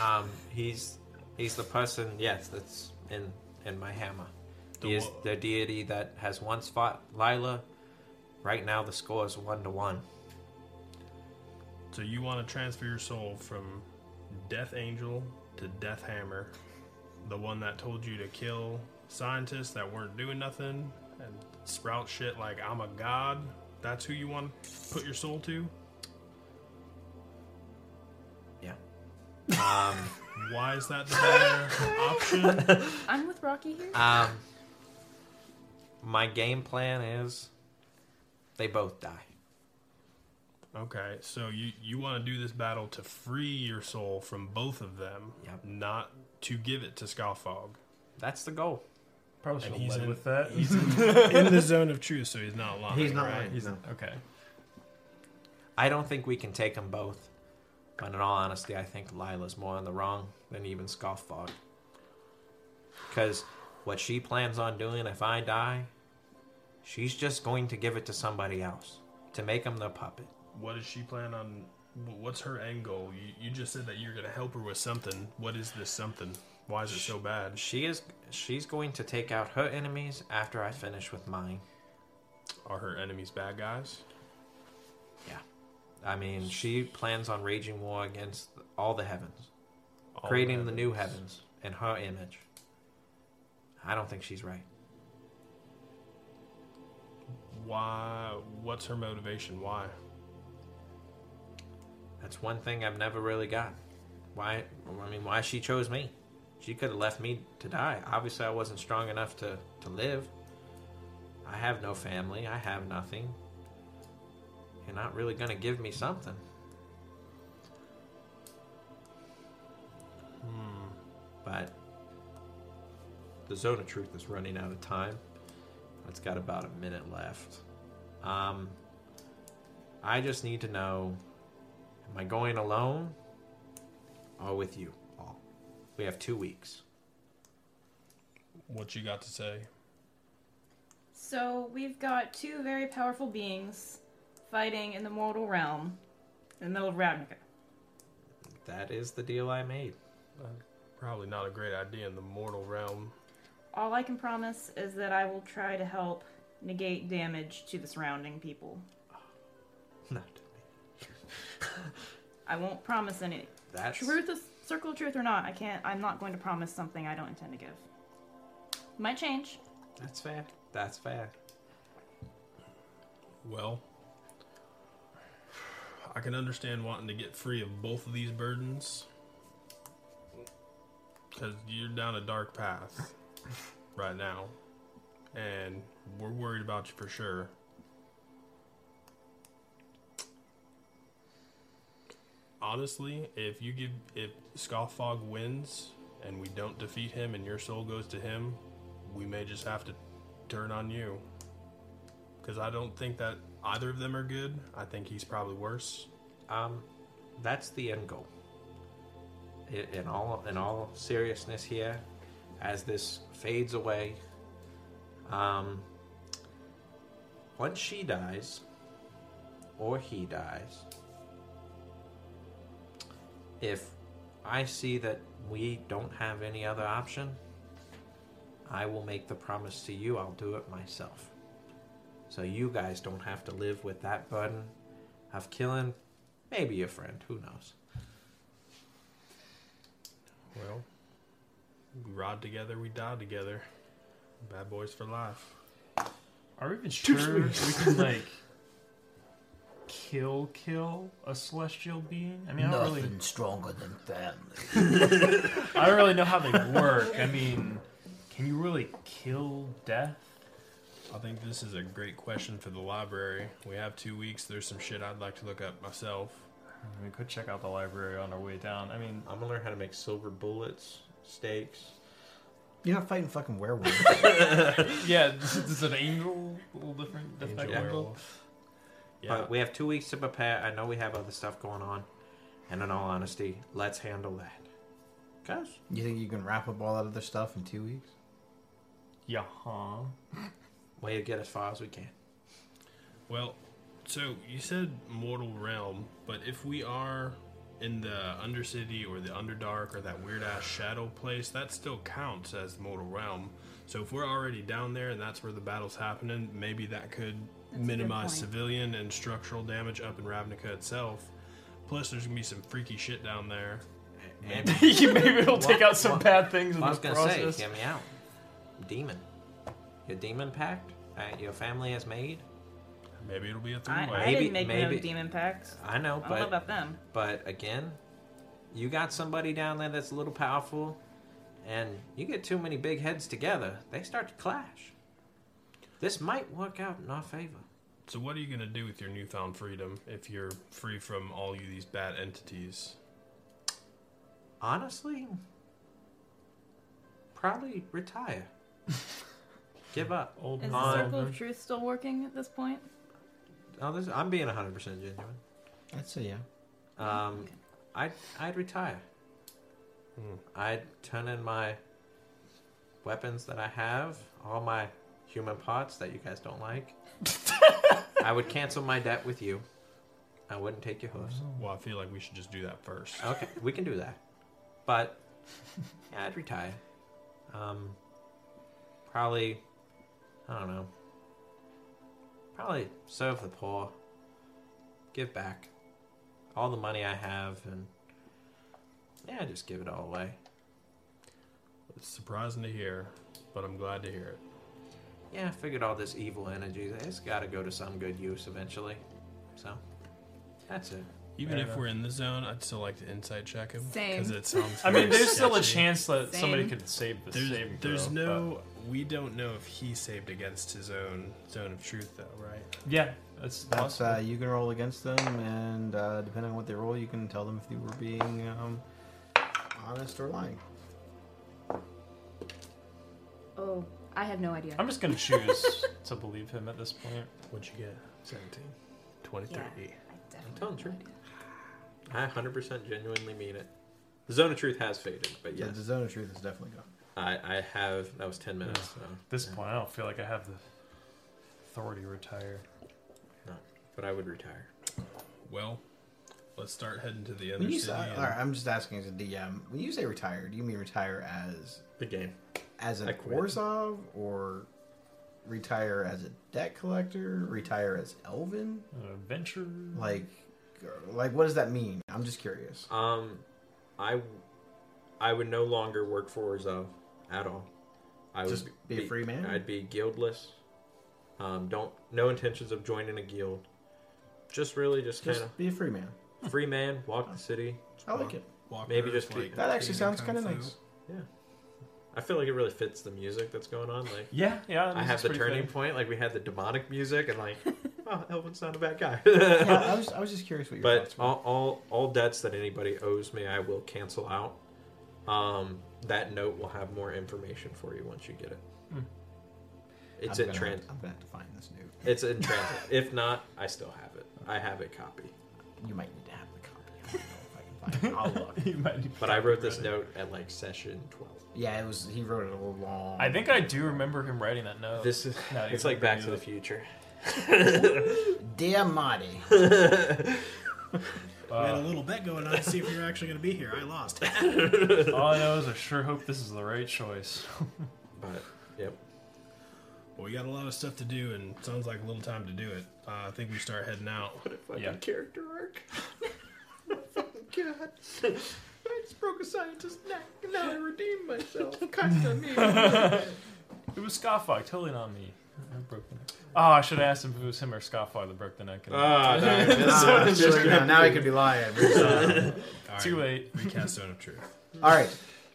um he's he's the person yes that's in in my hammer. He The is wha- the deity that has once fought Lila. Right now the score is one to one. So you want to transfer your soul from Death Angel to Death Hammer, the one that told you to kill scientists that weren't doing nothing, and sprout shit like I'm a god. That's who you want to put your soul to. Yeah. Um, Why is that the better option? I'm with Rocky here. um, my game plan is they both die. Okay, so you you want to do this battle to free your soul from both of them, Yep. not to give it to Scoffog. That's the goal. Probably should And he's in, with that. He's in, in the zone of truth, so he's not lying. He's not right? lying. He's No. okay. I don't think we can take them both. But in all honesty, I think Lila's more on the wrong than even Scoffog. Because what she plans on doing if I die, she's just going to give it to somebody else to make him the puppet. What does she plan on? What's her end goal? You, you just said that you're going to help her with something. What is this something? Why is it so bad? She is she's going to take out her enemies after I finish with mine. Are her enemies bad guys? Yeah. I mean, she plans on raging war against all the heavens, All creating the new heavens. heavens in her image. I don't think she's right. Why? What's her motivation? Why? That's one thing I've never really got. Why? I mean, why she chose me? She could have left me to die. Obviously, I wasn't strong enough to to live. I have no family. I have nothing. You're not really gonna give me something. Hmm. But the zone of truth is running out of time. It's got about a minute left. Um, I just need to know: Am I going alone or with you all? We have two weeks. What you got to say? So we've got two very powerful beings fighting in the mortal realm in the middle of Ravnica. That is the deal I made. Probably not a great idea in the mortal realm. All I can promise is that I will try to help negate damage to the surrounding people. Not me. I won't promise any. that's Truth is circle of truth or not, I can't. I'm not going to promise something I don't intend to give. Might change. that's fair. That's fair. Well, I can understand wanting to get free of both of these burdens. Because you're down a dark path right now. And we're worried about you for sure. Honestly, if you give if Scoffog wins and we don't defeat him and your soul goes to him, we may just have to turn on you because I don't think that either of them are good. I think he's probably worse. Um, that's the end goal. In all, in all seriousness, here, as this fades away, um, once she dies, or he dies, if I see that we don't have any other option, I will make the promise to you. I'll do it myself. So you guys don't have to live with that burden of killing maybe a friend. Who knows? Well, we ride together, we die together. Bad boys for life. Are we even sure we can like kill kill a celestial being? I mean, I don't Nothing really, stronger than family. I don't really know how they work. I mean, can you really kill death? I think this is a great question for the library. We have two weeks. There's some shit I'd like to look up myself. We could check out the library on our way down. I mean, I'm gonna learn how to make silver bullets, stakes. You're not fighting fucking werewolves. yeah, this is, this is an angel, a little different. Angel Angel werewolf. Yeah, But we have two weeks to prepare. I know we have other stuff going on, and in all honesty, let's handle that. Cause you think you can wrap up all that other stuff in two weeks? Yeah, huh? way to get as far as we can. Well, so you said mortal realm, but if we are in the Undercity or the Underdark or that weird ass shadow place, that still counts as the mortal realm. So if we're already down there and that's where the battle's happening, maybe that could That's minimize civilian and structural damage up in Ravnica itself. Plus, there's gonna be some freaky shit down there. And Maybe it'll take out some what- bad things in I was this gonna process. say, hear me out. Demon, your demon pact. that your family has made. Maybe it'll be a three I way. Maybe- didn't make maybe- no demon pacts. I know, I don't but know about them. But again, you got somebody down there that's a little powerful, and you get too many big heads together, they start to clash. This might work out in our favor. So, what are you going to do with your newfound freedom if you're free from all you these bad entities? Honestly, probably retire. Give up. Old Is the Circle of Truth still working at this point? Oh, this, I'm being 100% genuine. I'd say yeah. Um, I'd, I'd retire. Hmm. I'd turn in my weapons that I have, all my human parts that you guys don't like. I would cancel my debt with you. I wouldn't take your hooves. Well, I feel like we should just do that first. Okay, we can do that. But yeah, I'd retire. Um, probably, I don't know. Probably serve the poor. Give back all the money I have, and yeah, just give it all away. It's surprising to hear, but I'm glad to hear it. Yeah, I figured all this evil energy, it's got to go to some good use eventually. So that's it. Even Fair if enough. we're in the zone, I'd still like to insight check him Same. because it sounds. I mean, very there's still a sketchy. chance that somebody could save the There's, saving there's throw, no. We don't know if he saved against his own zone of truth, though, right? Yeah, that's That's uh, you can roll against them, and uh, depending on what they roll, you can tell them if you were being um, honest or lying. Oh, I have no idea. I'm just gonna choose to believe him at this point. What'd you get? 17. 20, Yeah. 30. I'm telling the truth. I 100% genuinely mean it. The zone of truth has faded, but Yeah, yes, the zone of truth is definitely gone. I, I have. That was 10 minutes. So. At this point, I don't feel like I have the authority to retire. No, but I would retire. Well, let's start heading to the other When you city. say, and- all right, I'm just asking as a DM. When you say retire, do you mean retire as The game. as an I quit. Orzhov, or retire as a debt collector? Retire as Elvin? An adventure. Like, like what does that mean? I'm just curious. Um, I, I would no longer work for Orzhov at all. I Just would be a free man? I'd be guildless. Um, don't no intentions of joining a guild. Just really just kind Just be a free man. free man, walk the city. I like it. Maybe just like That actually sounds kind of nice. Yeah, I feel like it really fits the music that's going on. Like Yeah, yeah. I have the turning fitting. point. Like we had the demonic music, and like, oh, Elvin's not a bad guy. yeah, I was, I was just curious what your but thoughts were. all, all all debts that anybody owes me, I will cancel out. Um, that note will have more information for you once you get it. Hmm. It's I'm in gonna trans. I'm gonna have to find this note. It's in transit. if not, I still have it. I have it copy. You might need to have the copy. I don't know if I can find it. I'll look. You might But I wrote this read note at like session twelve. Yeah, it was. He wrote it a little long. I think I do remember him writing that note. This is No, it's like Back to the. Future. Dear Marty. We had a Uh, little bet going on to see if you're actually going to be here. I lost. all I know is I sure hope this is the right choice. But yep. well, we got a lot of stuff to do, and sounds like a little time to do it. Uh, I think we start heading out. What a fucking Yeah. character arc. God. I just broke a scientist's neck and now I redeemed myself. Kinda me. It was Scoffog, totally not me. I'm the neck. Oh, I should have asked him if it was him or Scoffog that broke the neck. Ah, no, this- sure, now, now he could be lying. All Too late. We cast Zone of Truth. All right.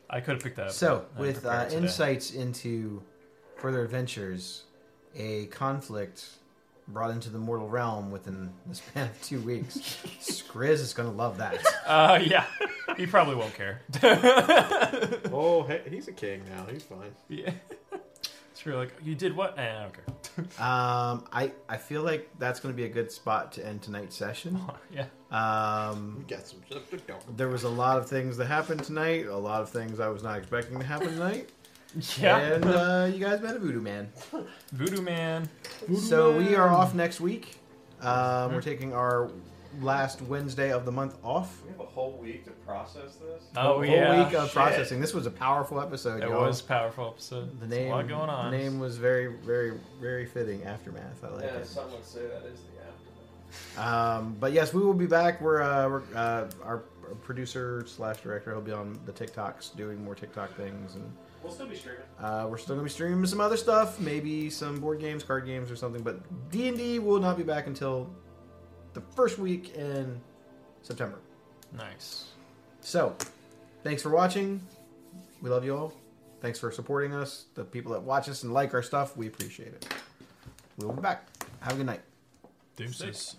I could have picked that up. So, with uh, insights into further adventures, a conflict brought into the mortal realm within the span of two weeks. Skriz is going to love that. Uh, yeah, he probably won't care. oh, hey, he's a king now. He's fine. yeah. It's really like, you did what? Eh, I don't care. Um, I, I feel like that's going to be a good spot to end tonight's session. yeah. Um, Got some stuff to talk about. there was a lot of things that happened tonight, a lot of things I was not expecting to happen tonight. Yeah. And uh, you guys met a voodoo man. Voodoo Man. So we are off next week. Um, we're taking our last Wednesday of the month off. We have a whole week to process this. Oh, Whole yeah. week of Shit. processing. This was a powerful episode. It y'all. was a powerful episode. the name. a lot going on. The name was very, very, very fitting. Aftermath. I like yeah, it. some would say that is the aftermath. Um, but yes, we will be back. We're, uh, we're uh, our producer slash director. He'll be on the TikToks doing more TikTok things, and We'll still be streaming. uh, we're still gonna be streaming some other stuff, maybe some board games, card games, or something. But D and D will not be back until the first week in September. Nice. So, thanks for watching. We love you all. Thanks for supporting us. The people that watch us and like our stuff, we appreciate it. We'll be back. Have a good night. Deuces.